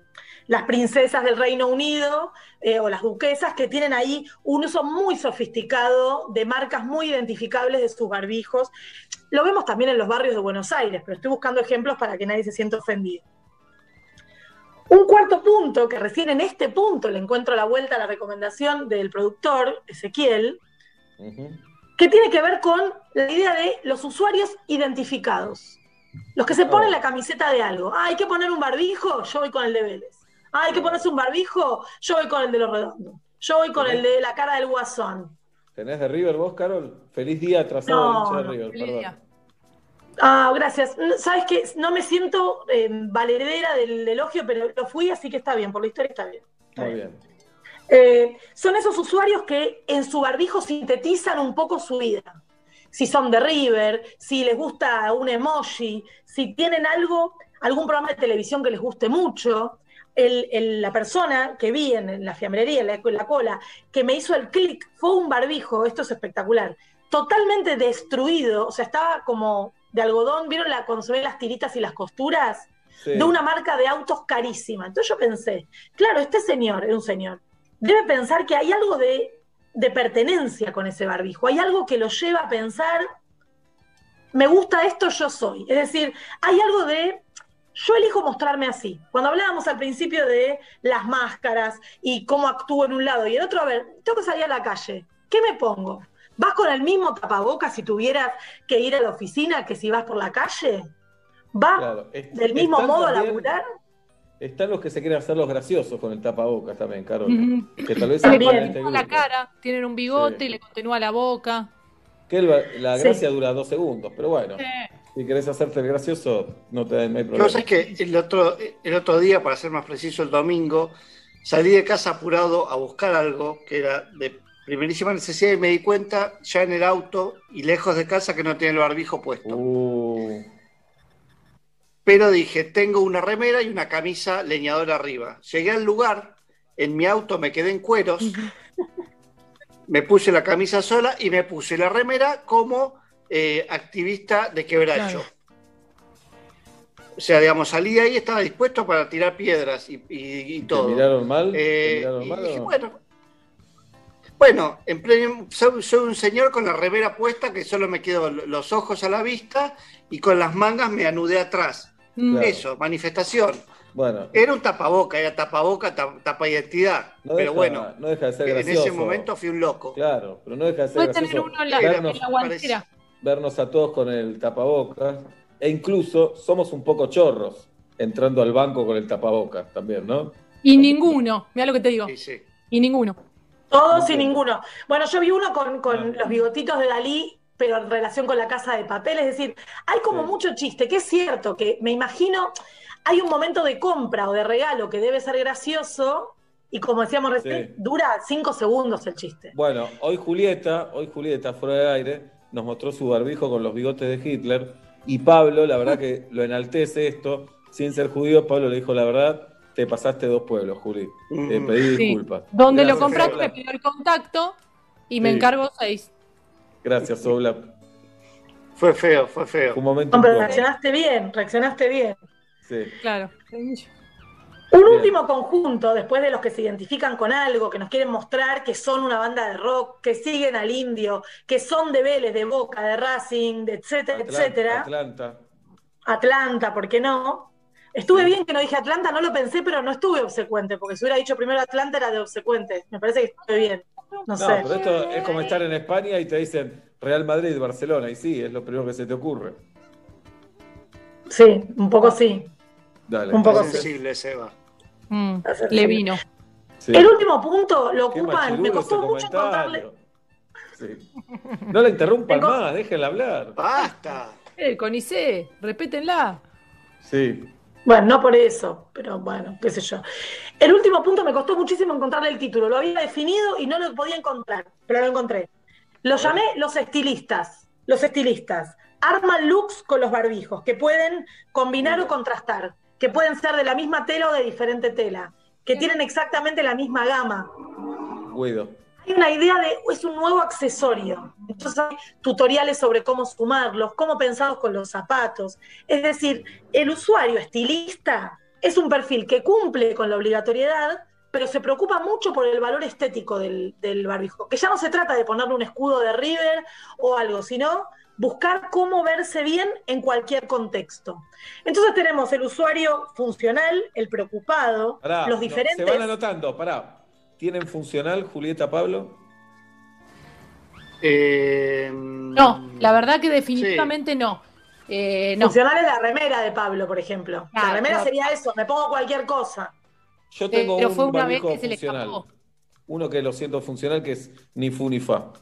las princesas del Reino Unido eh, o las duquesas que tienen ahí un uso muy sofisticado de marcas muy identificables de sus barbijos. Lo vemos también en los barrios de Buenos Aires, pero estoy buscando ejemplos para que nadie se sienta ofendido. Un cuarto punto, que recién en este punto le encuentro la vuelta a la recomendación del productor, Ezequiel, Que tiene que ver con la idea de los usuarios identificados. Los que se ponen la camiseta de algo. Ah, hay que poner un barbijo, yo voy con el de Vélez. Ah, hay que ponerse un barbijo, yo voy con el de los redondos. Yo voy con el de la cara del guasón. ¿Tenés de River vos, Carol? Feliz día atrasado No, de no, River, feliz perdón. día. Ah, gracias. ¿Sabes qué? No me siento eh, valedera del elogio, pero lo fui, así que está bien, por la historia está bien. Muy bien. Eh, son esos usuarios que en su barbijo sintetizan un poco su vida. Si son de River, si les gusta un emoji, si tienen algo, algún programa de televisión que les guste mucho. El- el- la persona que vi en, en la fiambrería, en la, en la cola, que me hizo el clic, fue un barbijo, esto es espectacular, totalmente destruido, o sea, estaba como de algodón, ¿vieron la, cuando se ven las tiritas y las costuras? Sí. de una marca de autos carísima. Entonces yo pensé, claro, este señor es un señor, debe pensar que hay algo de, de pertenencia con ese barbijo, hay algo que lo lleva a pensar, me gusta esto, yo soy. Es decir, hay algo de, yo elijo mostrarme así. Cuando hablábamos al principio de las máscaras y cómo actúo en un lado y el otro, a ver, tengo que salir a la calle, ¿qué me pongo? ¿Vas con el mismo tapabocas si tuvieras que ir a la oficina que si vas por la calle? ¿Vas Claro. Del mismo modo a laburar? Están los que se quieren hacer los graciosos con el tapabocas también, Carol. Que tal vez continúa este la cara, tienen un bigote Sí. y le continúa la boca. Que el- la Sí. gracia dura dos segundos, pero bueno. Si querés hacerte el gracioso, no te no hay problema. sé que el otro, el otro día, para ser más preciso, el domingo, salí de casa apurado a buscar algo que era de primerísima necesidad y me di cuenta ya en el auto y lejos de casa que no tenía el barbijo puesto. Uh, Pero dije, tengo una remera y una camisa leñadora arriba. Llegué al lugar, en mi auto me quedé en cueros, me puse la camisa sola y me puse la remera como eh, activista de quebracho. Claro. O sea, digamos, salí de ahí, estaba dispuesto para tirar piedras y, y- y ¿Te todo. miraron mal? ¿Te Eh, miraron y mal dije, o no? bueno, bueno, en pleno- soy, soy un señor con la remera puesta que solo me quedo los ojos a la vista y con las mangas me anudé atrás. Claro. Eso, manifestación. Bueno, Era un tapaboca, era tapaboca, ta- tapa identidad. no pero deja, bueno, no deja de ser en gracioso. ese momento fui un loco. Claro, pero no deja de ser Puede tener gracioso uno en la, vernos, en la guantera. vernos a todos con el tapabocas. E incluso somos un poco chorros entrando al banco con el tapabocas también, ¿no? Y ninguno, mira lo que te digo. Sí, sí. Y ninguno. Todos y ninguno. Bueno, yo vi uno con, con los bigotitos de Dalí, pero en relación con la casa de papel. Es decir, hay como mucho chiste, que es cierto, que me imagino, hay un momento de compra o de regalo que debe ser gracioso, y como decíamos recién, Sí. dura cinco segundos el chiste. Bueno, hoy Julieta, hoy Julieta, fuera de aire, nos mostró su barbijo con los bigotes de Hitler. Y Pablo, la verdad que lo enaltece esto, sin ser judío, Pablo le dijo la verdad, te pasaste dos pueblos, Juli. Te Mm. pedí Sí. disculpas. Donde lo compraste me pidió el contacto y me Sí. encargo seis. Gracias, Oblap. Fue feo, fue feo. Un momento Hombre, reaccionaste bien, reaccionaste bien. Sí. Claro. Un Bien. último conjunto, después de los que se identifican con algo, que nos quieren mostrar que son una banda de rock, que siguen al indio, que son de Vélez, de Boca, de Racing, de etcétera, Atlanta, etcétera. Atlanta. Atlanta, ¿por qué no? Estuve bien que no dije Atlanta, no lo pensé, pero no estuve obsecuente, porque si hubiera dicho primero Atlanta era de obsecuente. Me parece que estuve bien. No, No, sé. pero esto es como estar en España y te dicen Real Madrid, Barcelona, y sí, es lo primero que se te ocurre. Sí, un poco sí. Dale. Un poco Muy sí. sensible, Seba. Mm, le vino. Sí. El último punto lo ocupan, me costó ese mucho encontrarle. Sí. No la interrumpan más, déjenla hablar. ¡Basta! Eh, Conicé, repétenla. Sí. Bueno, no por eso, pero bueno, qué sé yo. El último punto me costó muchísimo encontrarle el título. Lo había definido y no lo podía encontrar, pero lo encontré. Lo llamé los estilistas. Los estilistas arman looks con los barbijos que pueden combinar o contrastar, que pueden ser de la misma tela o de diferente tela, que tienen exactamente la misma gama. Guido. Hay una idea de, es un nuevo accesorio. Entonces hay tutoriales sobre cómo sumarlos, cómo pensados con los zapatos. Es decir, el usuario estilista es un perfil que cumple con la obligatoriedad, pero se preocupa mucho por el valor estético del, del barbijo. Que ya no se trata de ponerle un escudo de River o algo, sino buscar cómo verse bien en cualquier contexto. Entonces tenemos el usuario funcional, el preocupado, Pará, los no, diferentes... se van anotando, pará. ¿Tienen funcional Julieta Pablo? Eh, No, la verdad que definitivamente no. Eh, no. Funcional es la remera de Pablo, por ejemplo. la remera claro. sería eso, me pongo cualquier cosa. Yo tengo Pero un fue una vez que se le funcional. escapó. Uno que lo siento funcional, que es ni fu ni fa.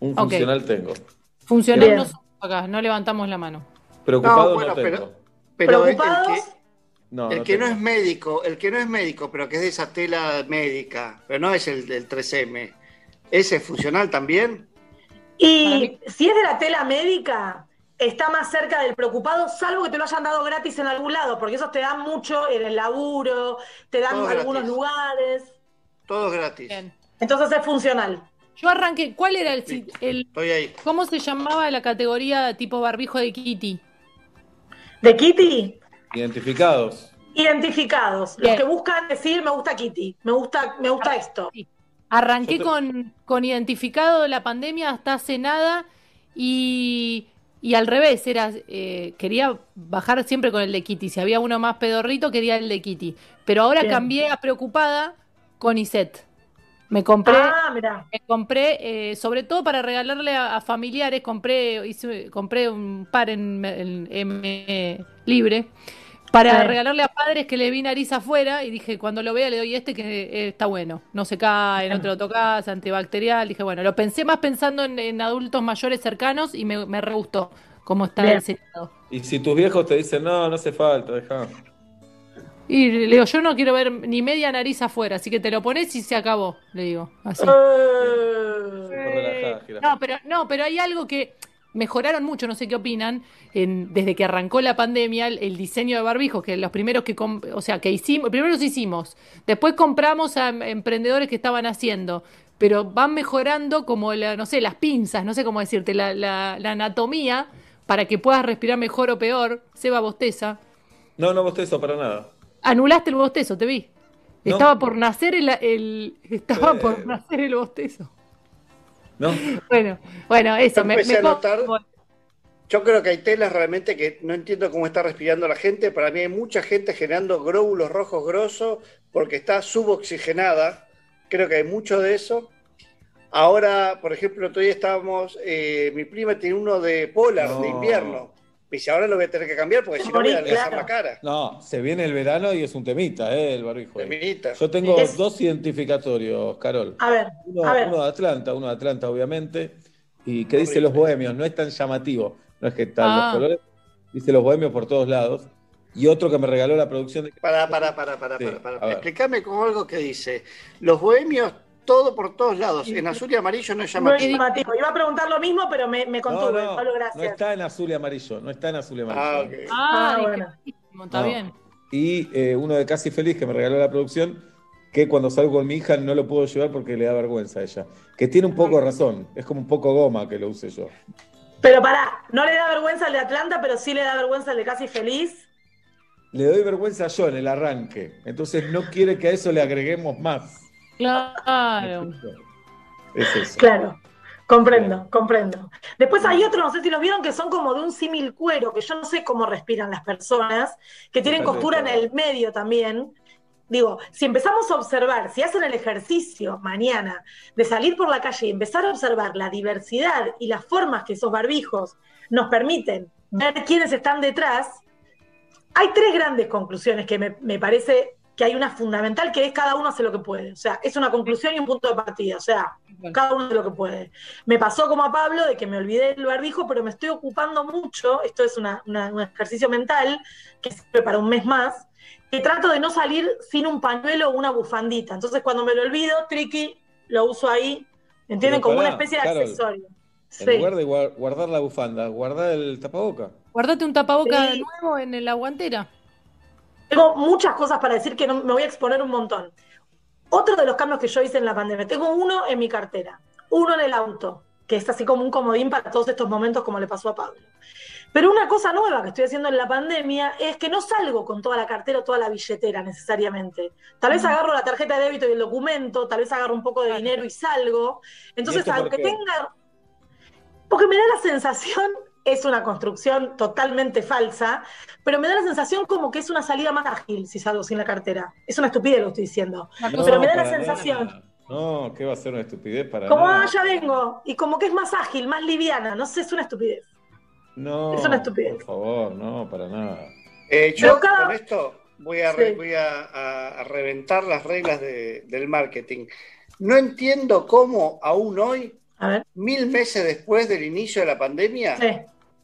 Un funcional tengo. Funcional Bien. no somos acá, no levantamos la mano. Preocupado No, tengo. pero- Pero el ¿Preocupados? que, No, el no que no es médico, el que no es médico, pero que es de esa tela médica, pero no es el del 3M, ¿ese es funcional también? Y si es de la tela médica, está más cerca del preocupado, salvo que te lo hayan dado gratis en algún lado, porque esos te dan mucho en el laburo, te dan Todo algunos gratis. lugares. Todo gratis. Bien. Entonces es funcional. Yo arranqué. ¿Cuál era el- Estoy ahí. ¿Cómo se llamaba la categoría tipo barbijo de Kitty? De Kitty, Identificados. identificados. Los que buscan decir, me gusta Kitty, me gusta, me gusta esto. Arranqué te- con, con identificado de la pandemia hasta hace nada y, y al revés, era eh, quería bajar siempre con el de Kitty. Si había uno más pedorrito, quería el de Kitty. Pero ahora Bien. cambié a preocupada con Iset. Me compré, Ah, me compré eh, sobre todo para regalarle a, a familiares, compré, hice- compré un par en, en M libre. Para Sí. regalarle a padres que le vi nariz afuera y dije, cuando lo vea le doy este que eh, está bueno. No se cae, no te lo tocas, antibacterial. Dije, bueno, lo pensé más pensando en, en adultos mayores cercanos y me, me re gustó. cómo está Bien. el Senado. Y si tus viejos te dicen, no, no hace falta, deja. Y le digo, yo no quiero ver ni media nariz afuera, así que te lo pones y se acabó, le digo, así. relajada, jirafa. No, pero, no, pero hay algo que mejoraron mucho, no sé qué opinan, en- desde que arrancó la pandemia, el, el diseño de barbijos, que los primeros que, o sea, que hicimos, primero los hicimos, después compramos a em- emprendedores que estaban haciendo, pero van mejorando como, la, no sé, las pinzas, no sé cómo decirte, la, la- la anatomía para que puedas respirar mejor o peor. Seba bosteza. No, no bostezo para nada. Anulaste el bostezo, te vi. No. Estaba por nacer el, el- estaba Eh. por nacer el bostezo. ¿No? Bueno, bueno, eso Yo me, empecé me notar, yo creo que hay telas realmente que no entiendo cómo está respirando la gente. Para mí hay mucha gente generando glóbulos rojos grosos porque está suboxigenada. Creo que hay mucho de eso. Ahora, por ejemplo, otro día estábamos, eh, mi prima tiene uno de polar, No. de invierno. Dice, ahora lo voy a tener que cambiar porque si no voy a adelgazar la cara. No, se viene el verano y es un temita, ¿eh? El barbijo. Temita. Yo tengo Es- dos identificatorios, Carol. A ver, Uno, a ver. uno de Atlanta, uno de Atlanta, obviamente. Y que dice los bohemios, no es tan llamativo. No es que están Ah. los colores. Dice los bohemios por todos lados. Y otro que me regaló la producción de. Para, para, para, para, Sí, para, para. Explícame con algo que dice. Los bohemios, todo por todos lados. En azul y amarillo no es No es llamativo. llamativo. Iba a preguntar lo mismo, pero me, me No, contuve. no, Pablo, no gracias. está en azul y amarillo. No está en azul y amarillo. Ah, ok. Ah, Ah, bueno. buenísimo, está No. bien. Y eh, uno de Casi Feliz que me regaló la producción, que cuando salgo con mi hija no lo puedo llevar porque le da vergüenza a ella. Que tiene un poco de razón, es como un poco goma que lo use yo. Pero pará, no le da vergüenza el de Atlanta, pero sí le da vergüenza el de Casi Feliz. Le doy vergüenza yo en el arranque, entonces no quiere que a eso le agreguemos más. Claro. Es eso. Claro, comprendo, comprendo. Después hay otros, no sé si los vieron, que son como de un símil cuero, que yo no sé cómo respiran las personas, que tienen costura en el medio también. Digo, si empezamos a observar, si hacen el ejercicio mañana de salir por la calle y empezar a observar la diversidad y las formas que esos barbijos nos permiten ver quiénes están detrás, hay tres grandes conclusiones que me, me parece que hay una fundamental que es cada uno hace lo que puede. O sea, es una conclusión y un punto de partida. O sea, cada uno hace lo que puede. Me pasó como a Pablo de que me olvidé el barbijo, pero me estoy ocupando mucho. Esto es una- una- un ejercicio mental que sirve para un mes más. Que trato de no salir sin un pañuelo o una bufandita. Entonces, cuando me lo olvido, tricky, lo uso ahí. ¿Entienden? Como una especie de Carol, accesorio. En Sí. lugar de guar- guardar la bufanda, guardar el tapaboca. Guardate un tapaboca Sí. nuevo en la guantera. Tengo muchas cosas para decir que no, me voy a exponer un montón. Otro de los cambios que yo hice en la pandemia, tengo uno en mi cartera, uno en el auto, que es así como un comodín para todos estos momentos como le pasó a Pablo. Pero una cosa nueva que estoy haciendo en la pandemia es que no salgo con toda la cartera o toda la billetera necesariamente. Tal vez agarro la tarjeta de débito y el documento, tal vez agarro un poco de dinero y salgo. Entonces, ¿Y esto por aunque tenga... Porque me da la sensación, es una construcción totalmente falsa, pero me da la sensación como que es una salida más ágil si salgo sin la cartera. Es una estupidez lo que estoy diciendo. pero me da la sensación, nada. No, ¿qué va a ser una estupidez para como, nada? ah, ya vengo, y como que es más ágil, más liviana, no sé, es una estupidez. No, es una estupidez. por favor, no, para nada. Eh, yo cada- con esto voy a, re- Sí. voy a, a- a reventar las reglas de- del marketing. No entiendo cómo aún hoy, mil meses después del inicio de la pandemia,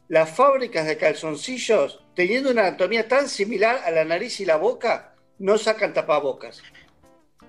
las fábricas de calzoncillos, teniendo una anatomía tan similar a la nariz y la boca, no sacan tapabocas.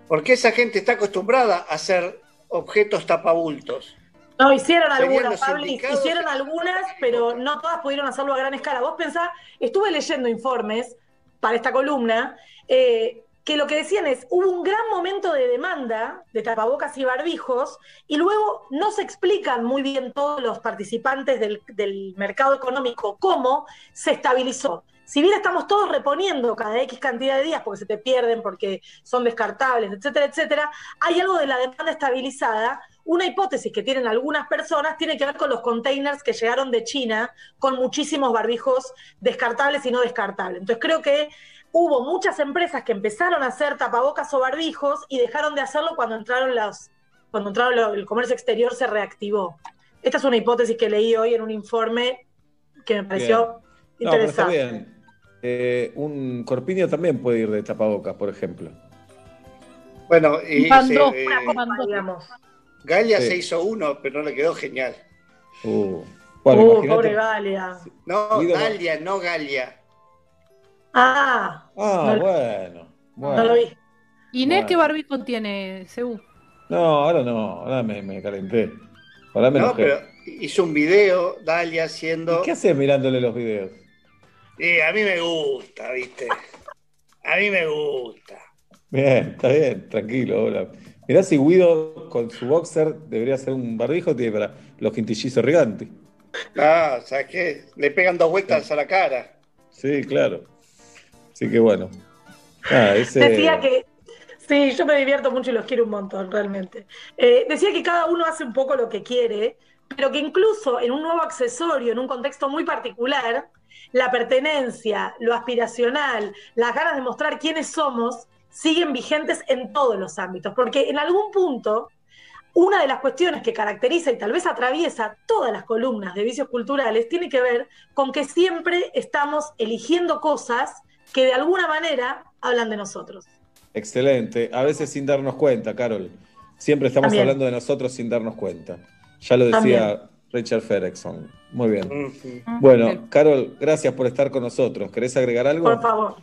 Porque esa gente está acostumbrada a hacer objetos tapabultos. No, hicieron algunas, sindicados- hicieron algunas, pero no todas pudieron hacerlo a gran escala. Vos pensás, estuve leyendo informes para esta columna, eh, que lo que decían es, hubo un gran momento de demanda de tapabocas y barbijos, y luego no se explican muy bien todos los participantes del, del mercado económico cómo se estabilizó. Si bien estamos todos reponiendo cada X cantidad de días porque se te pierden, porque son descartables, etcétera, etcétera, hay algo de la demanda estabilizada. Una hipótesis que tienen algunas personas tiene que ver con los containers que llegaron de China con muchísimos barbijos descartables y no descartables. Entonces creo que hubo muchas empresas que empezaron a hacer tapabocas o barbijos y dejaron de hacerlo cuando entraron los, cuando entraron lo- el comercio exterior se reactivó. Esta es una hipótesis que leí hoy en un informe que me pareció Bien. No, pero está interesante. bien. Eh, un corpiño también puede ir de tapabocas, por ejemplo. Bueno, y Mandó se- eh, una copa, digamos. Galia Sí. se hizo uno, pero no le quedó genial. Uh, Bueno, Uh, pobre Galia. No, Galia, no Galia. Ah, Ah, no, bueno. bueno. no lo vi. Inés, Bueno. ¿qué barbijo tiene, Seú? No, ahora no, ahora me, me calenté. Ahora me No, enojé. pero hizo un video, Dalia, haciendo. ¿Qué haces mirándole los videos? Eh, a mí me gusta, ¿viste? A mí me gusta. Bien, está bien, tranquilo, hola. Mirá si Guido con su boxer debería ser un barbijo, tiene para los quintillizos gigantes. Ah, ¿sabes qué? Le pegan dos vueltas a la cara. Sí, claro. Así que bueno. Decía que, sí, yo me divierto mucho y los quiero un montón, realmente. Eh, decía que cada uno hace un poco lo que quiere, pero que incluso en un nuevo accesorio, en un contexto muy particular, la pertenencia, lo aspiracional, las ganas de mostrar quiénes somos, siguen vigentes en todos los ámbitos, porque en algún punto una de las cuestiones que caracteriza y tal vez atraviesa todas las columnas de vicios culturales tiene que ver con que siempre estamos eligiendo cosas que de alguna manera hablan de nosotros. Excelente. A veces sin darnos cuenta, Carol. Siempre estamos También. hablando de nosotros sin darnos cuenta. Ya lo decía Richard Ferguson. Muy bien. Bueno, Carol, gracias por estar con nosotros. ¿Querés agregar algo? Por favor.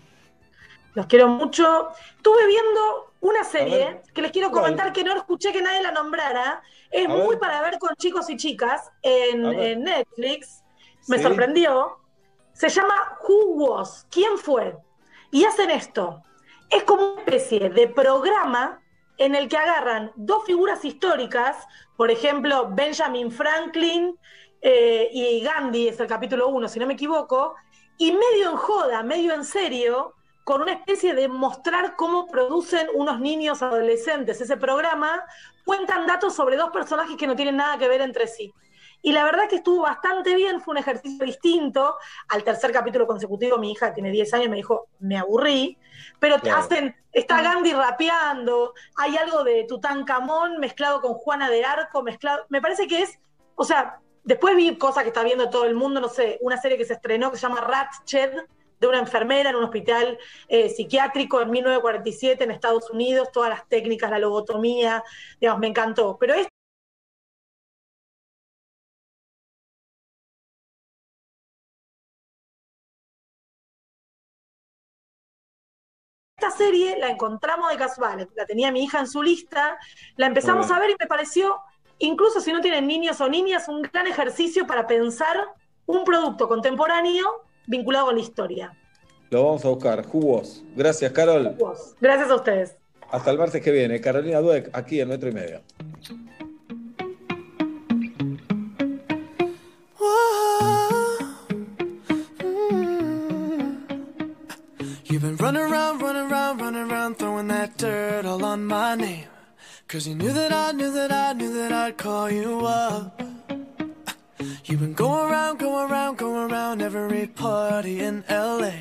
Los quiero mucho. Estuve viendo una serie que les quiero ¿cuál? comentar que no escuché que nadie la nombrara. Es A muy ver. para ver con chicos y chicas en, A ver. en Netflix. Me Sí. sorprendió. Se llama Who Was? ¿Quién fue? Y hacen esto. Es como una especie de programa en el que agarran dos figuras históricas, por ejemplo, Benjamin Franklin eh, y Gandhi, es el capítulo 1, si no me equivoco, y medio en joda, medio en serio, con una especie de mostrar cómo producen unos niños adolescentes. Ese programa cuentan datos sobre dos personajes que no tienen nada que ver entre sí. Y la verdad que estuvo bastante bien, fue un ejercicio distinto. Al tercer capítulo consecutivo, mi hija tiene 10 años, me dijo, me aburrí. Pero Claro. hacen, está Gandhi rapeando, hay algo de Tutankamón mezclado con Juana de Arco, mezclado. Me parece que es, o sea, después vi cosas que está viendo todo el mundo, no sé, una serie que se estrenó que se llama Ratched, de una enfermera en un hospital eh, psiquiátrico en 1947 en Estados Unidos, todas las técnicas, la lobotomía, digamos, me encantó. Pero es Esta serie la encontramos de casual, la tenía mi hija en su lista, la empezamos a ver y me pareció, incluso si no tienen niños o niñas, un gran ejercicio para pensar un producto contemporáneo vinculado con la historia. Lo vamos a buscar. Jugos. Gracias, Carol. Gracias a ustedes. Hasta el martes que viene. Carolina Dueck, aquí en Metro y Medio. You've been running around, running around, running around, throwing that dirt all on my name. Cause you knew that I knew that I knew that I'd call you up. You've been going around, going around, going around every party in LA.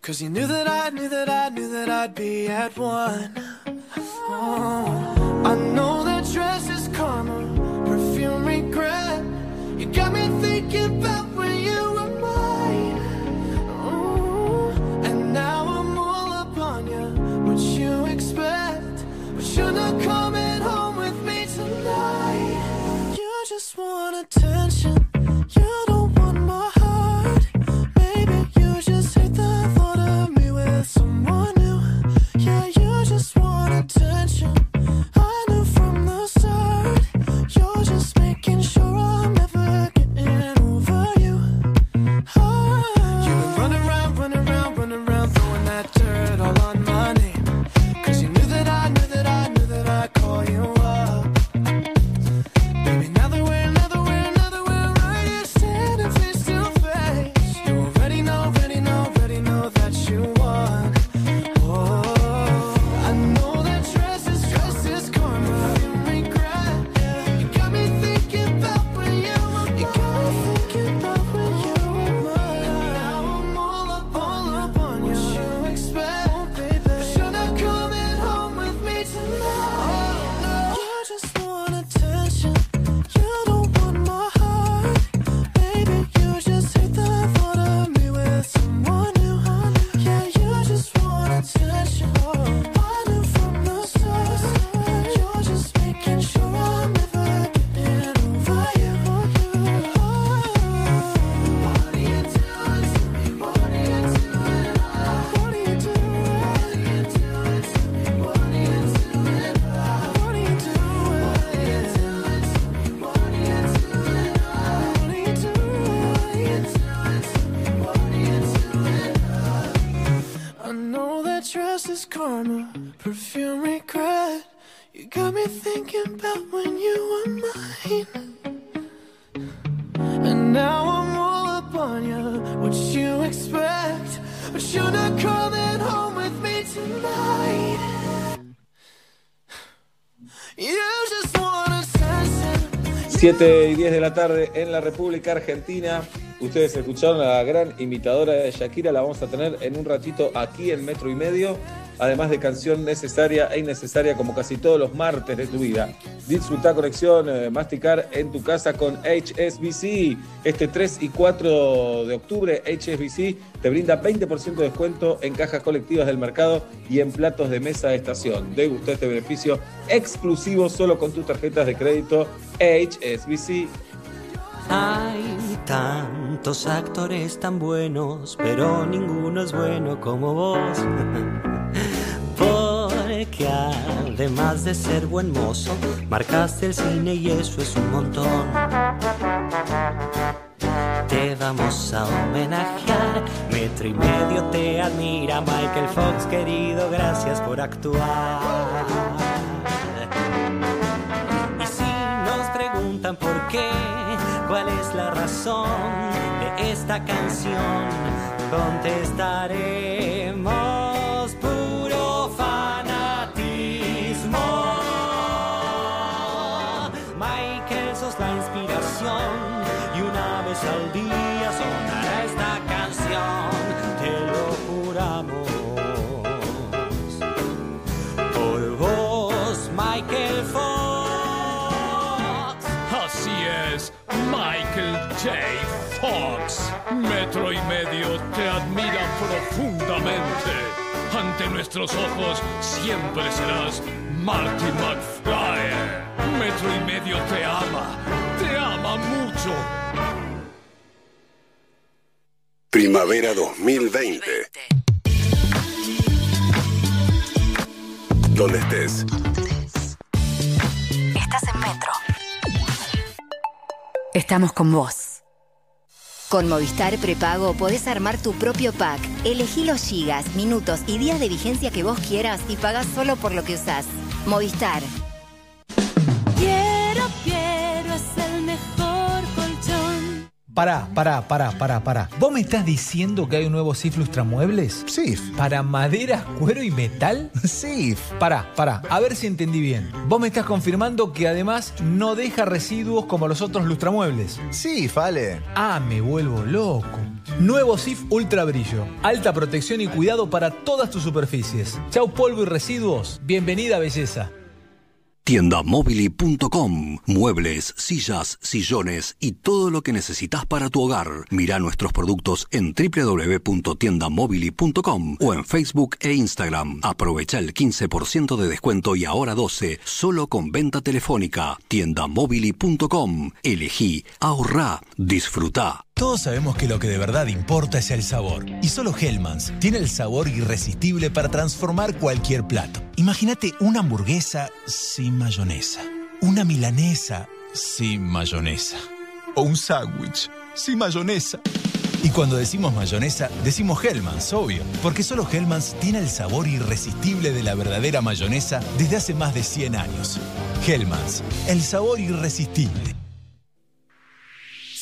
Cause you knew that I knew that I knew that I'd be at one. Oh, I know that dress is karma, perfume regret. You got me thinking about just want attention. 7 y 10 de la tarde en la República Argentina. Ustedes escucharon a la gran imitadora de Shakira, la vamos a tener en un ratito aquí en Metro y Medio, además de canción necesaria e innecesaria como casi todos los martes de tu vida. Disfrutar conexión, eh, masticar en tu casa con HSBC. Este 3 y 4 de octubre, HSBC te brinda 20% de descuento en cajas colectivas del mercado y en platos de mesa de estación. Degusta este beneficio exclusivo solo con tus tarjetas de crédito HSBC. Hay tantos actores tan buenos, pero ninguno es bueno como vos. Porque además de ser buen mozo, marcaste el cine y eso es un montón. Te vamos a homenajear, metro y medio te admira Michael Fox, querido, gracias por actuar. Y si nos preguntan por qué, cuál es la razón de esta canción, contestaremos Ante nuestros ojos siempre serás Marty McFly. Metro y medio te ama, te ama mucho. Primavera 2020. Donde estés. Estás en Metro. Estamos con vos. Con Movistar Prepago podés armar tu propio pack. Elegí los gigas, minutos y días de vigencia que vos quieras y pagás solo por lo que usás. Movistar. Pará, pará, pará, pará, pará. ¿Vos me estás diciendo que hay un nuevo SIF Lustramuebles? SIF. ¿Para maderas, cuero y metal? SIF. Pará, pará, a ver si entendí bien. Vos me estás confirmando que además no deja residuos como los otros lustramuebles. SIF, Ale. Ah, me vuelvo loco. Nuevo SIF Ultra Brillo. Alta protección y cuidado para todas tus superficies. Chau polvo y residuos. Bienvenida belleza. Tiendamobili.com. Muebles, sillas, sillones y todo lo que necesitas para tu hogar. Mira nuestros productos en www.tiendamobili.com o en Facebook e Instagram. Aprovecha el 15% de descuento y ahora 12 solo con venta telefónica. Tiendamobili.com. Elegí, ahorrá, disfruta. Todos sabemos que lo que de verdad importa es el sabor. Y solo Hellmann's tiene el sabor irresistible para transformar cualquier plato. Imagínate una hamburguesa sin mayonesa. Una milanesa sin mayonesa. O un sándwich sin mayonesa. Y cuando decimos mayonesa, decimos Hellmann's, obvio. Porque solo Hellmann's tiene el sabor irresistible de la verdadera mayonesa desde hace más de 100 años. Hellmann's, el sabor irresistible.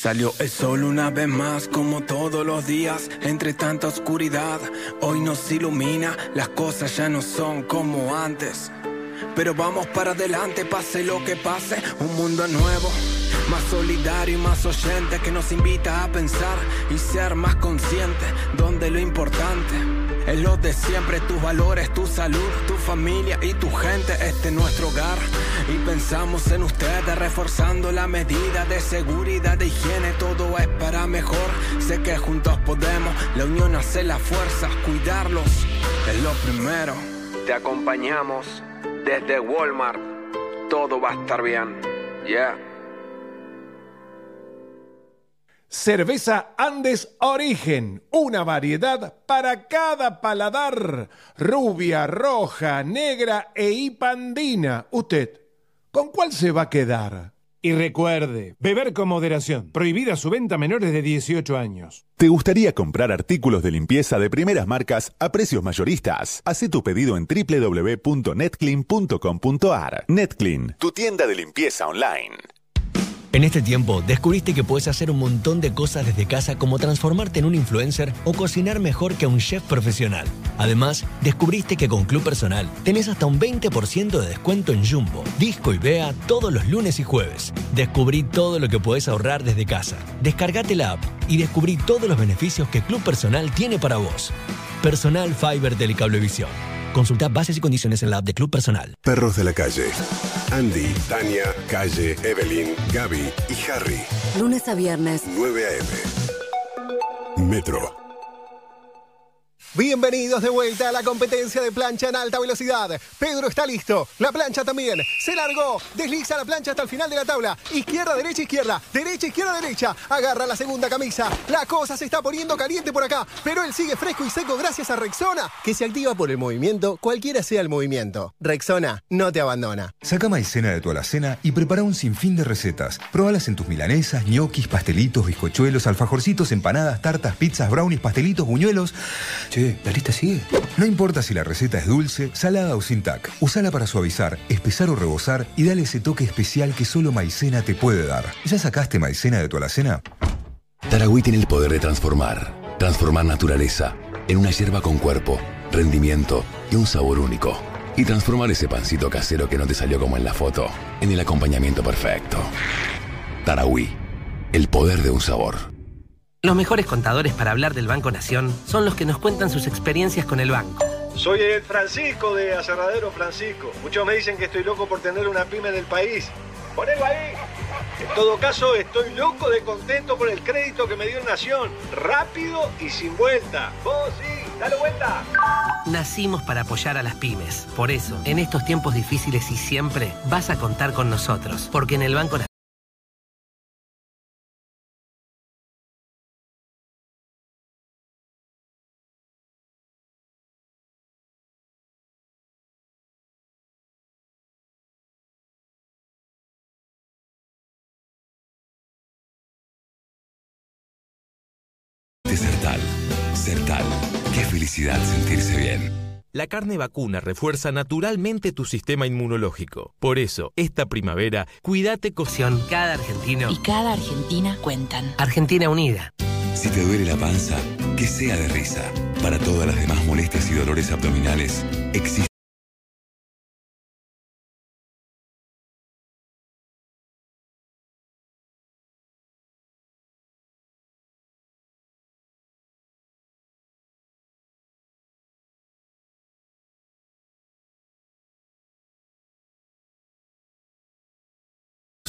Salió el sol una vez más como todos los días, entre tanta oscuridad, hoy nos ilumina, las cosas ya no son como antes. Pero vamos para adelante, pase lo que pase, un mundo nuevo, más solidario y más oyente que nos invita a pensar y ser más consciente, donde lo importante es lo de siempre, tus valores, tu salud, tu familia y tu gente, este es nuestro hogar. Y pensamos en ustedes, reforzando la medida de seguridad, de higiene, todo es para mejor. Sé que juntos podemos, la unión hace la fuerza, cuidarlos es lo primero. Te acompañamos desde Walmart, todo va a estar bien. Yeah. Cerveza Andes Origen, una variedad para cada paladar. Rubia, roja, negra e hipandina. Usted, ¿con cuál se va a quedar? Y recuerde, beber con moderación. Prohibida su venta a menores de 18 años. ¿Te gustaría comprar artículos de limpieza de primeras marcas a precios mayoristas? Haz tu pedido en www.netclean.com.ar. Netclean, tu tienda de limpieza online. En este tiempo, descubriste que puedes hacer un montón de cosas desde casa como transformarte en un influencer o cocinar mejor que un chef profesional. Además, descubriste que con Club Personal tenés hasta un 20% de descuento en Jumbo, Disco y Bea todos los lunes y jueves. Descubrí todo lo que puedes ahorrar desde casa. Descargate la app y descubrí todos los beneficios que Club Personal tiene para vos. Personal Fiber Telecablevisión. Consulta bases y condiciones en la app de Club Personal. Perros de la calle. Andy, Tania, Calle, Evelyn, Gaby y Harry. Lunes a viernes. 9 a.m. Metro. Bienvenidos de vuelta a la competencia de plancha en alta velocidad. Pedro está listo. La plancha también. Se largó. Desliza la plancha hasta el final de la tabla. Izquierda, derecha, izquierda. Derecha, izquierda, derecha. Agarra la segunda camisa. La cosa se está poniendo caliente por acá. Pero él sigue fresco y seco gracias a Rexona, que se activa por el movimiento, cualquiera sea el movimiento. Rexona no te abandona. Saca maicena de tu alacena y prepara un sinfín de recetas. Probalas en tus milanesas, ñoquis, pastelitos, bizcochuelos, alfajorcitos, empanadas, tartas, pizzas, brownies, pastelitos, buñuelos. Che, ¿la lista sigue? No importa si la receta es dulce, salada o sin tac. Usala para suavizar, espesar o rebosar y dale ese toque especial que solo maicena te puede dar. ¿Ya sacaste maicena de tu alacena? Taragüí tiene el poder de transformar. Transformar naturaleza en una hierba con cuerpo, rendimiento y un sabor único. Y transformar ese pancito casero que no te salió como en la foto en el acompañamiento perfecto. Taragüí. El poder de un sabor. Los mejores contadores para hablar del Banco Nación son los que nos cuentan sus experiencias con el banco. Soy el Francisco de Aserradero Francisco. Muchos me dicen que estoy loco por tener una pyme en el país. Ponelo ahí. En todo caso, estoy loco de contento por el crédito que me dio Nación. Rápido y sin vuelta. Vos sí, dale vuelta. Nacimos para apoyar a las pymes. Por eso, en estos tiempos difíciles y siempre, vas a contar con nosotros. Porque en el Banco Nación Sentirse bien. La carne vacuna refuerza naturalmente tu sistema inmunológico. Por eso, esta primavera, cuídate con Cada argentino Y cada argentina cuentan. Argentina Unida. Si te duele la panza, que sea de risa. Para todas las demás molestias y dolores abdominales, existe.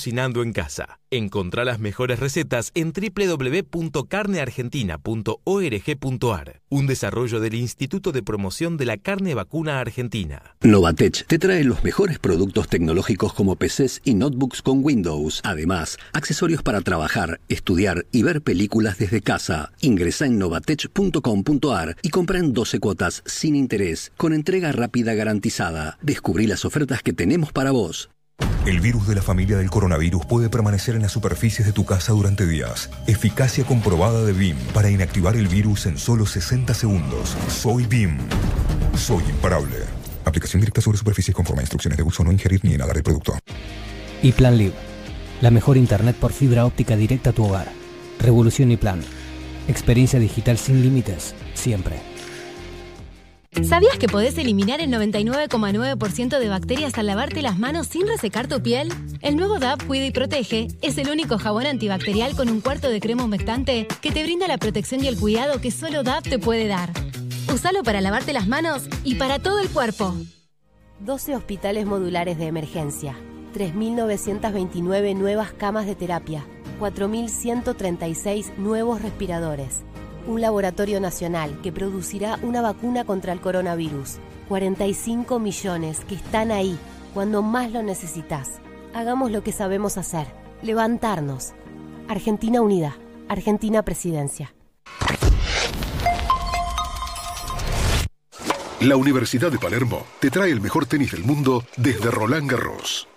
Cocinando en casa. Encontrá las mejores recetas en www.carneargentina.org.ar, un desarrollo del Instituto de Promoción de la Carne Vacuna Argentina. Novatech te trae los mejores productos tecnológicos como PCs y notebooks con Windows. Además, accesorios para trabajar, estudiar y ver películas desde casa. Ingresa en novatech.com.ar y compra en 12 cuotas sin interés, con entrega rápida garantizada. Descubrí las ofertas que tenemos para vos. El virus de la familia del coronavirus puede permanecer en las superficies de tu casa durante días. Eficacia comprobada de BIM para inactivar el virus en solo 60 segundos. Soy BIM. Soy imparable. Aplicación directa sobre superficies conforme instrucciones de uso, no ingerir ni inhalar el producto. Y Plan Live. La mejor internet por fibra óptica directa a tu hogar. Revolución y Plan. Experiencia digital sin límites, siempre. ¿Sabías que podés eliminar el 99,9% de bacterias al lavarte las manos sin resecar tu piel? El nuevo DAP Cuida y Protege es el único jabón antibacterial con un cuarto de crema humectante que te brinda la protección y el cuidado que solo DAP te puede dar. Usalo para lavarte las manos y para todo el cuerpo. 12 hospitales modulares de emergencia, 3.929 nuevas camas de terapia, 4.136 nuevos respiradores. Un laboratorio nacional que producirá una vacuna contra el coronavirus. 45 millones que están ahí cuando más lo necesitas. Hagamos lo que sabemos hacer, levantarnos. Argentina Unida, Argentina Presidencia. La Universidad de Palermo te trae el mejor tenis del mundo desde Roland Garros.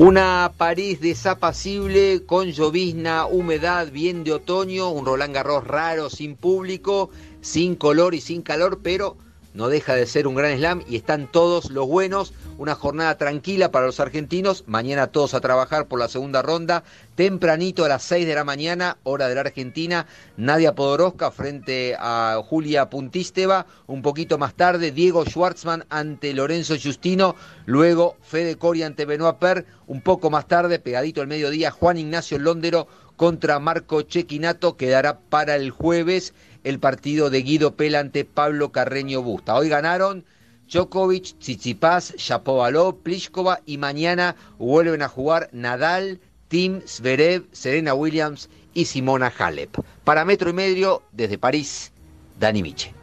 Una París desapacible con llovizna, humedad, bien de otoño, un Roland Garros raro, sin público, sin color y sin calor, pero no deja de ser un gran slam y están todos los buenos. Una jornada tranquila para los argentinos. Mañana todos a trabajar por la segunda ronda. Tempranito a las 6 de la mañana, hora de la Argentina. Nadia Podoroska frente a Julia Puntisteva. Un poquito más tarde, Diego Schwartzman ante Lorenzo Justino. Luego, Fede Cori ante Benoit Per. Un poco más tarde, pegadito al mediodía, Juan Ignacio Londero contra Marco Chequinato. Quedará para el jueves el partido de Guido Pela ante Pablo Carreño Busta. Hoy ganaron Djokovic, Tsitsipas, Shapovalov, Pliskova y mañana vuelven a jugar Nadal, Tim Zverev, Serena Williams y Simona Halep. Para Metro y Medio, desde París, Dani Miche.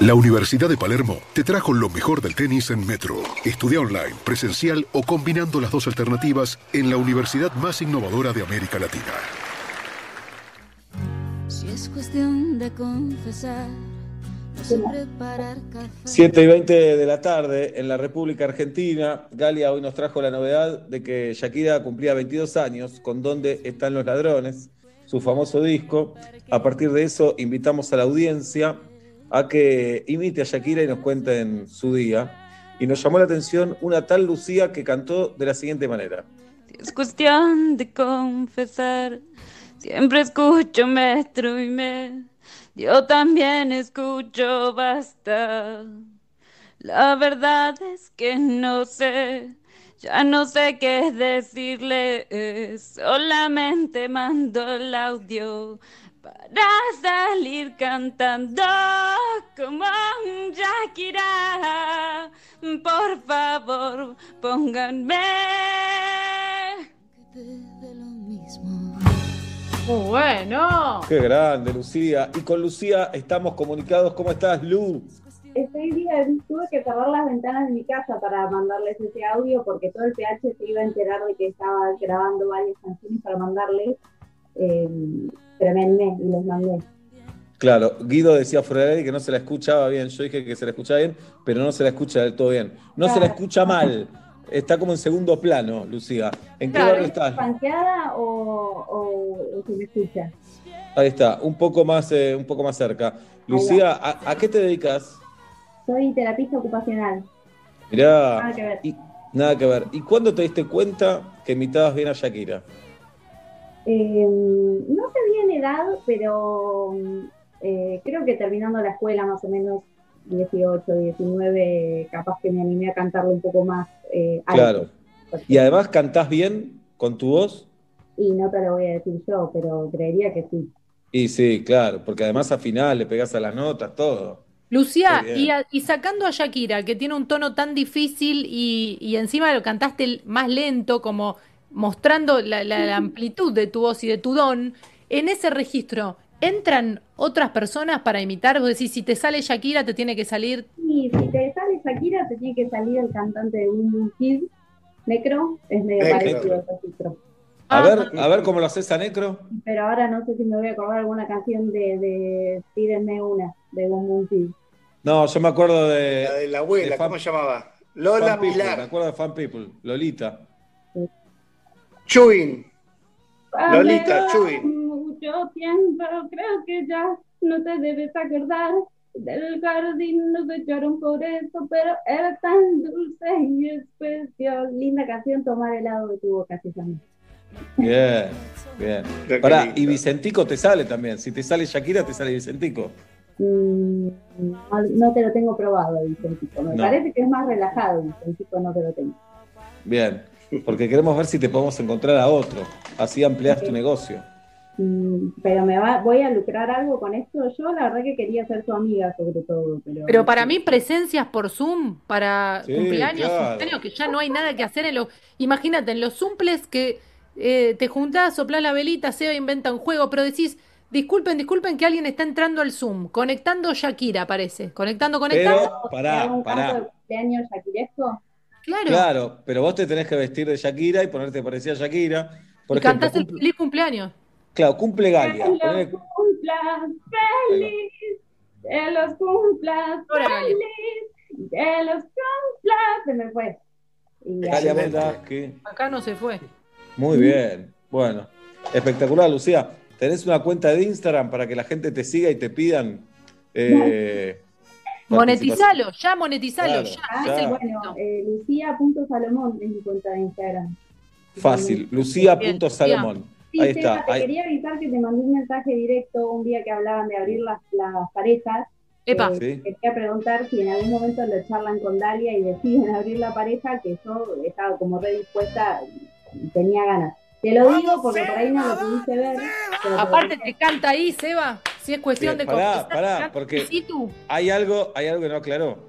La Universidad de Palermo te trajo lo mejor del tenis en Metro. Estudia online, presencial o combinando las dos alternativas en la universidad más innovadora de América Latina. Es cuestión de confesar, no sé preparar café. 7 y 20 de la tarde en la República Argentina. Galia hoy nos trajo la novedad de que Shakira cumplía 22 años con ¿Dónde están los ladrones? Su famoso disco. A partir de eso, invitamos a la audiencia a que imite a Shakira y nos cuenten su día. Y nos llamó la atención una tal Lucía que cantó de la siguiente manera. Es cuestión de confesar. Siempre escucho metro y me. Yo también escucho basta. La verdad es que no sé. Ya no sé qué decirle. Solamente mando el audio para salir cantando como un Shakira. Por favor, pónganme. Muy bueno. Qué grande, Lucía. Y con Lucía estamos comunicados. ¿Cómo estás, Lu? Estoy bien, tuve que cerrar las ventanas de mi casa para mandarles ese audio porque todo el PH se iba a enterar de que estaba grabando varias canciones para mandarles, eh, pero me animé y los mandé. Claro, Guido decía fuera de que no se la escuchaba bien. Yo dije que se la escuchaba bien, pero no se la escucha del todo bien. No se la escucha mal. Está como en segundo plano, Lucía. ¿En qué barrio ¿es estás? panqueada o, o, o se me escucha? Ahí está, un poco más, eh, un poco más cerca. Lucía, ¿a, a qué te dedicas? Soy terapista ocupacional. Mirá, Nada que ver. y- nada que ver. ¿Y cuándo te diste cuenta que imitabas bien a Shakira? Eh, no sé bien edad, pero eh, creo que terminando la escuela, más o menos 18, 19, capaz que me animé a cantarlo un poco más eh, alto. Claro. Y además cantás bien con tu voz. Y no te lo voy a decir yo, pero creería que sí. Y sí, claro, porque además afinás, le pegás a las notas, todo. Lucía, y, a- y sacando a Shakira, que tiene un tono tan difícil y, y encima lo cantaste más lento, como mostrando la, la- la amplitud de tu voz y de tu don, en ese registro, ¿entran otras personas para imitar? Vos decís, si te sale Shakira, te tiene que salir... Y si te sale Shakira, te tiene que salir el cantante de Boom Boom Kid, Necro, es medio Necro. parecido al registro. A ver, a ver cómo lo haces a Necro. Pero ahora no sé si me voy a acordar alguna canción de, de Pídenme una, de Boom Boom Kid. No, yo me acuerdo de. La de la abuela, Fan- ¿cómo se llamaba? Lola Fan People, Pilar. Me acuerdo de Fan People, Lolita. Chubin. Lolita, Hace Chubin. Mucho tiempo, creo que ya no te debes acordar. Del jardín nos echaron por eso, pero era tan dulce y especial. Linda canción, tomar helado de tu boca, se llama. Bien, bien. Pará, y Vicentico te sale también. Si te sale Shakira, te sale Vicentico. Mm, no, no te lo tengo probado, Vicentico. Me No. parece que es más relajado, Vicentico, no te lo tengo. Bien. Porque queremos ver si te podemos encontrar a otro. Así amplias tu negocio. Mm, pero me va, voy a lucrar algo con esto. Yo la verdad que quería ser tu amiga sobre todo, pero... Pero para mí, presencias por Zoom, para Sí, cumpleaños, claro. cumpleaños, que ya no hay nada que hacer en los... Imagínate, en los Zumples que eh, te juntás, soplás la velita, Seba inventa un juego, pero decís, disculpen, disculpen que alguien está entrando al Zoom, conectando Shakira, parece. Conectando, conectando. Pero, pará, ¿Hago un canto de pará. cumpleaños shakiresco? Claro. Claro, pero vos te tenés que vestir de Shakira y ponerte parecida a Shakira. Por y ejemplo, cantás el feliz cumpleaños. Claro, cumple Galia. Que los cumplas feliz, que los cumplas Galia. feliz, que los cumplas... Se me fue. Menda, que Acá no se fue. muy bien. Bueno, espectacular, Lucía. ¿Tenés una cuenta de Instagram para que la gente te siga y te pidan? eh, Monetizalo, ya monetizalo, Claro, ya. Ah, Es el bueno, eh, Lucía.salomón es mi cuenta de Instagram. Fácil, lucía.salomón. Sí, Ahí Seba, está. te ahí- quería avisar que te mandé un mensaje directo un día que hablaban de abrir las, las parejas. Epa. Eh, Sí. Quería preguntar si en algún momento lo charlan con Dalia y deciden abrir la pareja, que yo estaba como re dispuesta y tenía ganas. Te lo digo porque por ahí no lo pudiste ver. pero Aparte te canta ahí, Seba. Si es cuestión Bien, de pará, confesar, pará, porque- Sí, tú. Hay algo, hay algo que no aclaró.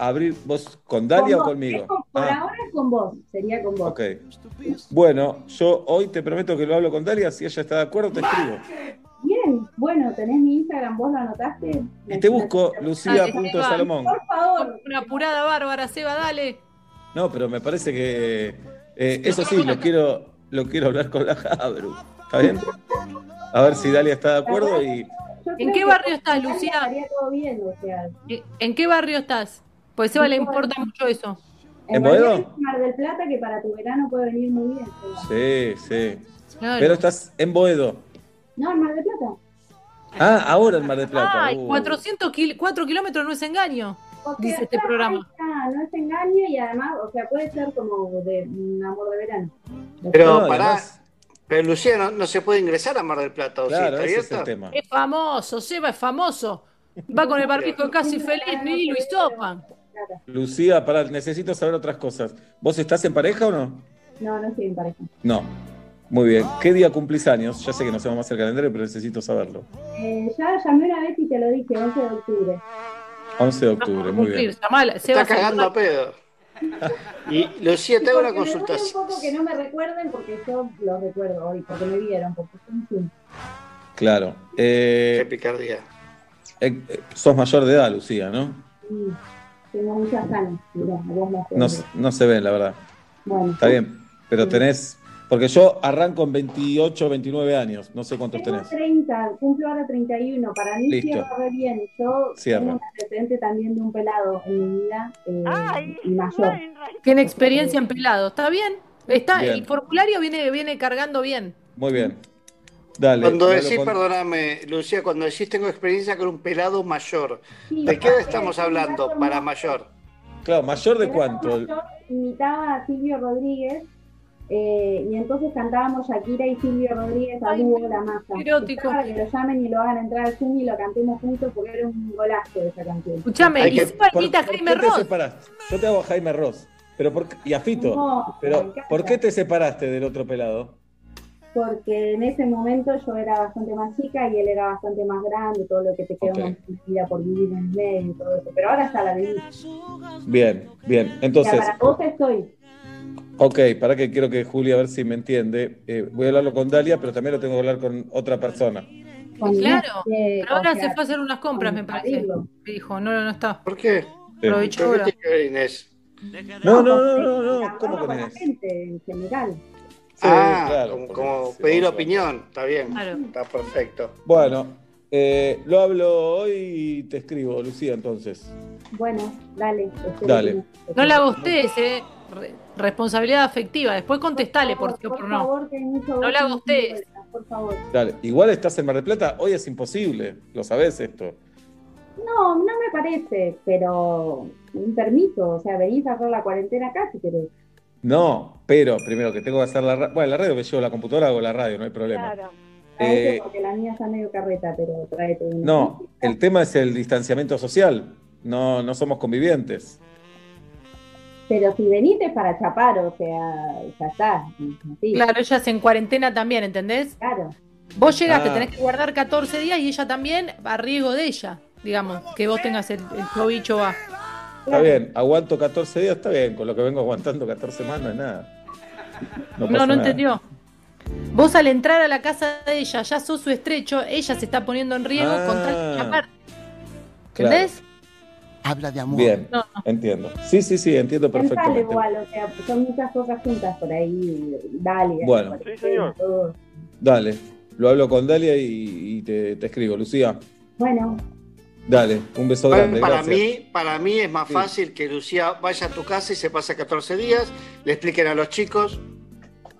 Abrir vos con Con Dalia o conmigo. con- por Ah, ahora es con vos, sería con vos. ok. Bueno, yo hoy te prometo que lo hablo con Dalia. Si ella está de acuerdo, te escribo. Bien, bueno, tenés mi Instagram, vos lo anotaste. Y te busco Lucía.salomón. Seba. Con Una apurada bárbara, Seba, dale. No, pero me parece que eh, eso sí, lo quiero, lo quiero hablar con la Jabru. ¿Está bien? A ver si Dalia está de acuerdo y ¿En qué barrio estás, Lucía? Estaría todo bien, o sea. ¿En- ¿En qué barrio estás? Pues a Seba le importa mucho eso. ¿En Boedo? Mar del Plata, que para tu verano puede venir muy bien. Sí, sí. Claro. Pero estás en Boedo. No, en Mar del Plata. Ah, ahora en Mar del Plata. Ay, Uh. 400 kil- 4 kilómetros no es engaño, dice este programa. está, no es engaño y además, o sea, puede ser como de un amor de verano. Pero No, pará. además- Pero Lucía, no, no se puede ingresar a Mar del Plata, ¿o sí? ¿Está ese es el tema. Es famoso, Seba es famoso. Va con el barbijo casi feliz, ni lo hisopan. Lucía, pará, necesito saber otras cosas. ¿Vos estás en pareja o no? No, no estoy en pareja. No. Muy bien. ¿Qué día cumplís años? Ya sé que no sabemos más el calendario, pero necesito saberlo. Eh, ya llamé una vez y te lo dije, 11 de octubre. 11 de octubre, muy Cumplir, bien. Seba Está se- cagando a pedo. Y Lucía, te hago una me consulta. un poco que no me recuerden porque yo los recuerdo hoy, porque me vieron, porque. Claro. Qué Eh, picardía. eh, eh, sos mayor de edad, Lucía, ¿no? Y tengo muchas ganas. Mirá, vos No, no se ven, la verdad. Bueno, Está bien. Pero tenés. Porque yo arranco en 28, 29 años. No sé cuántos tengo tenés. 30, cumplo ahora 31. Para mí Listo. cierra re bien. Yo Cierra. tengo un antecedente también de un pelado en mi vida eh, y mayor. Tiene experiencia en pelado, ¿está bien? Está, Bien. el formulario viene, viene cargando bien. Muy bien. Dale. Cuando decís, con- perdóname, Lucía, cuando decís tengo experiencia con un pelado mayor, Sí, ¿de qué edad estamos hablando para mayor? Claro, mayor de cuánto. mayor imitaba a Silvio Rodríguez eh, y entonces cantábamos Shakira y Silvio Rodríguez a dúo la masa. erótico. Para que lo llamen y lo hagan entrar al Zoom y lo cantemos juntos porque era un golazo de esa canción. Escuchame, Hay y que- Seba ¿por, Jaime qué te Ross. separaste? Yo te hago a Jaime Ross. Pero por, qué- y a Fito. No, pero. ¿por qué te separaste del otro pelado? Porque en ese momento yo era bastante más chica y él era bastante más grande, todo lo que te queda Ok. una vida por vivir en el medio y todo eso. Pero ahora ya la viví. Bien, bien. Entonces, para vos estoy. ok, para que quiero que Julia a ver si me entiende. Eh, voy a hablarlo con Dalia, pero también lo tengo que hablar con otra persona. Claro, este, pero ahora o sea, se fue a hacer unas compras, me parece. Dijo, no, no está. ¿Por qué? Aprovechó ¿Pero ahora. No, no, no, no, no. ¿Cómo con con la Inés? gente en general. Sí, ah, claro, como, pedir opinión, está bien, Claro. está perfecto. Bueno, eh, lo hablo hoy y te escribo, Lucía, entonces. Bueno, dale. Dale. No la gostes, eh. Re- responsabilidad afectiva. Después contestale por o por por no. favor, No la vueltas, Por favor. Dale. Igual estás en Mar del Plata, hoy es imposible. Lo sabés esto. No, no me parece, pero un permiso, o sea, venís a hacer la cuarentena acá si querés. No, pero primero que tengo que hacer la radio. Bueno, la radio me llevo la computadora, hago la radio, no hay problema. Traete Eh, porque la mía está medio carreta, pero tráete una. no, el tema es el distanciamiento social. No, no somos convivientes. Pero si venís es para chapar, o sea, ya está. Claro, ellas en cuarentena también, ¿entendés? Claro. Vos llegaste, Ah. tenés que guardar 14 días y ella también a riesgo de ella, digamos, que vos tengas el, el cobicho va. Está bien, aguanto 14 días, está bien. Con lo que vengo aguantando 14 más no es nada. No, No, pasa no nada. entendió. Vos al entrar a la casa de ella, ya sos su estrecho, ella se está poniendo en riesgo Ah. con tal de chapar. Claro. ¿Entendés? Habla de amor. Bien, No, entiendo. Sí, sí, sí, entiendo perfectamente. igual, o sea, son muchas cosas juntas por ahí. Dale. Bueno. Sí, señor. Dale, lo hablo con Dalia y, y te, te escribo, Lucía. Bueno, Dale, un beso Para, grande. para gracias. mí, para mí es más Sí. fácil que Lucía vaya a tu casa y se pase 14 días, le expliquen a los chicos,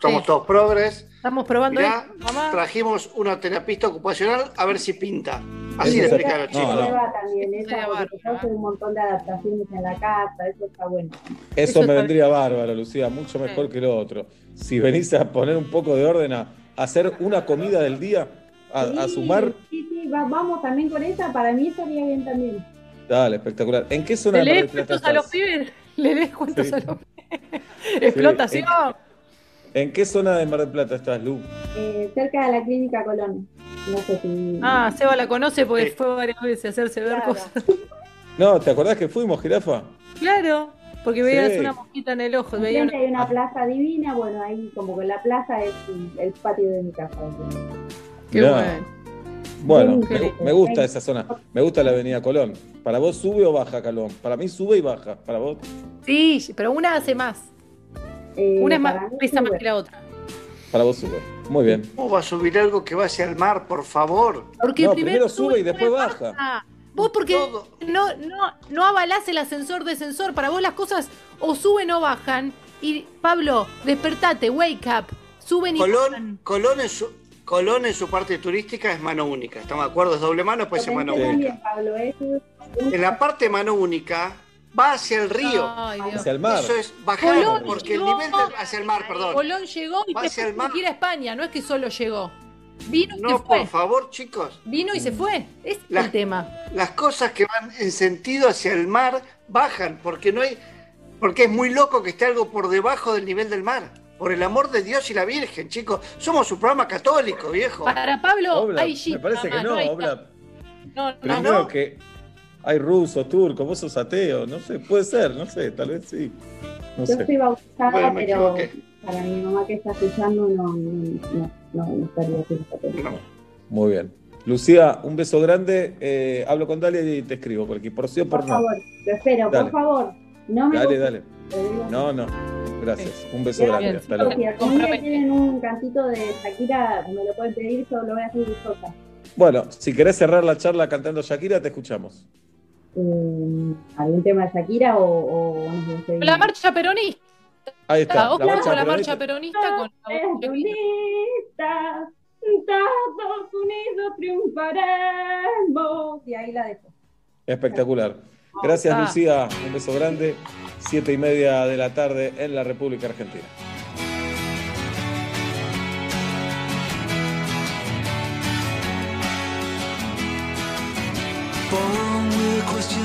somos Sí. todos progres. Estamos probando Mirá, esto, mamá. trajimos una terapista ocupacional a ver si pinta. Así le explican a los chicos. no. También esa Estaría porque te bárbaro, causa un montón de adaptaciones en la casa, eso está bueno. Eso, Eso me vendría bárbaro, Lucía, mucho mejor que lo otro. Si venís a poner un poco de orden, a hacer una comida del día, a, a Sí, sumar, Sí, sí, va- vamos también con esa, para mí estaría bien también. dale, espectacular. ¿En qué zona ¿Le de Mar del Plata cuentos a los estás? pibes? ¿Le lees cuentos Sí. a los pibes? Explotación. ¿En qué zona de Mar del Plata estás, Lu? Eh, cerca de la clínica Colón. No sé si. Ah, Seba la conoce porque Sí. fue varias veces a hacerse ver Claro. cosas. No, ¿te acordás que fuimos, jirafa? Claro, porque veías Sí. una mosquita en el ojo. Una... hay una plaza divina, bueno, ahí como que la plaza es el patio de mi casa. Qué bueno. Bueno, me, gusta esa zona. Me gusta la avenida Colón. ¿Para vos sube o baja, Colón? Para mí sube y baja. ¿Para vos? Sí, pero una hace más. Eh, Una es más, pesa más que la otra. Para vos sube. Muy bien. ¿Cómo va a subir algo que va hacia el mar, por favor? Porque No, primero, primero sube y después baja. baja. Vos porque no, no, no avalás el ascensor descensor. Para vos las cosas o suben o bajan. Y Pablo, despertate, wake up. Suben y bajan. Colón, Colón, en su, Colón en su parte turística es mano única. ¿Estamos de acuerdo? Es doble mano, pues es mano única. también, Pablo, ¿eh? En la parte mano única va hacia el río. Ay. Hacia el mar. Eso es bajar, Colón porque el llegó- nivel del- hacia el mar, perdón. Colón llegó y Va hacia el mar. ir a España. No es que solo llegó. Vino y No, se fue. por favor, chicos. Vino y se fue. Es La- el tema. Las cosas que van en sentido hacia el mar bajan, porque no hay, porque es muy loco que esté algo por debajo del nivel del mar. Por el amor de Dios y la Virgen, chicos. Somos un programa católico, viejo. Para Pablo Obla, hay me parece que no, Obla. No, no, Primero no. que hay rusos, turcos, vos sos ateo, no sé, puede ser, no sé, tal vez sí. No Yo sé. soy bautizada, Bueno, pero equivoqué. para mi mamá que está escuchando no, no, no, no, no estaría católica. Muy bien. Lucía, un beso grande. eh, hablo con Dalia y te escribo por aquí. Por sí o por, Por no. favor, lo espero, Dale. por favor. No me Dale, gusta- dale. No, no. Gracias. Un beso Bien, grande. Hasta luego. Si algún tienen un cantito de Shakira, me lo pueden pedir, yo lo voy a hacer gustosa. Bueno, si querés cerrar la charla cantando Shakira, te escuchamos. Eh, ¿Algún tema de Shakira o, o no sé, La marcha peronista. Ahí está. Ojo la marcha con la peronista. marcha peronista con la Peronistas, Estados Unidos triunfaremos. Y ahí la dejo. Espectacular. Gracias. Lucía. Un beso grande. Siete y media de la tarde en la República Argentina. Born with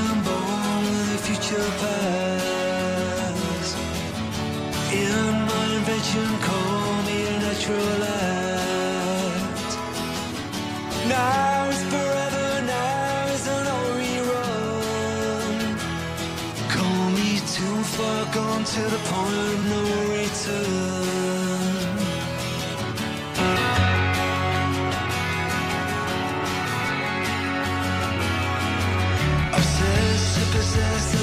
to the point of no return. Obsessed to possess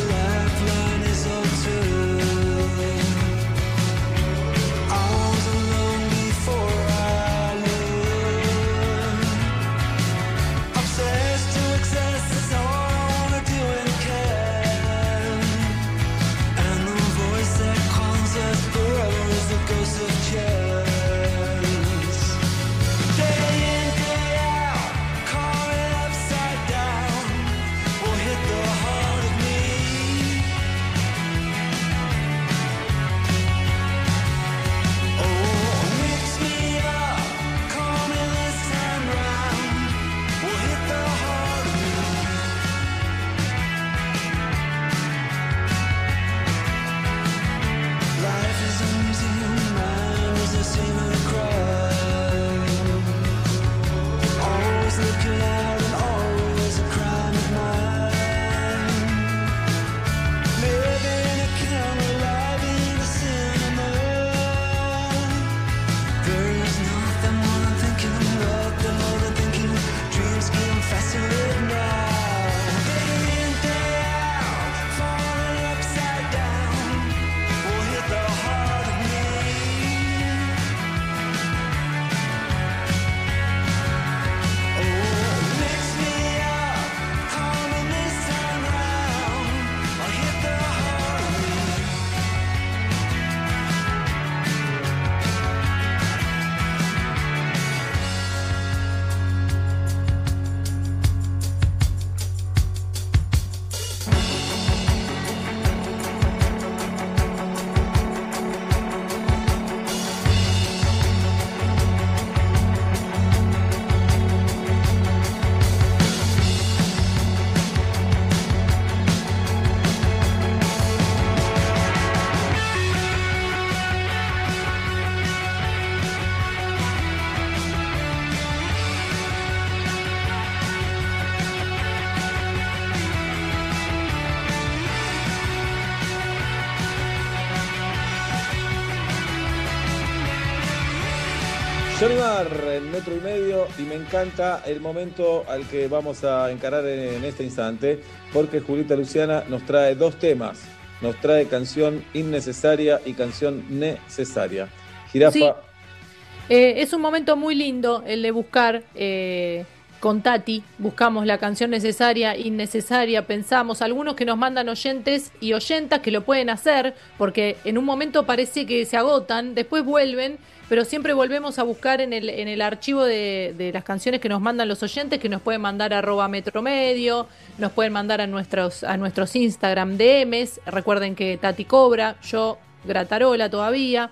y me encanta el momento al que vamos a encarar en, este instante porque Julita Luciana nos trae dos temas. Nos trae canción innecesaria y canción necesaria. Jirafa. Eh, es un momento muy lindo el de buscar eh, con Tati. Buscamos la canción necesaria, innecesaria, pensamos. Algunos que nos mandan oyentes y oyentas que lo pueden hacer, porque en un momento parece que se agotan, después vuelven, pero siempre volvemos a buscar en el, en el archivo de, de las canciones que nos mandan los oyentes, que nos pueden mandar a arroba metromedio, nos pueden mandar a nuestros, a nuestros Instagram DMs. Recuerden que Tati cobra, yo gratarola todavía.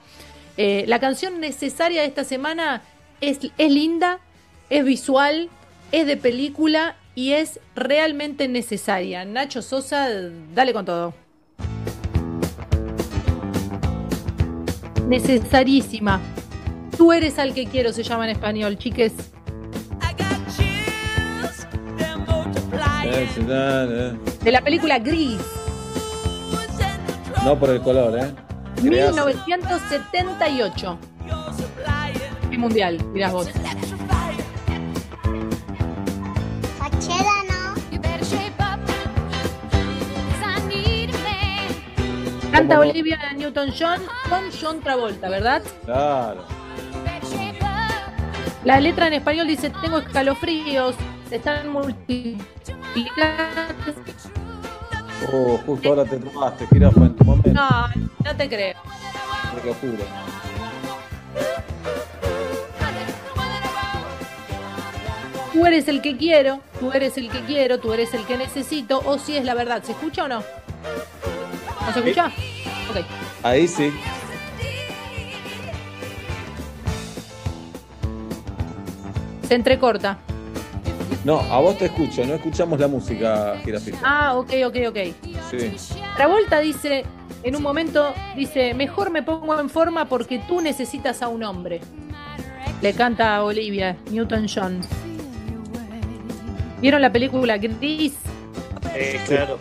Eh, la canción necesaria de esta semana es, es linda, es visual, es de película y es realmente necesaria. Nacho Sosa, dale con todo. Necesarísima. Tú eres al que quiero, se llama en español, chiques. eh, eh, De la película Gris, no por el color, ¿eh? Creas- 1978. Y mundial, dirás vos. Canta. Olivia Newton-John con John Travolta, ¿verdad? Claro. La letra en español dice, tengo escalofríos, se están multiplicando. Oh, justo ahora te tomaste, Jirafa, en tu momento. No, no te creo. Te lo juro. Tú eres el que quiero, tú eres el que quiero, tú eres el que necesito, o si es la verdad. ¿Se escucha o no? ¿No se escucha? Ok. Ahí sí. Se entrecorta. No, a vos te escucho, no escuchamos la música, Jirafita. Ah, ok, ok, ok. Sí. Travolta dice, en un momento, dice, mejor me pongo en forma porque tú necesitas a un hombre. Le canta a Olivia Newton-John. ¿Vieron la película Gris? Eh, claro.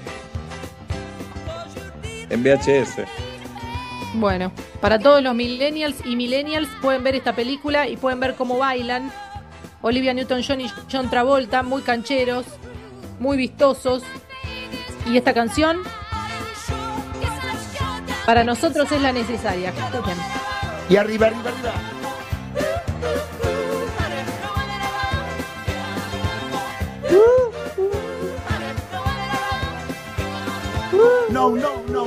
En VHS. Bueno, para todos los millennials y millennials pueden ver esta película y pueden ver cómo bailan. Olivia Newton-John y John Travolta, muy cancheros, muy vistosos. Y esta canción, para nosotros es la necesaria. Escuchen. Y arriba, arriba, arriba. No, no, no, no.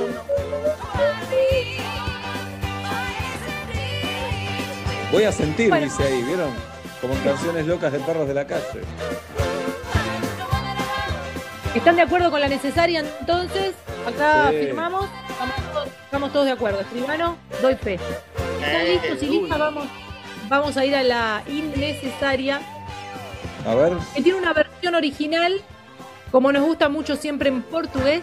Voy a sentir, Bueno. dice ahí, ¿vieron? Como en canciones locas de perros de la calle. ¿Están de acuerdo con la necesaria entonces? Acá Sí. firmamos. Estamos todos, estamos todos de acuerdo. Escribano, doy fe. ¿Están Eh, listos y listas? Vamos, vamos a ir a la innecesaria. A ver. que tiene una versión original, como nos gusta mucho siempre en portugués.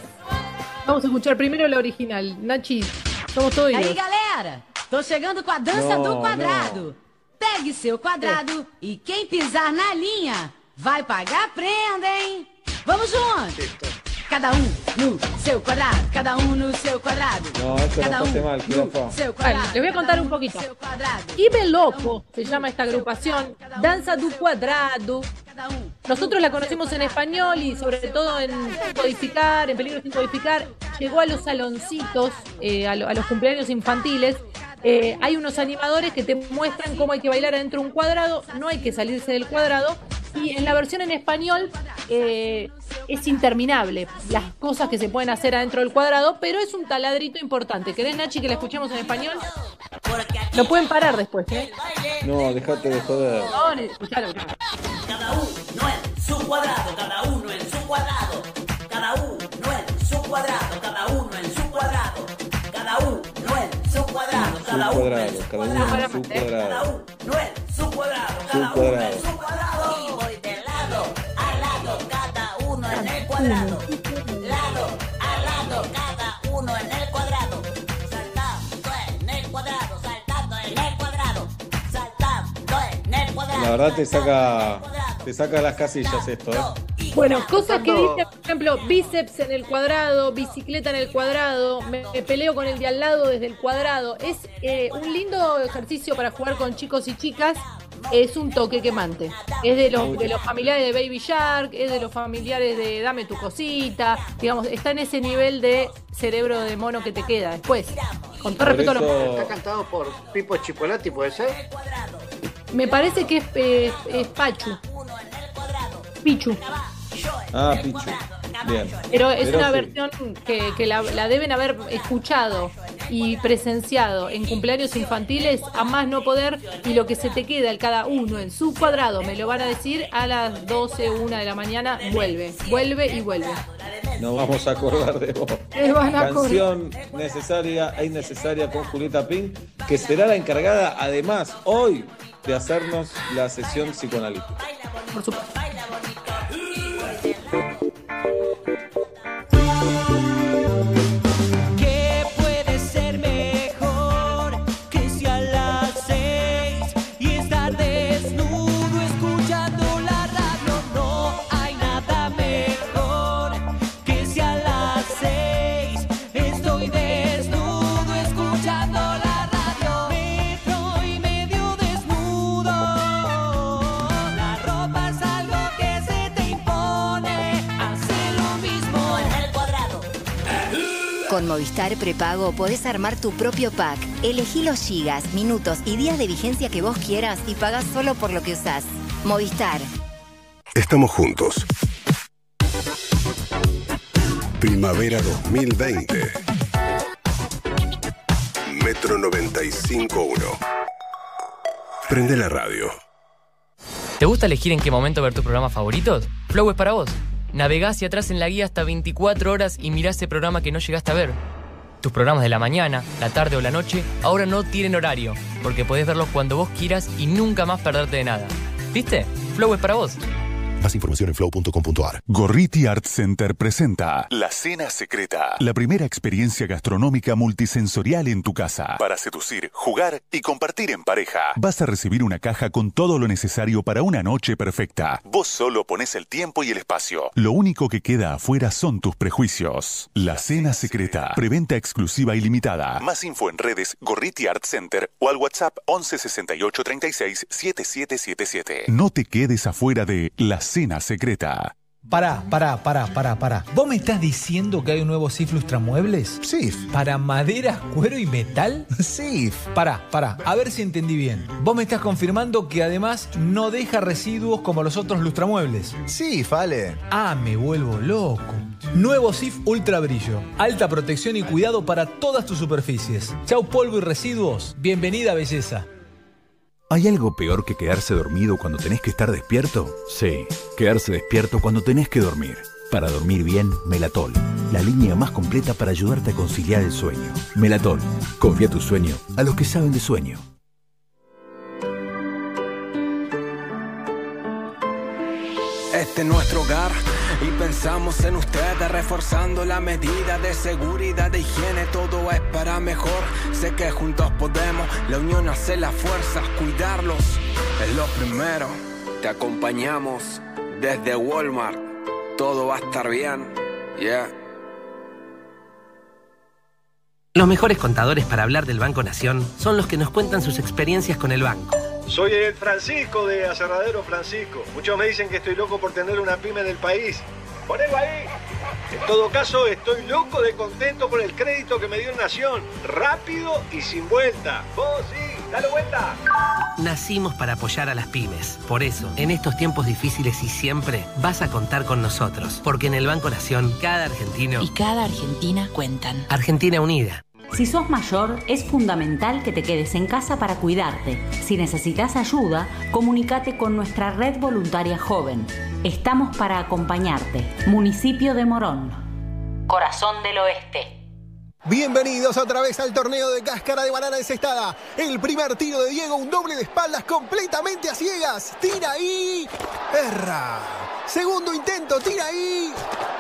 Vamos a escuchar primero la original. Nachi, somos todos ellos. galera? Tô chegando com a dança Não, do quadrado. Pegue seu quadrado e quem pisar na linha vai pagar prenda, hein? Vamos juntos! Cada um no seu quadrado, cada um no seu quadrado. No, esto Cada no um mal, Jirafa. seu Bueno, quadrado. les voy a contar un poquito. Ibe Loco se llama esta agrupación, Danza do Cuadrado. Nosotros la conocimos en español y sobre todo en Codificar, en Peligro sin Codificar. Llegó a los saloncitos, eh, a, lo- a los cumpleaños infantiles. Eh, hay unos animadores que te muestran cómo hay que bailar adentro de un cuadrado, no hay que salirse del cuadrado. Y en la versión en español eh, es interminable las cosas que se pueden hacer adentro del cuadrado, pero es un taladrito importante. ¿Querés, Nachi, que la escuchemos en español? Lo pueden parar después, ¿eh? No, dejate de joder. No, escuchalo, escuchalo. Cada uno en su cuadrado, cada uno en su cuadrado, cada uno en su cuadrado, cada cuadrado, cada uno cuadrado, cada uno en su cuadrado. no en su cuadrado, Su cada uno cuadrado. en su cuadrado. Y voy de lado a lado, cada uno en el cuadrado, lado a lado, cada uno en el cuadrado, La verdad te saca, te saca las casillas esto, ¿eh? Bueno, cosas que dicen, por ejemplo, bíceps en el cuadrado, bicicleta en el cuadrado, me, me peleo con el de al lado desde el cuadrado. Es eh, un lindo ejercicio para jugar con chicos y chicas es un toque quemante. Es de los, de los familiares de Baby Shark, es de los familiares de Dame tu cosita. Digamos, está en ese nivel de cerebro de mono que te queda después. Con todo Por respeto a los Está cantado por Pipo Chipolati, ¿puede ser? Me parece que es, eh, es Pachu. Pichu. Ah, Pichu. Bien. Pero es una sí. versión que, que la, la deben haber escuchado y presenciado en cumpleaños infantiles a más no poder y lo que se te queda el cada uno en su cuadrado, me lo van a decir a las 12, 1 de la mañana, vuelve, vuelve y vuelve. Nos vamos a acordar de vos. Van a Canción necesaria e innecesaria con Julieta Pink, que será la encargada, además, hoy, de hacernos la sesión psicoanalítica. Por supuesto. Movistar Prepago podés armar tu propio pack. Elegí los gigas, minutos y días de vigencia que vos quieras y pagás solo por lo que usás. Movistar. Estamos juntos. Primavera 2020. Metro 95.1. Prende la radio. ¿Te gusta elegir en qué momento ver tus programas favoritos? Flow es para vos. Navegá hacia atrás en la guía hasta 24 horas y mirá ese programa que no llegaste a ver. Tus programas de la mañana, la tarde o la noche ahora no tienen horario, porque podés verlos cuando vos quieras y nunca más perderte de nada. ¿Viste? Flow es para vos. Más información en flow.com.ar. Gorriti Art Center presenta La Cena Secreta, la primera experiencia gastronómica multisensorial en tu casa. Para seducir, jugar y compartir en pareja. Vas a recibir una caja con todo lo necesario para una noche perfecta. Vos solo pones el tiempo y el espacio. Lo único que queda afuera son tus prejuicios. La Cena Secreta, preventa exclusiva y limitada. Más info en redes Gorriti Art Center o al WhatsApp 11 68 36 7777. No te quedes afuera de La Cena Secreta. Pará, pará, pará, pará, pará. ¿Vos me estás diciendo que hay un nuevo SIF Lustramuebles? SIF. ¿Para madera, cuero y metal? SIF. Pará, pará, a ver si entendí bien. Vos me estás confirmando que además no deja residuos como los otros lustramuebles. Sí, vale. Ah, me vuelvo loco. Nuevo SIF Ultra Brillo. Alta protección y cuidado para todas tus superficies. Chau polvo y residuos. Bienvenida belleza. ¿Hay algo peor que quedarse dormido cuando tenés que estar despierto? Sí, quedarse despierto cuando tenés que dormir. Para dormir bien, Melatol, la línea más completa para ayudarte a conciliar el sueño. Melatol, confía tu sueño a los que saben de sueño. Este es nuestro hogar y pensamos en ustedes reforzando la medida de seguridad de higiene. Todo es para mejor. Sé que juntos podemos, la unión hace la fuerza. Cuidarlos es lo primero. Te acompañamos desde Walmart. Todo va a estar bien. Yeah. Los mejores contadores para hablar del Banco Nación son los que nos cuentan sus experiencias con el banco. Soy el Francisco de Aserradero Francisco. Muchos me dicen que estoy loco por tener una pyme en el país. Ponelo ahí. En todo caso, estoy loco de contento por el crédito que me dio Nación. Rápido y sin vuelta. Vos sí, dale vuelta. Nacimos para apoyar a las pymes. Por eso, en estos tiempos difíciles y siempre, vas a contar con nosotros. Porque en el Banco Nación, cada argentino Y cada Argentina cuentan. Argentina Unida. Si sos mayor, es fundamental que te quedes en casa para cuidarte. Si necesitas ayuda, comunícate con nuestra red voluntaria joven. Estamos para acompañarte. Municipio de Morón. Corazón del Oeste. Bienvenidos otra vez al torneo de cáscara de banana encestada. El primer tiro de Diego, un doble de espaldas completamente a ciegas. Tira ahí. Erra. Segundo intento, tira ahí.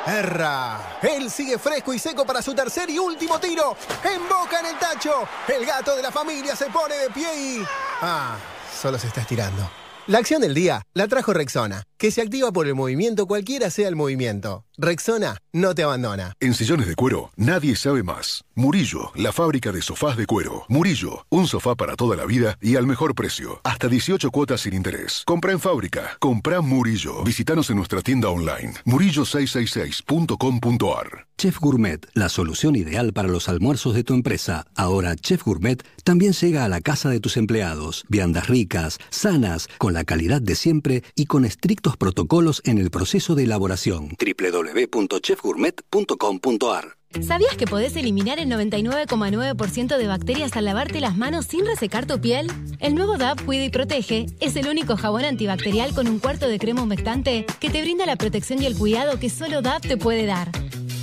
Erra. Él sigue fresco y seco para su tercer y último tiro. Emboca en el tacho. El gato de la familia se pone de pie y... Ah, solo se está estirando. La acción del día la trajo Rexona. Que se activa por el movimiento cualquiera sea el movimiento. Rexona no te abandona. En sillones de cuero, nadie sabe más. Murillo, la fábrica de sofás de cuero. Murillo, un sofá para toda la vida y al mejor precio. Hasta 18 cuotas sin interés. Compra en fábrica. Compra Murillo. Visítanos en nuestra tienda online. murillo666.com.ar Chef Gourmet, la solución ideal para los almuerzos de tu empresa. Ahora Chef Gourmet también llega a la casa de tus empleados. Viandas ricas, sanas, con la calidad de siempre y con estrictos protocolos en el proceso de elaboración. www.chefgourmet.com.ar ¿Sabías que podés eliminar el 99,9% de bacterias al lavarte las manos sin resecar tu piel? El nuevo DAP Cuida y Protege es el único jabón antibacterial con un cuarto de crema humectante que te brinda la protección y el cuidado que solo DAP te puede dar.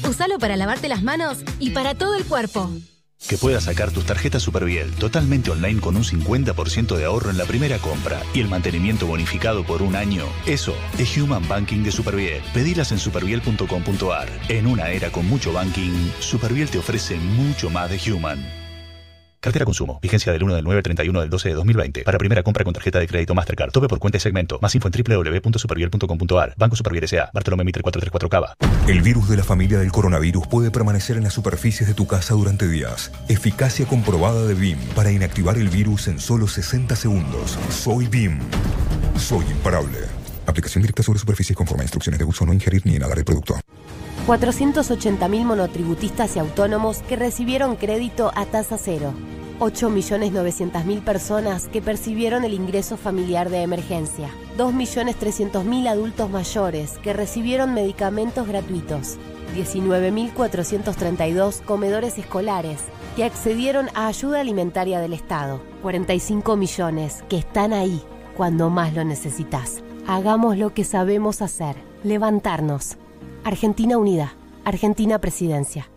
Usalo para lavarte las manos y para todo el cuerpo. Que puedas sacar tus tarjetas Superviel totalmente online con un 50% de ahorro en la primera compra y el mantenimiento bonificado por un año. Eso es Human Banking de Superviel. Pedilas en superviel.com.ar. En una era con mucho banking, Superviel te ofrece mucho más de Human. Cartera consumo. Vigencia del 1 del 9 al 31 del 12 de 2020. Para primera compra con tarjeta de crédito Mastercard. Tope por cuenta y segmento. Más info en www.superviel.com.ar. Banco Superviel S.A. Bartolomé Mitre 434 Cava. El virus de la familia del coronavirus puede permanecer en las superficies de tu casa durante días. Eficacia comprobada de BIM para inactivar el virus en solo 60 segundos. Soy BIM. Soy imparable. Aplicación directa sobre superficies conforme instrucciones de uso. No ingerir ni inhalar el producto. 480.000 monotributistas y autónomos que recibieron crédito a tasa cero. 8.900.000 personas que percibieron el ingreso familiar de emergencia. 2.300.000 adultos mayores que recibieron medicamentos gratuitos. 19.432 comedores escolares que accedieron a ayuda alimentaria del Estado. 45 millones que están ahí cuando más lo necesitas. Hagamos lo que sabemos hacer, levantarnos. Argentina Unida, Argentina Presidencia.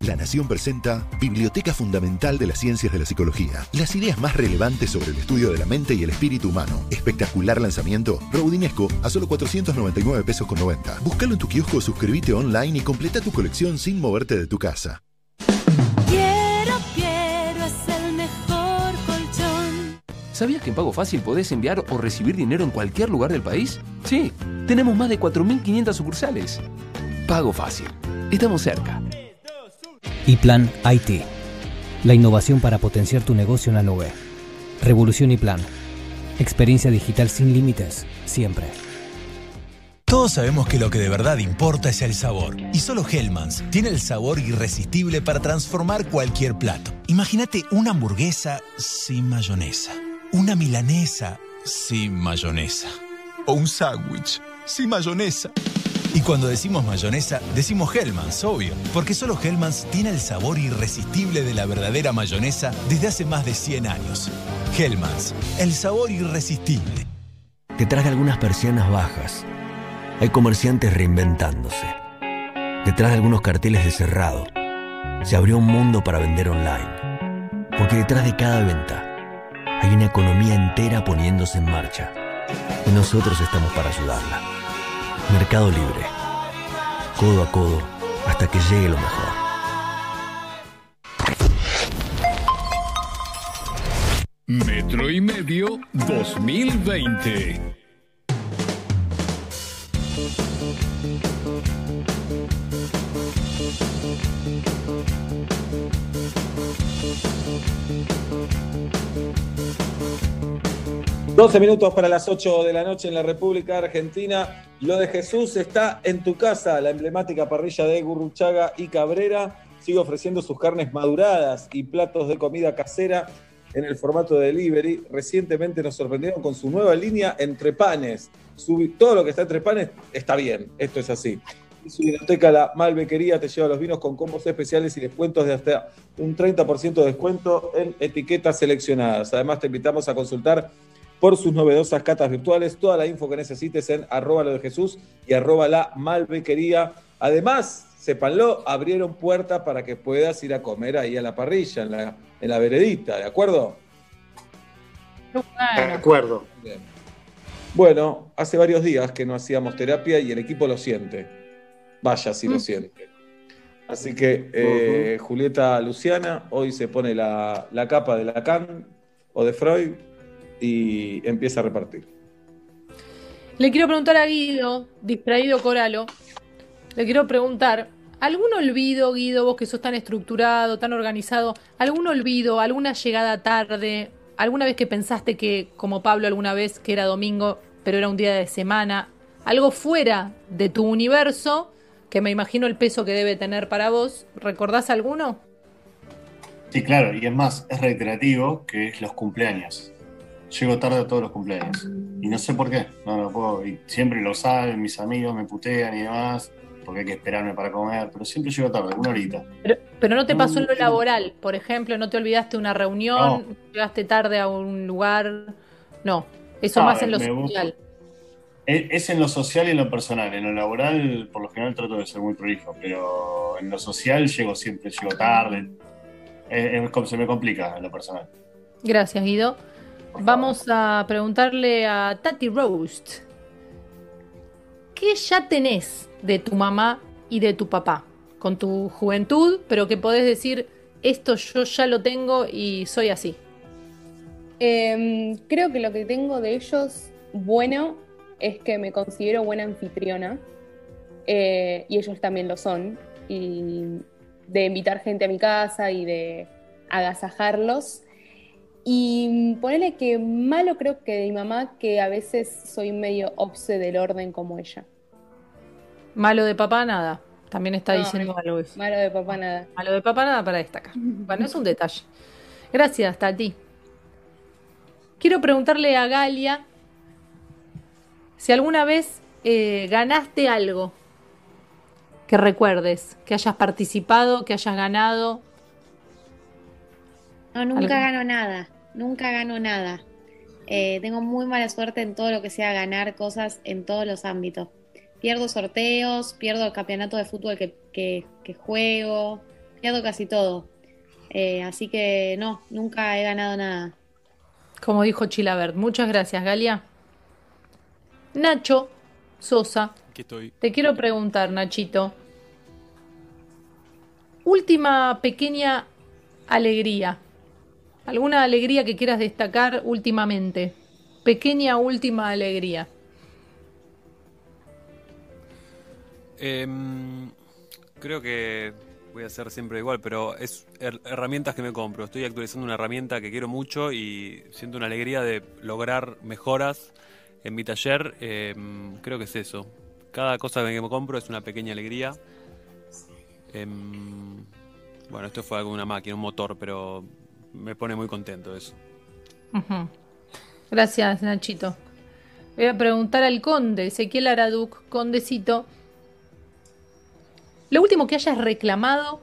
La Nación presenta Biblioteca Fundamental de las Ciencias de la Psicología. Las ideas más relevantes sobre el estudio de la mente y el espíritu humano. Espectacular lanzamiento. Rodinesco a solo 499 pesos con 90. Búscalo en tu kiosco, suscríbete online y completa tu colección sin moverte de tu casa. ¿Sabías que en Pago Fácil podés enviar o recibir dinero en cualquier lugar del país? Sí, tenemos más de 4.500 sucursales. Pago Fácil. Estamos cerca. Y Plan IT. La innovación para potenciar tu negocio en la nube. Revolución y Plan. Experiencia digital sin límites, siempre. Todos sabemos que lo que de verdad importa es el sabor. Y solo Hellmann's tiene el sabor irresistible para transformar cualquier plato. Imagínate una hamburguesa sin mayonesa. Una milanesa sin mayonesa. O un sándwich sin mayonesa. Y cuando decimos mayonesa, decimos Hellmann's, obvio. Porque solo Hellmann's tiene el sabor irresistible de la verdadera mayonesa desde hace más de 100 años. Hellmann's, el sabor irresistible. Detrás de algunas persianas bajas, hay comerciantes reinventándose. Detrás de algunos carteles de cerrado, se abrió un mundo para vender online. Porque detrás de cada venta, hay una economía entera poniéndose en marcha. Y nosotros estamos para ayudarla. Mercado Libre. Codo a codo hasta que llegue lo mejor. Metro y medio 2020. Doce minutos para las 8 de la noche en la República Argentina. Lo de Jesús está en tu casa. La emblemática parrilla de Gurruchaga y Cabrera sigue ofreciendo sus carnes maduradas y platos de comida casera en el formato de delivery. Recientemente nos sorprendieron con su nueva línea entre panes. Todo lo que está entre panes está bien, esto es así. Y su biblioteca La Malbequería te lleva los vinos con combos especiales y descuentos de hasta un 30% de descuento en etiquetas seleccionadas. Además te invitamos a consultar por sus novedosas catas virtuales. Toda la info que necesites en arroba lo de Jesús y arroba la malbequería. Además, sépanlo, abrieron puerta para que puedas ir a comer ahí a la parrilla, en la, en la veredita, ¿de acuerdo? De acuerdo. Bien. Bueno, hace varios días que no hacíamos terapia y el equipo lo siente. Vaya si lo siente. Así que eh, Julieta Luciana hoy se pone la, la capa de Lacan o de Freud y empieza a repartir. Le quiero preguntar a Guido, distraído Coralo, le quiero preguntar, ¿algún olvido, Guido, vos que sos tan estructurado, tan organizado, algún olvido, alguna llegada tarde, alguna vez que pensaste que, como Pablo alguna vez, que era domingo, pero era un día de semana, algo fuera de tu universo, que me imagino el peso que debe tener para vos, ¿recordás alguno? Sí, claro, y es más, es reiterativo que es los cumpleaños. Llego tarde a todos los cumpleaños. Y no sé por qué. No, no puedo. Y siempre lo saben, mis amigos me putean y demás, porque hay que esperarme para comer, pero siempre llego tarde, una horita. Pero, pero no te pasó en lo laboral, por ejemplo, no te olvidaste una reunión, llegaste tarde a un lugar. No, eso No, más en lo social. Es, es en lo social y en lo personal. En lo laboral, por lo general, trato de ser muy prolijo, pero en lo social llego siempre, llego tarde. Es- es como- se me complica en lo personal. Gracias, Guido. Vamos a preguntarle a Tati Roast. ¿Qué ya tenés de tu mamá y de tu papá? Con tu juventud, pero que podés decir, esto yo ya lo tengo y soy así. Em, creo que lo que tengo de ellos bueno es que me considero buena anfitriona eh, y ellos también lo son. Y de invitar gente a mi casa y de agasajarlos. Y ponerle que malo creo que de mi mamá, que a veces soy medio obse del orden como ella. Malo de papá, nada. También está No, diciendo algo eso. Malo de papá nada. Malo de papá, nada para destacar. Bueno, es un detalle. Gracias, Tati. Quiero preguntarle a Galia si alguna vez eh, ganaste algo que recuerdes, que hayas participado, que hayas ganado. No, nunca Algo. gano nada, nunca gano nada. Eh, tengo muy mala suerte en todo lo que sea ganar cosas en todos los ámbitos. Pierdo sorteos, pierdo el campeonato de fútbol que, que- que juego, pierdo casi todo. Eh, así que no, nunca he ganado nada. Como dijo Chilabert. Muchas gracias, Galia. Nacho Sosa. Aquí estoy. Te quiero preguntar, Nachito. Última pequeña alegría. ¿Alguna alegría que quieras destacar últimamente? Pequeña última alegría. Em, creo que voy a hacer siempre igual, pero es her- herramientas que me compro. Estoy actualizando una herramienta que quiero mucho y siento una alegría de lograr mejoras en mi taller. Em, creo que es eso. Cada cosa que me compro es una pequeña alegría. Em, bueno, esto fue algo una máquina, un motor, pero me pone muy contento eso. Gracias, Nachito. Voy a preguntar al conde, Ezequiel Araduc, condecito. Lo último que hayas reclamado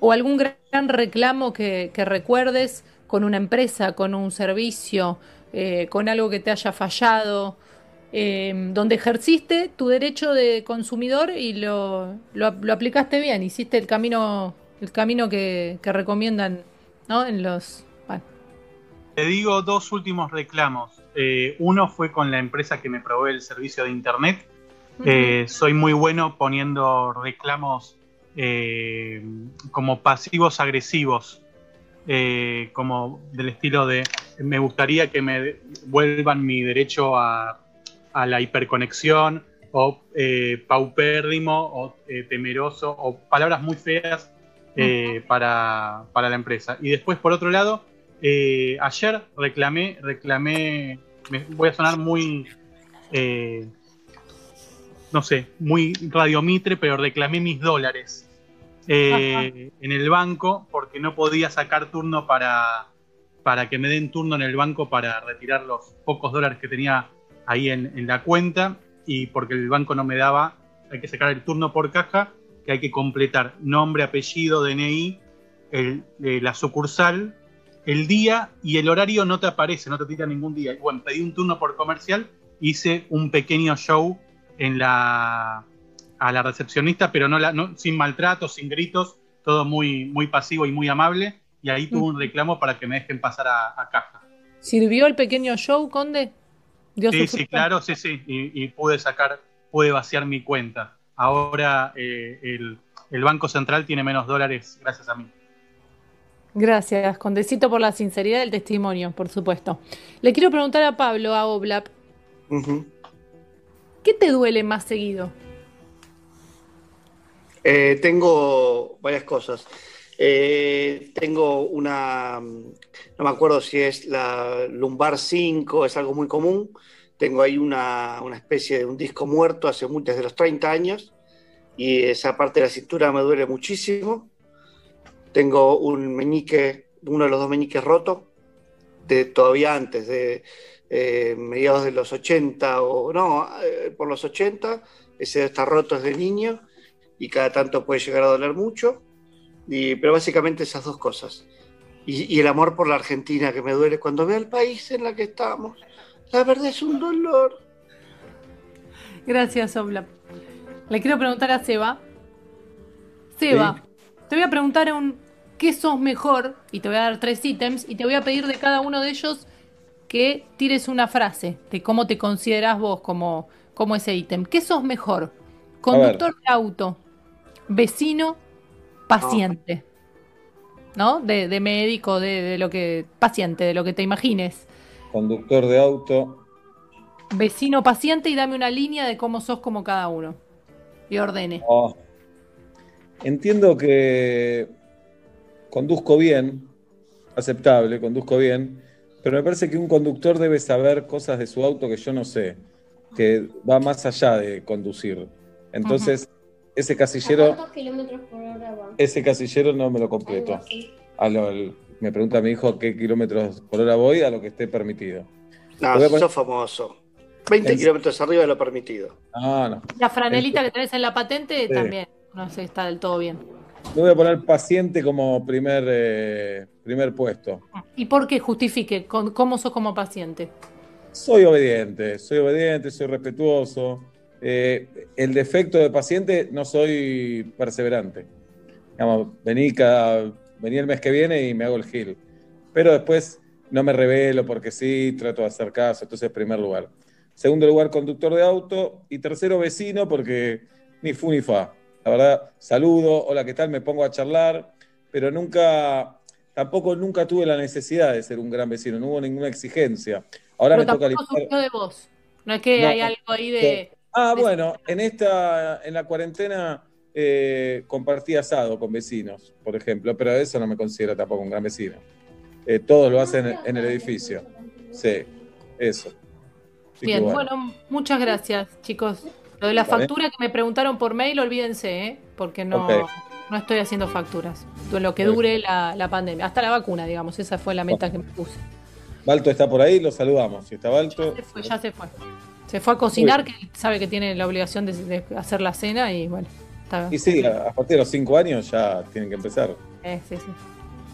o algún gran reclamo que, recuerdes con una empresa, con un servicio, eh, con algo que te haya fallado, eh, donde ejerciste tu derecho de consumidor y lo, lo, aplicaste bien, hiciste el camino, el camino que recomiendan ¿no? en los... bueno, Te digo dos últimos reclamos. Eh, uno fue con la empresa que me provee el servicio de internet. Eh, soy muy bueno poniendo reclamos eh, como pasivos agresivos, como del estilo de me gustaría que me vuelvan mi derecho a, a la hiperconexión o paupérrimo o temeroso o palabras muy feas eh, para, para la empresa. Y después, por otro lado, eh, ayer reclamé, reclamé, me- voy a sonar muy, eh, no sé, muy radiomitre, pero reclamé mis dólares en el banco porque no podía sacar turno para, para que me den turno en el banco para retirar los pocos dólares que tenía ahí en, en la cuenta y porque el banco no me daba, hay que sacar el turno por caja, que hay que completar nombre, apellido, DNI, el- eh, la sucursal, el día y el horario no te aparece, no te tira ningún día. Bueno, pedí un turno por comercial, hice un pequeño show en la, a la recepcionista, pero no, la, no sin maltratos, sin gritos, todo muy, muy pasivo y muy amable. Y ahí tuve un reclamo para que me dejen pasar a, a caja. ¿Sirvió el pequeño show, conde? ¿Dio Sí, sí, fruto? claro, sí, sí. Y, y pude sacar, pude vaciar mi cuenta. Ahora eh, el, el Banco Central tiene menos dólares gracias a mí. Gracias, Condecito, por la sinceridad del testimonio, por supuesto. Le quiero preguntar a Pablo, a Oblap, ¿Qué te duele más seguido? Eh, tengo varias cosas. Eh, tengo una, no me acuerdo si es la lumbar 5, es algo muy común. Tengo ahí una, una especie de un disco muerto hace muchos desde los 30 años y esa parte de la cintura me duele muchísimo. Tengo un meñique, uno de los dos meñiques roto, de todavía antes, de eh, mediados de los 80 o no, eh, por los 80, ese está roto desde niño y cada tanto puede llegar a doler mucho, y, pero básicamente esas dos cosas. Y, y el amor por la Argentina que me duele cuando veo el país en la que estamos. La verdad es un dolor. Gracias, Obla. Le quiero preguntar a Seba. Seba, te voy a preguntar un qué sos mejor y te voy a dar tres ítems y te voy a pedir de cada uno de ellos que tires una frase de cómo te consideras vos como, como ese ítem. ¿Qué sos mejor? Conductor de auto, vecino, paciente. ¿No? De, de médico, de, de lo que. paciente, de lo que te imagines. Conductor de auto. Vecino, paciente y dame una línea de cómo sos como cada uno. Y ordene. Oh. Entiendo que conduzco bien, aceptable, conduzco bien, pero me parece que un conductor debe saber cosas de su auto que yo no sé, que va más allá de conducir. Entonces, ese casillero, ¿Cuántos kilómetros por hora va? ese casillero no me lo completo. A lo- el- me pregunta mi hijo a qué kilómetros por hora voy, a lo que esté permitido. No, poner- sos famoso. 20 En- kilómetros arriba de lo permitido. No, no. La franelita que tenés en la patente Sí. también. No sé, está del todo bien. Le voy a poner paciente como primer, eh, primer puesto. ¿Y por qué justifique? con- ¿Cómo sos como paciente? Soy obediente, soy obediente, soy respetuoso. Eh, el defecto de paciente, no soy perseverante. Digamos, vení, cada, vení el mes que viene y me hago el gil. Pero después no me revelo porque sí, trato de hacer caso. Entonces, primer lugar. Segundo lugar, conductor de auto. Y tercero, vecino, porque ni fu ni fa. La verdad, saludo, hola, ¿qué tal? Me pongo a charlar, pero nunca, tampoco nunca tuve la necesidad de ser un gran vecino, no hubo ninguna exigencia. Ahora Pero me toca limpiar. de vos. No es que No, hay algo ahí de. Ah, bueno, en esta, en la cuarentena eh, compartí asado con vecinos, por ejemplo, pero eso no me considero tampoco un gran vecino. Eh, todos lo hacen en el edificio. Sí, eso. Así Bien, bueno. bueno, muchas gracias, chicos. Lo de la Vale. factura que me preguntaron por mail, olvídense, ¿eh? porque no, no estoy haciendo facturas. Lo que dure la, la pandemia. Hasta la vacuna, digamos. Esa fue la meta que me puse. Balto está por ahí, lo saludamos. Si está Balto, Se fue, ya se fue. Se fue a cocinar, que sabe que tiene la obligación de, de hacer la cena y bueno. Está, y sí, a a partir de los cinco años ya tienen que empezar. eh, sí, sí.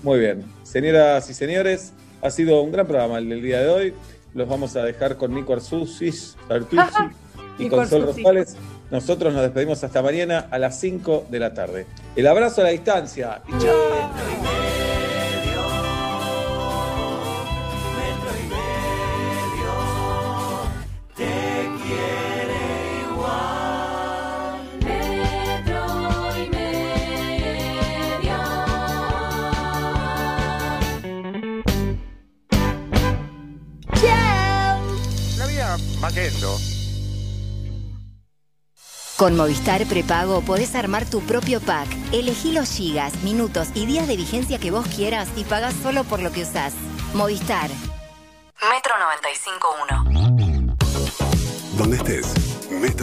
Muy bien. Señoras y señores, ha sido un gran programa el del día de hoy. Los vamos a dejar con Nico Arzusis, Artusi y Nico con Sol. Rosales. Nosotros nos despedimos hasta mañana a las 5 de la tarde. El abrazo a la distancia. Y chao. Con Movistar Prepago podés armar tu propio pack. Elegí los gigas, minutos y días de vigencia que vos quieras y pagás solo por lo que usás. Movistar. Metro 95.1. Donde estés.